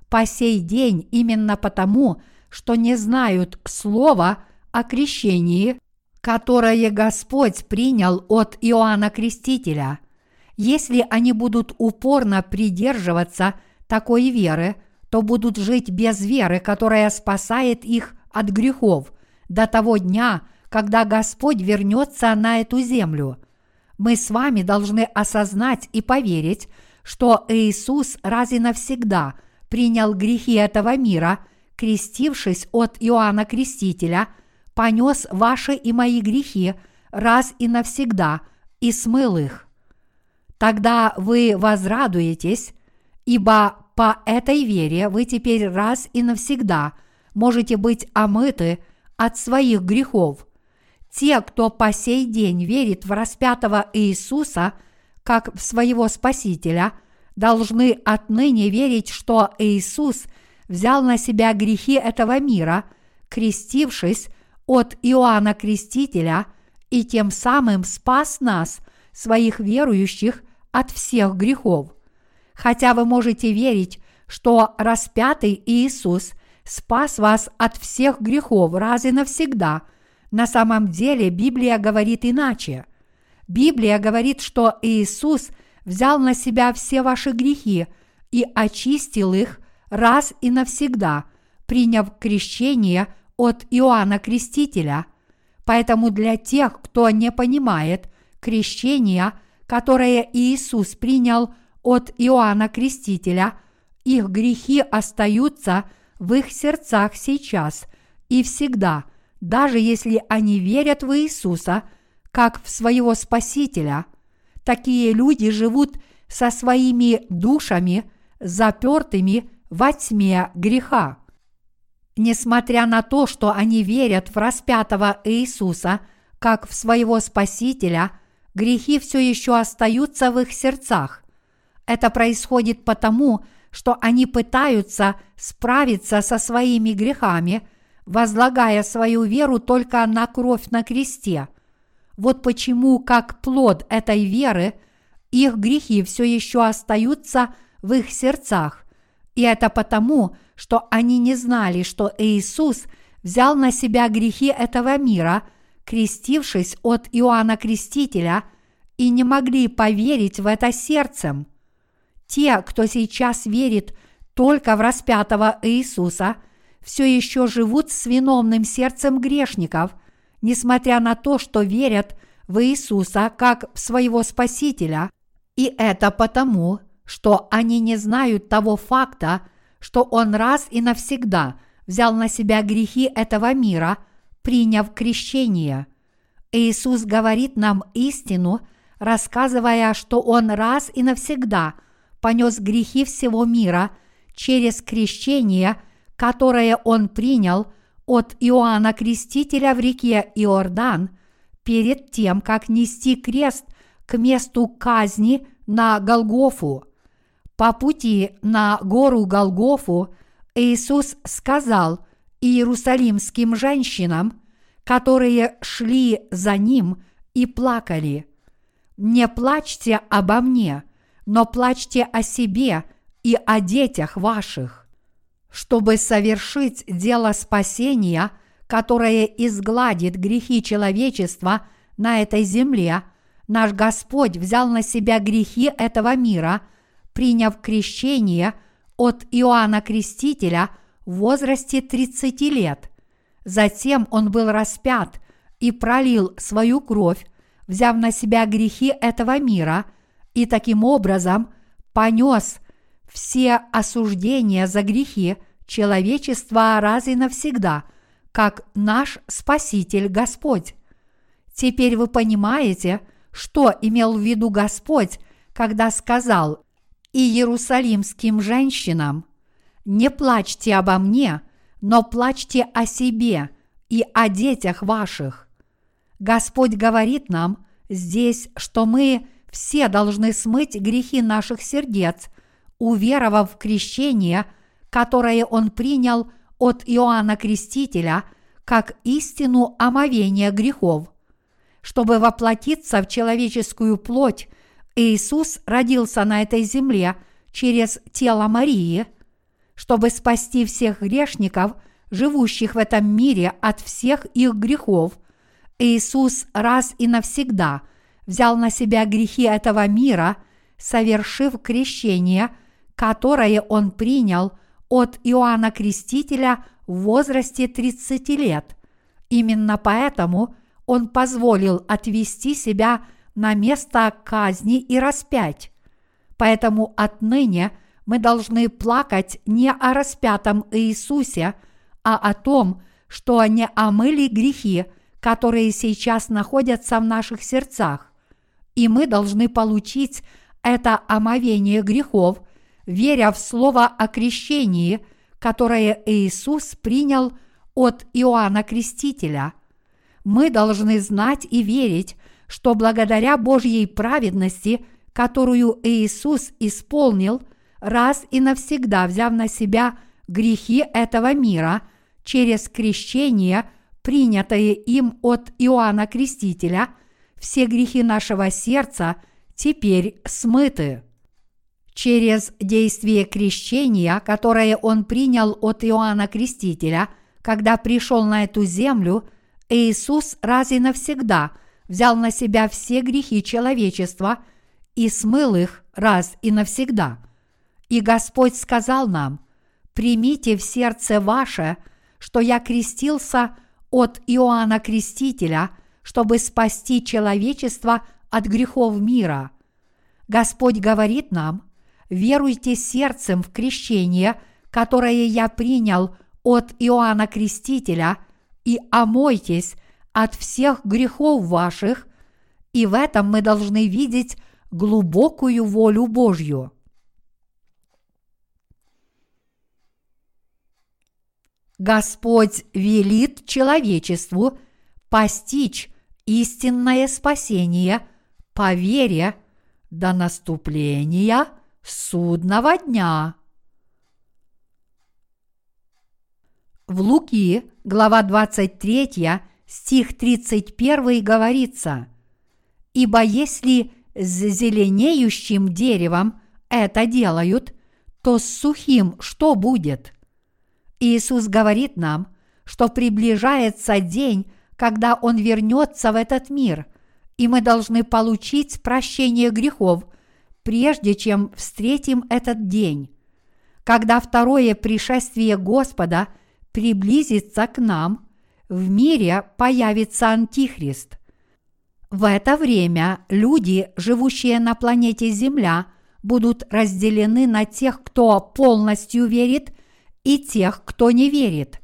по сей день именно потому, что не знают слова о крещении которое Господь принял от Иоанна Крестителя. Если они будут упорно придерживаться такой веры, то будут жить без веры, которая спасает их от грехов до того дня, когда Господь вернется на эту землю. Мы с вами должны осознать и поверить, что Иисус раз и навсегда принял грехи этого мира, крестившись от Иоанна Крестителя – понес ваши и мои грехи раз и навсегда и смыл их. Тогда вы возрадуетесь, ибо по этой вере вы теперь раз и навсегда можете быть омыты от своих грехов. Те, кто по сей день верит в распятого Иисуса как в своего Спасителя, должны отныне верить, что Иисус взял на себя грехи этого мира, крестившись от Иоанна Крестителя и тем самым спас нас, своих верующих, от всех грехов. Хотя вы можете верить, что распятый Иисус спас вас от всех грехов раз и навсегда, на самом деле Библия говорит иначе. Библия говорит, что Иисус взял на себя все ваши грехи и очистил их раз и навсегда, приняв крещение – от Иоанна Крестителя. Поэтому для тех, кто не понимает крещения, которое Иисус принял от Иоанна Крестителя, их грехи остаются в их сердцах сейчас и всегда, даже если они верят в Иисуса как в своего Спасителя. Такие люди живут со своими душами, запертыми во тьме греха. Несмотря на то, что они верят в распятого Иисуса как в своего Спасителя, грехи все еще остаются в их сердцах. Это происходит потому, что они пытаются справиться со своими грехами, возлагая свою веру только на кровь на кресте. Вот почему, как плод этой веры, их грехи все еще остаются в их сердцах. И это потому, что они не знали, что Иисус взял на себя грехи этого мира, крестившись от Иоанна Крестителя, и не могли поверить в это сердцем. Те, кто сейчас верит только в распятого Иисуса, все еще живут с виновным сердцем грешников, несмотря на то, что верят в Иисуса как в своего Спасителя, и это потому, что они не знают того факта, что Он раз и навсегда взял на себя грехи этого мира, приняв крещение. Иисус говорит нам истину, рассказывая, что Он раз и навсегда понес грехи всего мира через крещение, которое Он принял от Иоанна Крестителя в реке Иордан перед тем, как нести крест к месту казни на Голгофу. По пути на гору Голгофу Иисус сказал иерусалимским женщинам, которые шли за ним и плакали, «Не плачьте обо мне, но плачьте о себе и о детях ваших» чтобы совершить дело спасения, которое изгладит грехи человечества на этой земле – наш Господь взял на себя грехи этого мира, приняв крещение от Иоанна Крестителя в возрасте 30 лет. Затем он был распят и пролил свою кровь, взяв на себя грехи этого мира, и таким образом понес все осуждения за грехи человечества раз и навсегда, как наш Спаситель Господь. Теперь вы понимаете – что имел в виду Господь, когда сказал и иерусалимским женщинам, «Не плачьте обо мне, но плачьте о себе и о детях ваших». Господь говорит нам здесь, что мы все должны смыть грехи наших сердец, уверовав в крещение, которое Он принял от Иоанна Крестителя, как истину омовения грехов – чтобы воплотиться в человеческую плоть, Иисус родился на этой земле через тело Марии, чтобы спасти всех грешников, живущих в этом мире от всех их грехов. Иисус раз и навсегда взял на себя грехи этого мира, совершив крещение, которое он принял от Иоанна Крестителя в возрасте 30 лет. Именно поэтому – он позволил отвести себя на место казни и распять. Поэтому отныне мы должны плакать не о распятом Иисусе, а о том, что не омыли грехи, которые сейчас находятся в наших сердцах. И мы должны получить это омовение грехов, веря в слово о крещении, которое Иисус принял от Иоанна Крестителя – мы должны знать и верить, что благодаря Божьей праведности, которую Иисус исполнил, раз и навсегда взяв на себя грехи этого мира через крещение, принятое им от Иоанна Крестителя, все грехи нашего сердца теперь смыты. Через действие крещения, которое он принял от Иоанна Крестителя, когда пришел на эту землю – Иисус раз и навсегда взял на себя все грехи человечества и смыл их раз и навсегда. И Господь сказал нам, «Примите в сердце ваше, что я крестился от Иоанна Крестителя, чтобы спасти человечество от грехов мира». Господь говорит нам, веруйте сердцем в крещение, которое я принял от Иоанна Крестителя – и омойтесь от всех грехов ваших, и в этом мы должны видеть глубокую волю Божью. Господь велит человечеству постичь истинное спасение по вере до наступления судного дня. В Луки, глава 23, стих 31 говорится, «Ибо если с зеленеющим деревом это делают, то с сухим что будет?» Иисус говорит нам, что приближается день, когда Он вернется в этот мир, и мы должны получить прощение грехов, прежде чем встретим этот день. Когда второе пришествие Господа приблизится к нам, в мире появится Антихрист. В это время люди, живущие на планете Земля, будут разделены на тех, кто полностью верит, и тех, кто не верит.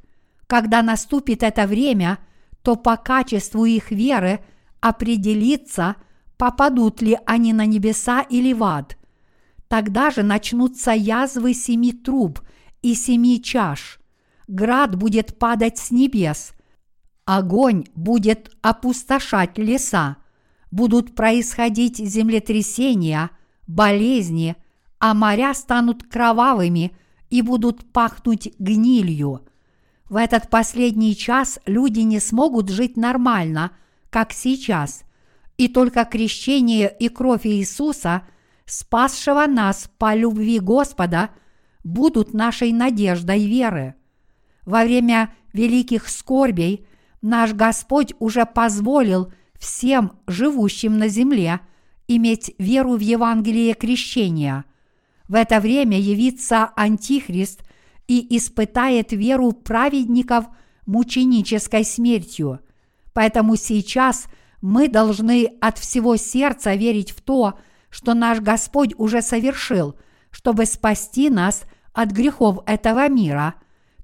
Когда наступит это время, то по качеству их веры определится, попадут ли они на небеса или в ад. Тогда же начнутся язвы семи труб и семи чаш. Град будет падать с небес. Огонь будет опустошать леса. Будут происходить землетрясения, болезни, а моря станут кровавыми и будут пахнуть гнилью. В этот последний час люди не смогут жить нормально, как сейчас, и только крещение и кровь Иисуса – спасшего нас по любви Господа, будут нашей надеждой веры. Во время великих скорбей наш Господь уже позволил всем живущим на земле иметь веру в Евангелие крещения. В это время явится Антихрист и испытает веру праведников мученической смертью. Поэтому сейчас мы должны от всего сердца верить в то, что наш Господь уже совершил, чтобы спасти нас от грехов этого мира,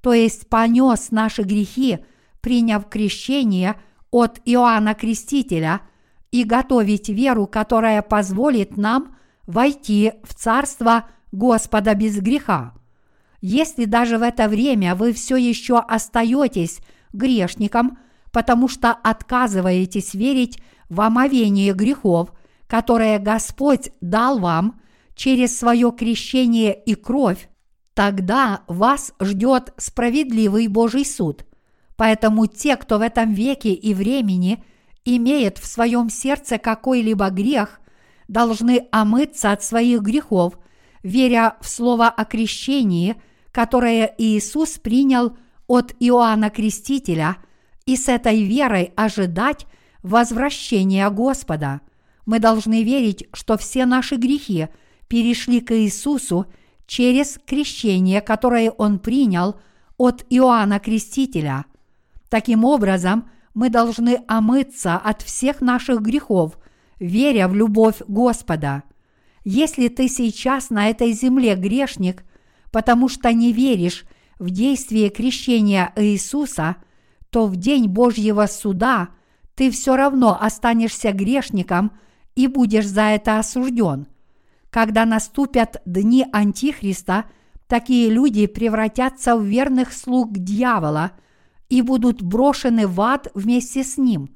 то есть понес наши грехи, приняв крещение от Иоанна Крестителя и готовить веру, которая позволит нам войти в Царство Господа без греха. Если даже в это время вы все еще остаетесь грешником, потому что отказываетесь верить в омовение грехов – которое Господь дал вам через свое крещение и кровь, тогда вас ждет справедливый Божий суд. Поэтому те, кто в этом веке и времени имеет в своем сердце какой-либо грех, должны омыться от своих грехов, веря в слово о крещении, которое Иисус принял от Иоанна Крестителя, и с этой верой ожидать возвращения Господа – мы должны верить, что все наши грехи перешли к Иисусу через крещение, которое Он принял от Иоанна Крестителя. Таким образом, мы должны омыться от всех наших грехов, веря в любовь Господа. Если ты сейчас на этой земле грешник, потому что не веришь в действие крещения Иисуса, то в день Божьего суда ты все равно останешься грешником – и будешь за это осужден. Когда наступят дни Антихриста, такие люди превратятся в верных слуг дьявола и будут брошены в ад вместе с ним.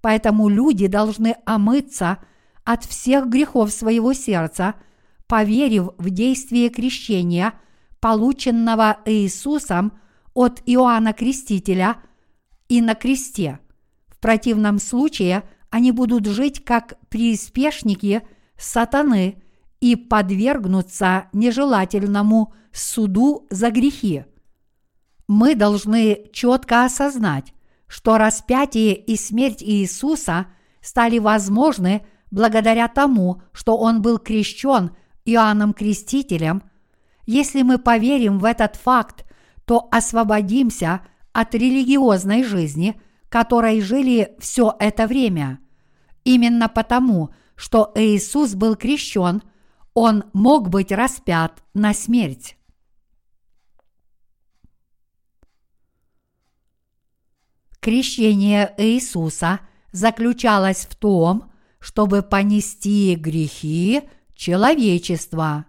Поэтому люди должны омыться от всех грехов своего сердца, поверив в действие крещения, полученного Иисусом от Иоанна Крестителя и на кресте. В противном случае – они будут жить как приспешники сатаны и подвергнутся нежелательному суду за грехи. Мы должны четко осознать, что распятие и смерть Иисуса стали возможны благодаря тому, что Он был крещен Иоанном Крестителем. Если мы поверим в этот факт, то освободимся от религиозной жизни, которой жили все это время. Именно потому, что Иисус был крещен, он мог быть распят на смерть. Крещение Иисуса заключалось в том, чтобы понести грехи человечества.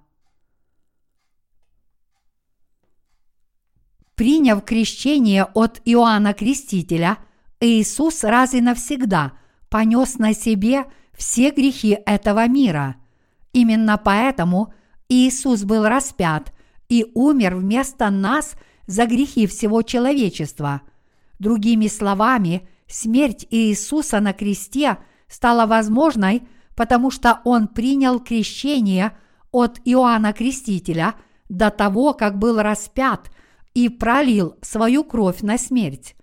Приняв крещение от Иоанна Крестителя, Иисус раз и навсегда – понес на себе все грехи этого мира. Именно поэтому Иисус был распят и умер вместо нас за грехи всего человечества. Другими словами, Смерть Иисуса на кресте стала возможной, потому что Он принял крещение от Иоанна Крестителя до того, как был распят и пролил свою кровь на смерть.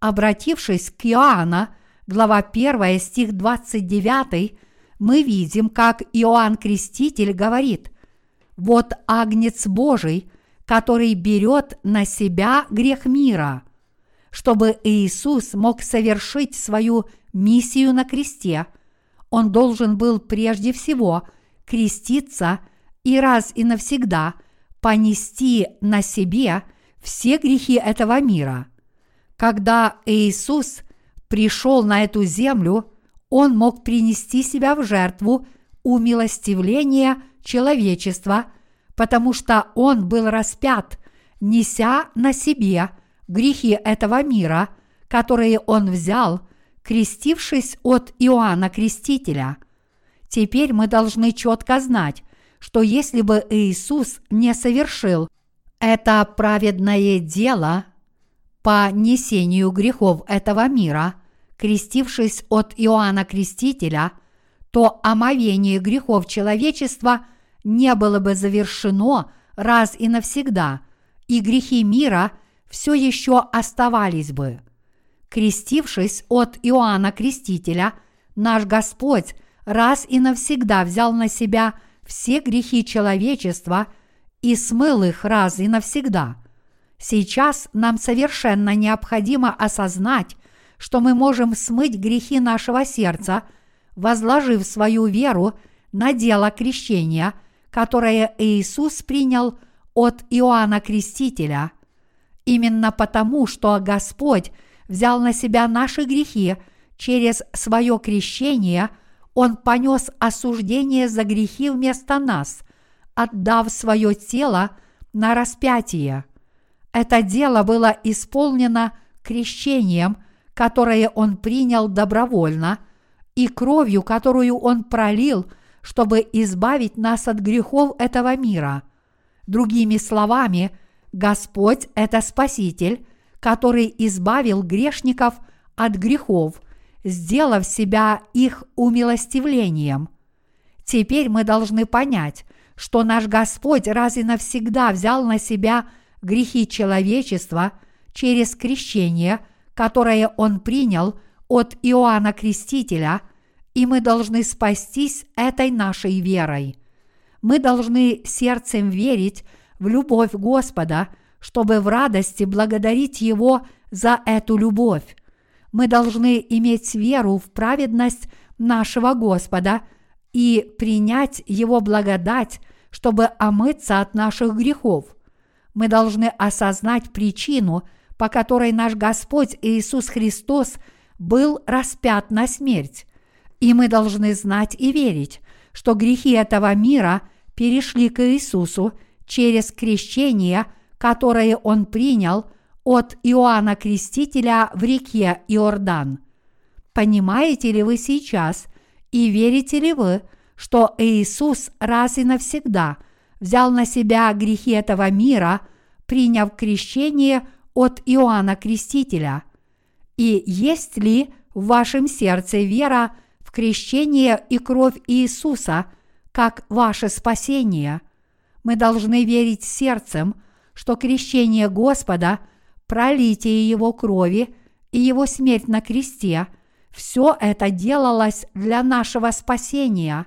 Обратившись к Иоанна, глава 1, стих 29, мы видим, как Иоанн Креститель говорит «Вот агнец Божий, который берет на себя грех мира» чтобы Иисус мог совершить свою миссию на кресте, он должен был прежде всего креститься и раз и навсегда понести на себе все грехи этого мира. Когда Иисус пришел на эту землю, он мог принести себя в жертву умилостивления человечества, потому что он был распят, неся на себе – грехи этого мира, которые он взял, крестившись от Иоанна Крестителя. Теперь мы должны четко знать, что если бы Иисус не совершил это праведное дело по несению грехов этого мира, крестившись от Иоанна Крестителя, то омовение грехов человечества не было бы завершено раз и навсегда, и грехи мира – все еще оставались бы. Крестившись от Иоанна Крестителя, наш Господь раз и навсегда взял на себя все грехи человечества и смыл их раз и навсегда. Сейчас нам совершенно необходимо осознать, что мы можем смыть грехи нашего сердца, возложив свою веру на дело крещения, которое Иисус принял от Иоанна Крестителя – Именно потому, что Господь взял на себя наши грехи через свое крещение, Он понес осуждение за грехи вместо нас, отдав свое тело на распятие. Это дело было исполнено крещением, которое Он принял добровольно, и кровью, которую Он пролил, чтобы избавить нас от грехов этого мира. Другими словами – Господь – это Спаситель, который избавил грешников от грехов, сделав себя их умилостивлением. Теперь мы должны понять, что наш Господь раз и навсегда взял на себя грехи человечества через крещение, которое Он принял от Иоанна Крестителя, и мы должны спастись этой нашей верой. Мы должны сердцем верить, в любовь Господа, чтобы в радости благодарить Его за эту любовь. Мы должны иметь веру в праведность нашего Господа и принять Его благодать, чтобы омыться от наших грехов. Мы должны осознать причину, по которой наш Господь Иисус Христос был распят на смерть. И мы должны знать и верить, что грехи этого мира перешли к Иисусу – через крещение, которое он принял от Иоанна Крестителя в реке Иордан. Понимаете ли вы сейчас и верите ли вы, что Иисус раз и навсегда взял на себя грехи этого мира, приняв крещение от Иоанна Крестителя? И есть ли в вашем сердце вера в крещение и кровь Иисуса как ваше спасение? Мы должны верить сердцем, что крещение Господа, пролитие Его крови и Его смерть на кресте – все это делалось для нашего спасения.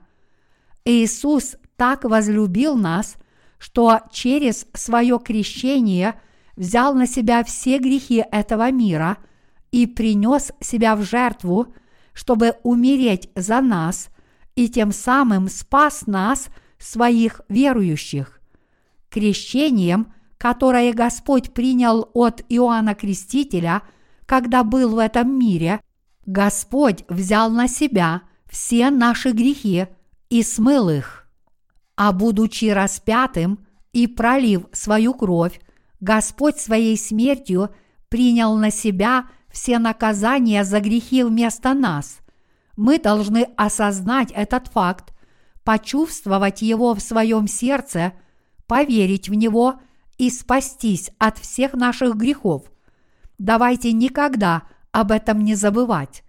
Иисус так возлюбил нас, что через свое крещение взял на себя все грехи этого мира и принес себя в жертву, чтобы умереть за нас и тем самым спас нас – своих верующих. Крещением, которое Господь принял от Иоанна Крестителя, когда был в этом мире, Господь взял на себя все наши грехи и смыл их. А будучи распятым и пролив свою кровь, Господь своей смертью принял на себя все наказания за грехи вместо нас. Мы должны осознать этот факт почувствовать Его в своем сердце, поверить в Него и спастись от всех наших грехов. Давайте никогда об этом не забывать.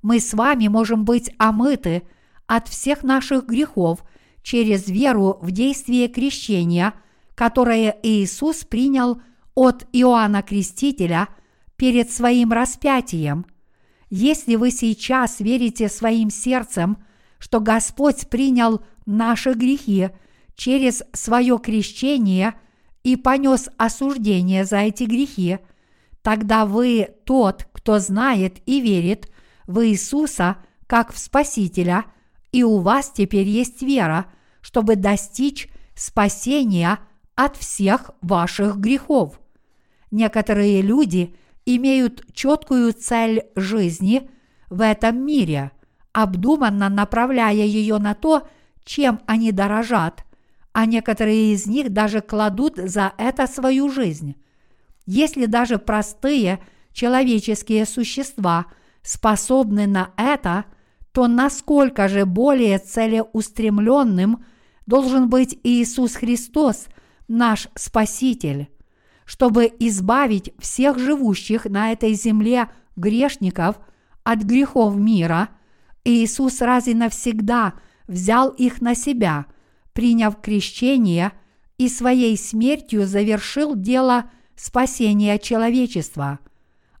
Мы с вами можем быть омыты от всех наших грехов через веру в действие крещения, которое Иисус принял от Иоанна Крестителя перед своим распятием. Если вы сейчас верите своим сердцем, что Господь принял наши грехи через свое крещение и понес осуждение за эти грехи, тогда вы тот, кто знает и верит в Иисуса как в Спасителя, и у вас теперь есть вера, чтобы достичь спасения от всех ваших грехов. Некоторые люди имеют четкую цель жизни в этом мире, обдуманно направляя ее на то, чем они дорожат, а некоторые из них даже кладут за это свою жизнь. Если даже простые человеческие существа способны на это, то насколько же более целеустремленным должен быть Иисус Христос, наш Спаситель чтобы избавить всех живущих на этой земле грешников от грехов мира, Иисус раз и навсегда взял их на себя, приняв крещение и своей смертью завершил дело спасения человечества.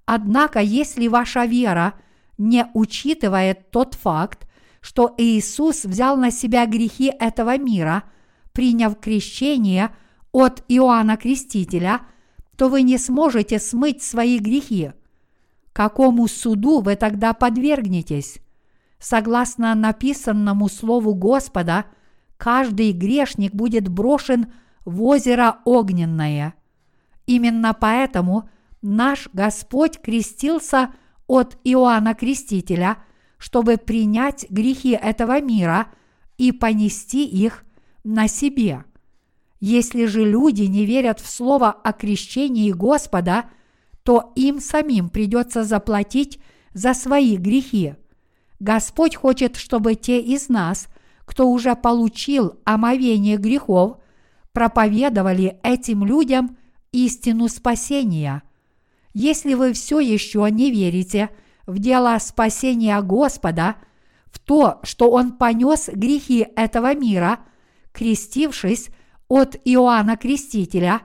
Однако, если ваша вера не учитывает тот факт, что Иисус взял на себя грехи этого мира, приняв крещение от Иоанна Крестителя – то вы не сможете смыть свои грехи. Какому суду вы тогда подвергнетесь? Согласно написанному Слову Господа, каждый грешник будет брошен в озеро огненное. Именно поэтому наш Господь крестился от Иоанна Крестителя, чтобы принять грехи этого мира и понести их на себе – если же люди не верят в слово о крещении Господа, то им самим придется заплатить за свои грехи. Господь хочет, чтобы те из нас, кто уже получил омовение грехов, проповедовали этим людям истину спасения. Если вы все еще не верите в дело спасения Господа, в то, что Он понес грехи этого мира, крестившись от Иоанна Крестителя,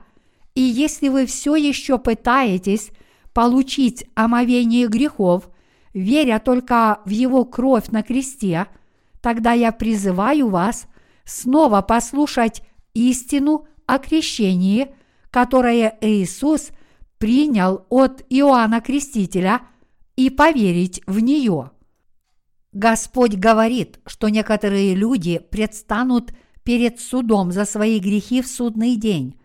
и если вы все еще пытаетесь получить омовение грехов, веря только в Его кровь на кресте, тогда я призываю вас снова послушать истину о крещении, которое Иисус принял от Иоанна Крестителя и поверить в нее. Господь говорит, что некоторые люди предстанут перед судом за свои грехи в судный день.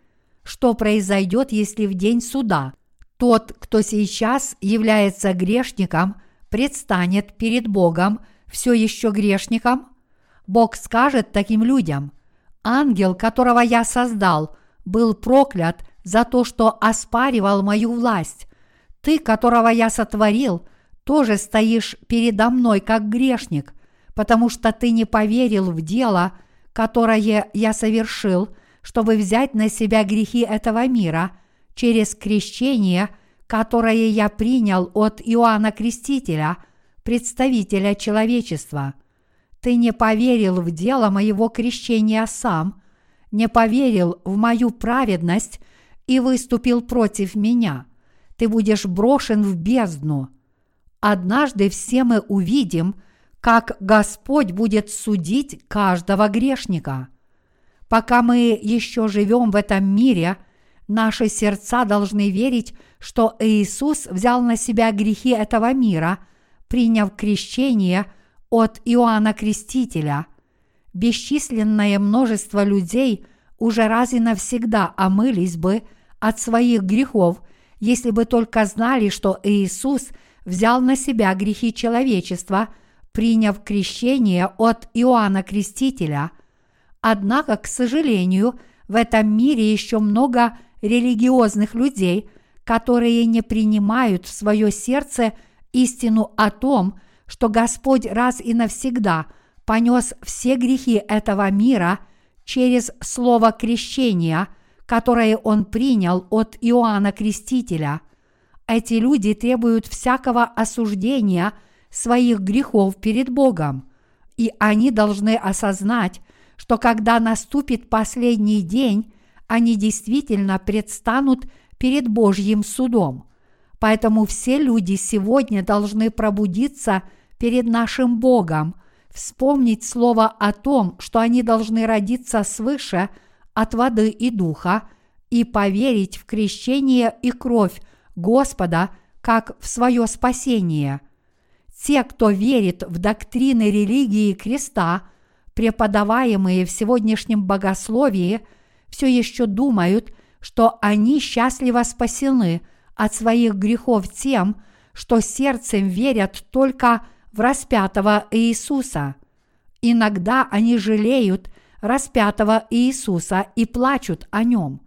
Что произойдет, если в день суда тот, кто сейчас является грешником, предстанет перед Богом все еще грешником? Бог скажет таким людям, ангел, которого я создал, был проклят за то, что оспаривал мою власть. Ты, которого я сотворил, тоже стоишь передо мной как грешник, потому что ты не поверил в дело – которое я совершил, чтобы взять на себя грехи этого мира через крещение, которое я принял от Иоанна Крестителя, представителя человечества. Ты не поверил в дело моего крещения сам, не поверил в мою праведность и выступил против меня. Ты будешь брошен в бездну. Однажды все мы увидим – как Господь будет судить каждого грешника. Пока мы еще живем в этом мире, наши сердца должны верить, что Иисус взял на себя грехи этого мира, приняв крещение от Иоанна Крестителя. Бесчисленное множество людей уже раз и навсегда омылись бы от своих грехов, если бы только знали, что Иисус взял на себя грехи человечества – приняв крещение от Иоанна Крестителя. Однако, к сожалению, в этом мире еще много религиозных людей, которые не принимают в свое сердце истину о том, что Господь раз и навсегда понес все грехи этого мира через слово крещения, которое Он принял от Иоанна Крестителя. Эти люди требуют всякого осуждения своих грехов перед Богом, и они должны осознать, что когда наступит последний день, они действительно предстанут перед Божьим судом. Поэтому все люди сегодня должны пробудиться перед нашим Богом, вспомнить слово о том, что они должны родиться свыше от воды и духа, и поверить в крещение и кровь Господа как в свое спасение. Те, кто верит в доктрины религии креста, преподаваемые в сегодняшнем богословии, все еще думают, что они счастливо спасены от своих грехов тем, что сердцем верят только в распятого Иисуса. Иногда они жалеют распятого Иисуса и плачут о нем.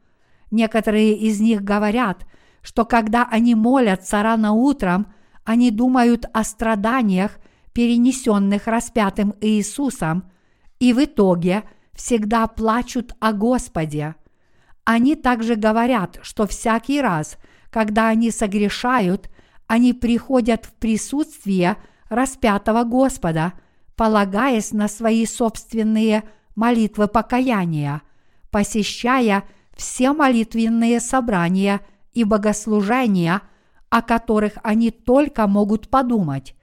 Некоторые из них говорят, что когда они молятся рано утром, они думают о страданиях, перенесенных распятым Иисусом, и в итоге всегда плачут о Господе. Они также говорят, что всякий раз, когда они согрешают, они приходят в присутствие распятого Господа, полагаясь на свои собственные молитвы покаяния, посещая все молитвенные собрания и богослужения, о которых они только могут подумать.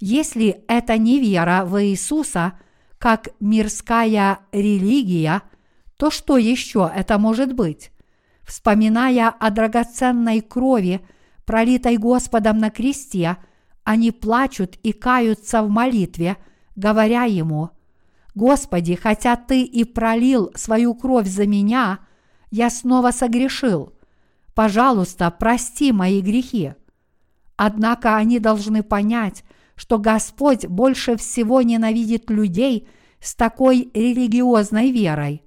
Если это не вера в Иисуса, как мирская религия – то что еще это может быть? Вспоминая о драгоценной крови, пролитой Господом на кресте, они плачут и каются в молитве, говоря Ему, «Господи, хотя Ты и пролил свою кровь за меня, я снова согрешил. Пожалуйста, прости мои грехи». Однако они должны понять, что Господь больше всего ненавидит людей с такой религиозной верой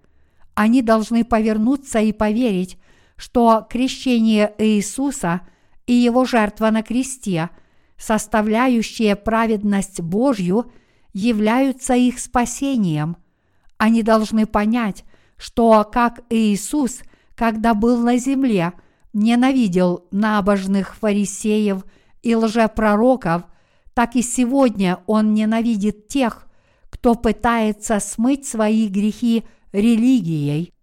они должны повернуться и поверить, что крещение Иисуса и его жертва на кресте, составляющие праведность Божью, являются их спасением. Они должны понять, что как Иисус, когда был на земле, ненавидел набожных фарисеев и лжепророков, так и сегодня он ненавидит тех, кто пытается смыть свои грехи религией.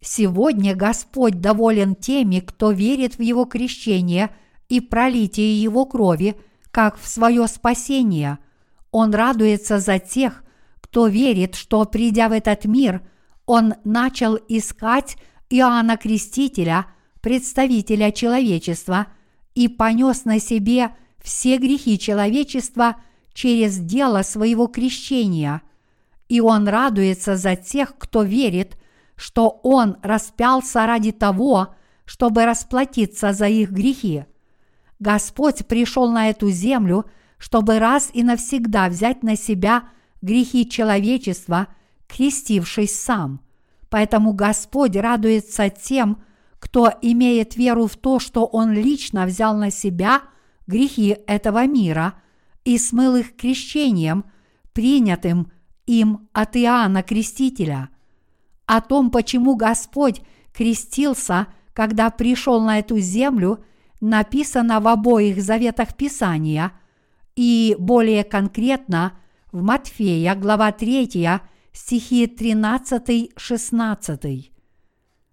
Сегодня Господь доволен теми, кто верит в Его крещение и пролитие Его крови, как в свое спасение. Он радуется за тех, кто верит, что, придя в этот мир, Он начал искать Иоанна Крестителя, представителя человечества, и понес на себе все грехи человечества через дело своего крещения – и он радуется за тех, кто верит, что он распялся ради того, чтобы расплатиться за их грехи. Господь пришел на эту землю, чтобы раз и навсегда взять на себя грехи человечества, крестившись сам. Поэтому Господь радуется тем, кто имеет веру в то, что Он лично взял на себя грехи этого мира и смыл их крещением, принятым им от Иоанна Крестителя. О том, почему Господь крестился, когда пришел на эту землю, написано в обоих заветах Писания и более конкретно в Матфея, глава 3, стихи 13-16.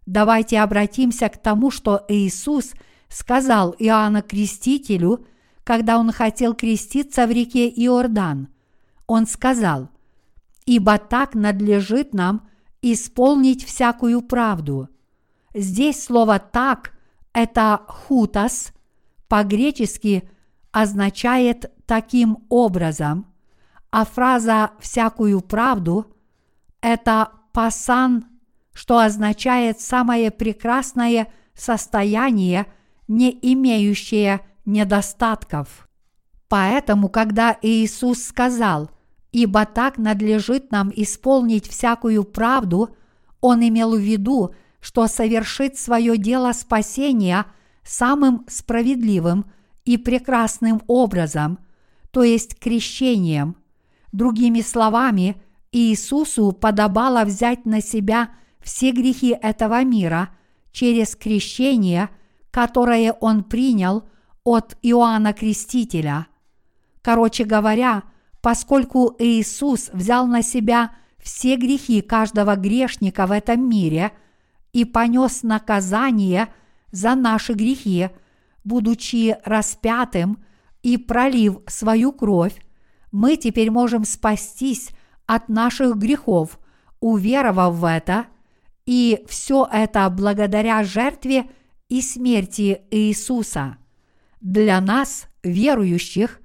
Давайте обратимся к тому, что Иисус сказал Иоанна Крестителю, когда он хотел креститься в реке Иордан. Он сказал – ибо так надлежит нам исполнить всякую правду. Здесь слово «так» – это «хутас», по-гречески означает «таким образом», а фраза «всякую правду» – это «пасан», что означает «самое прекрасное состояние, не имеющее недостатков». Поэтому, когда Иисус сказал – ибо так надлежит нам исполнить всякую правду, он имел в виду, что совершит свое дело спасения самым справедливым и прекрасным образом, то есть крещением. Другими словами, Иисусу подобало взять на себя все грехи этого мира через крещение, которое Он принял от Иоанна Крестителя. Короче говоря, поскольку Иисус взял на себя все грехи каждого грешника в этом мире и понес наказание за наши грехи, будучи распятым и пролив свою кровь, мы теперь можем спастись от наших грехов, уверовав в это, и все это благодаря жертве и смерти Иисуса. Для нас, верующих,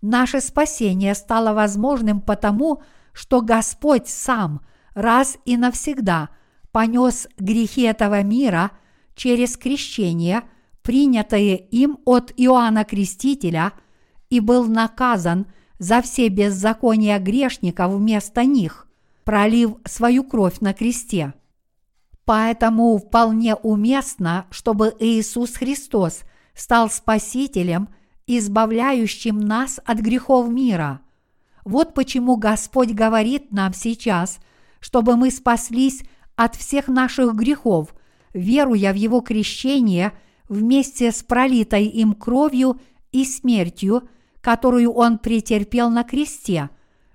наше спасение стало возможным потому, что Господь сам раз и навсегда понес грехи этого мира через крещение, принятое им от Иоанна Крестителя, и был наказан за все беззакония грешников вместо них, пролив свою кровь на кресте. Поэтому вполне уместно, чтобы Иисус Христос стал Спасителем, избавляющим нас от грехов мира. Вот почему Господь говорит нам сейчас, чтобы мы спаслись от всех наших грехов, веруя в Его крещение вместе с пролитой им кровью и смертью, которую Он претерпел на кресте,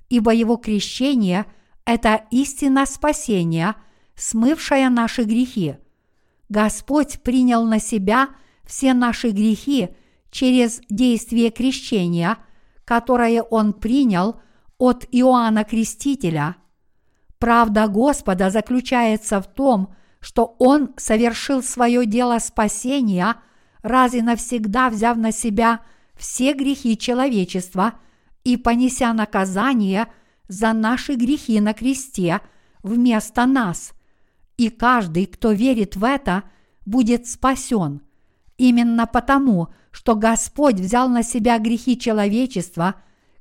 ибо Его крещение – это истина спасения, смывшая наши грехи. Господь принял на себя все наши грехи через действие крещения, которое Он принял от Иоанна Крестителя. Правда Господа заключается в том, что Он совершил свое дело спасения, раз и навсегда взяв на себя все грехи человечества и понеся наказание за наши грехи на кресте вместо нас. И каждый, кто верит в это, будет спасен. Именно потому, что Господь взял на себя грехи человечества,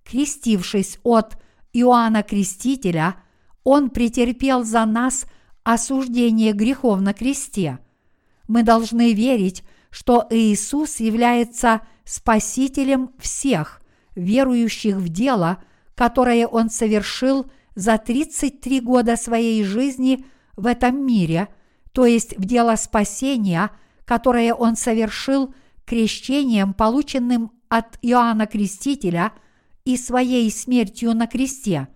крестившись от Иоанна Крестителя, Он претерпел за нас осуждение грехов на кресте. Мы должны верить, что Иисус является Спасителем всех, верующих в дело, которое Он совершил за 33 года своей жизни в этом мире, то есть в дело спасения, которое Он совершил крещением, полученным от Иоанна Крестителя и своей смертью на кресте.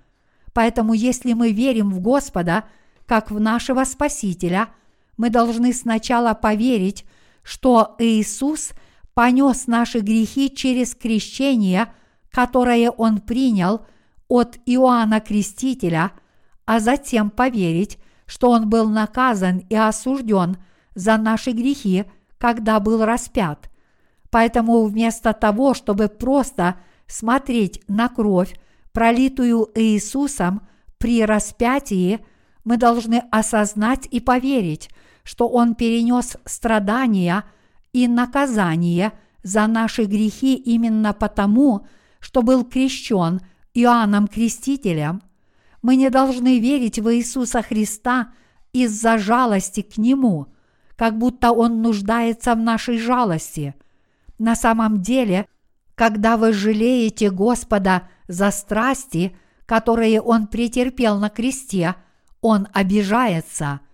Поэтому если мы верим в Господа, как в нашего Спасителя, мы должны сначала поверить, что Иисус понес наши грехи через крещение, которое Он принял от Иоанна Крестителя, а затем поверить, что Он был наказан и осужден за наши грехи, когда был распят. Поэтому вместо того, чтобы просто смотреть на кровь, пролитую Иисусом при распятии, мы должны осознать и поверить, что Он перенес страдания и наказание за наши грехи именно потому, что был крещен Иоанном Крестителем. Мы не должны верить в Иисуса Христа из-за жалости к Нему, как будто Он нуждается в нашей жалости. На самом деле, когда вы жалеете Господа за страсти, которые Он претерпел на кресте, Он обижается –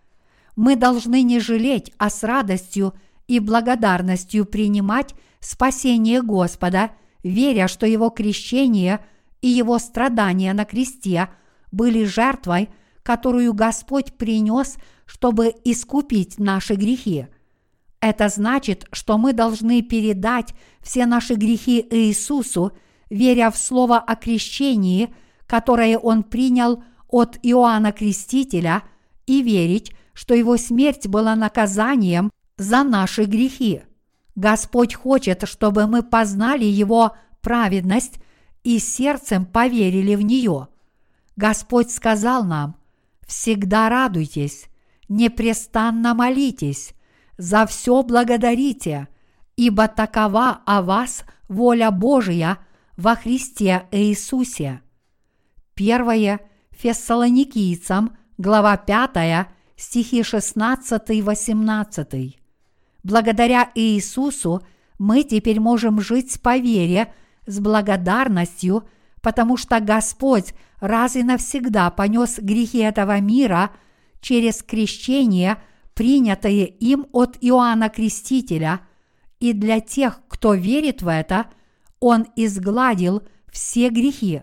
мы должны не жалеть, а с радостью и благодарностью принимать спасение Господа, веря, что Его крещение и Его страдания на кресте были жертвой, которую Господь принес, чтобы искупить наши грехи. Это значит, что мы должны передать все наши грехи Иисусу, веря в слово о крещении, которое Он принял от Иоанна Крестителя, и верить, что Его смерть была наказанием за наши грехи. Господь хочет, чтобы мы познали Его праведность и сердцем поверили в нее. Господь сказал нам, «Всегда радуйтесь, непрестанно молитесь, за все благодарите, ибо такова о вас воля Божия во Христе Иисусе». Первое Фессалоникийцам, глава 5, стихи 16-18. Благодаря Иисусу мы теперь можем жить по вере с благодарностью, потому что Господь раз и навсегда понес грехи этого мира через крещение, принятое им от Иоанна Крестителя, и для тех, кто верит в это, Он изгладил все грехи.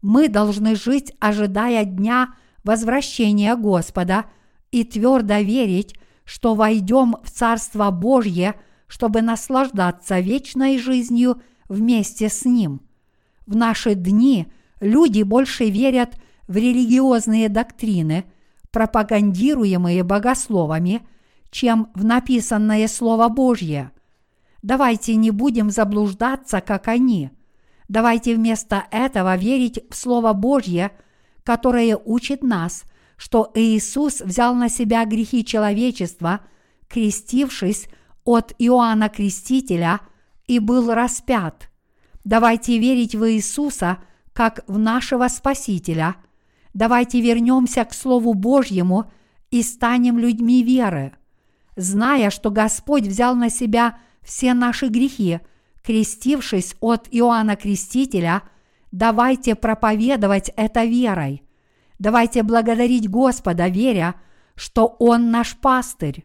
Мы должны жить, ожидая дня возвращения Господа и твердо верить, что войдем в Царство Божье, чтобы наслаждаться вечной жизнью вместе с Ним. В наши дни люди больше верят в религиозные доктрины, пропагандируемые богословами, чем в написанное Слово Божье. Давайте не будем заблуждаться, как они. Давайте вместо этого верить в Слово Божье, которое учит нас, что Иисус взял на себя грехи человечества, крестившись от Иоанна Крестителя и был распят. Давайте верить в Иисуса как в нашего Спасителя. Давайте вернемся к Слову Божьему и станем людьми веры. Зная, что Господь взял на себя все наши грехи, крестившись от Иоанна Крестителя, давайте проповедовать это верой. Давайте благодарить Господа, веря, что Он наш пастырь.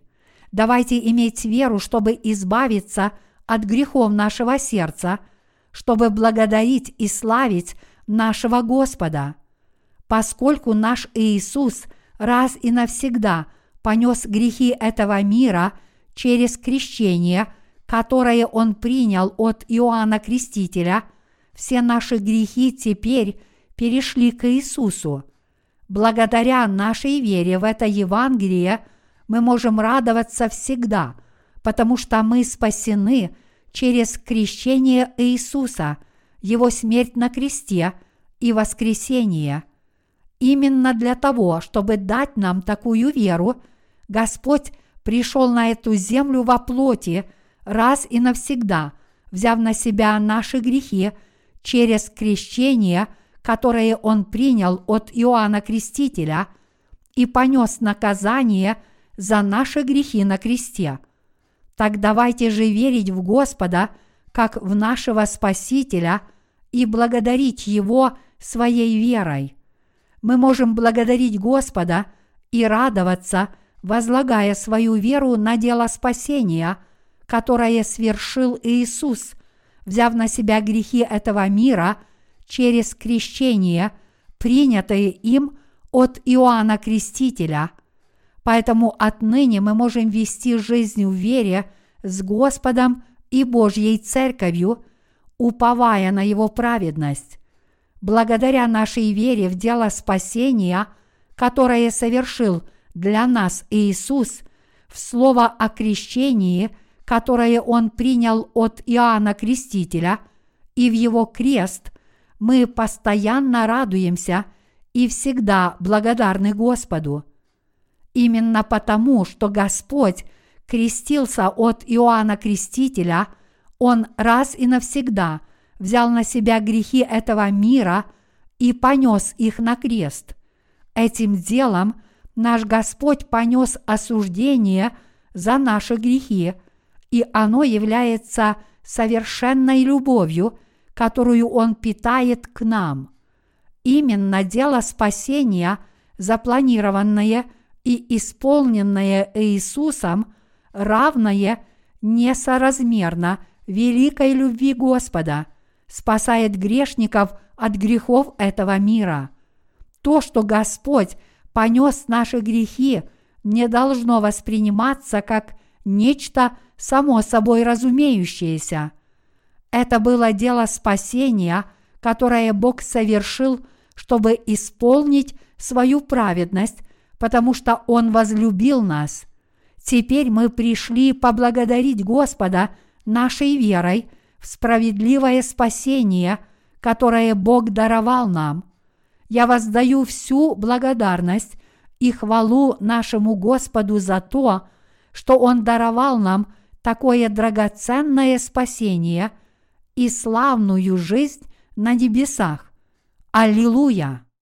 Давайте иметь веру, чтобы избавиться от грехов нашего сердца, чтобы благодарить и славить нашего Господа. Поскольку наш Иисус раз и навсегда понес грехи этого мира через крещение – которое он принял от Иоанна Крестителя, все наши грехи теперь перешли к Иисусу. Благодаря нашей вере в это Евангелие мы можем радоваться всегда, потому что мы спасены через крещение Иисуса, Его смерть на кресте и воскресение. Именно для того, чтобы дать нам такую веру, Господь пришел на эту землю во плоти – раз и навсегда, взяв на себя наши грехи через крещение, которое Он принял от Иоанна Крестителя и понес наказание за наши грехи на кресте. Так давайте же верить в Господа, как в нашего Спасителя, и благодарить Его своей верой. Мы можем благодарить Господа и радоваться, возлагая свою веру на дело спасения – которое свершил Иисус, взяв на себя грехи этого мира через крещение, принятое им от Иоанна Крестителя. Поэтому отныне мы можем вести жизнь в вере с Господом и Божьей Церковью, уповая на Его праведность. Благодаря нашей вере в дело спасения, которое совершил для нас Иисус, в слово о крещении – которое он принял от Иоанна Крестителя, и в его крест, мы постоянно радуемся и всегда благодарны Господу. Именно потому, что Господь крестился от Иоанна Крестителя, Он раз и навсегда взял на себя грехи этого мира и понес их на крест. Этим делом наш Господь понес осуждение за наши грехи – и оно является совершенной любовью, которую Он питает к нам. Именно дело спасения, запланированное и исполненное Иисусом, равное несоразмерно великой любви Господа, спасает грешников от грехов этого мира. То, что Господь понес наши грехи, не должно восприниматься как нечто само собой разумеющееся. Это было дело спасения, которое Бог совершил, чтобы исполнить свою праведность, потому что Он возлюбил нас. Теперь мы пришли поблагодарить Господа нашей верой справедливое спасение, которое Бог даровал нам. Я воздаю всю благодарность и хвалу нашему Господу за то, что Он даровал нам такое драгоценное спасение и славную жизнь на небесах. Аллилуйя!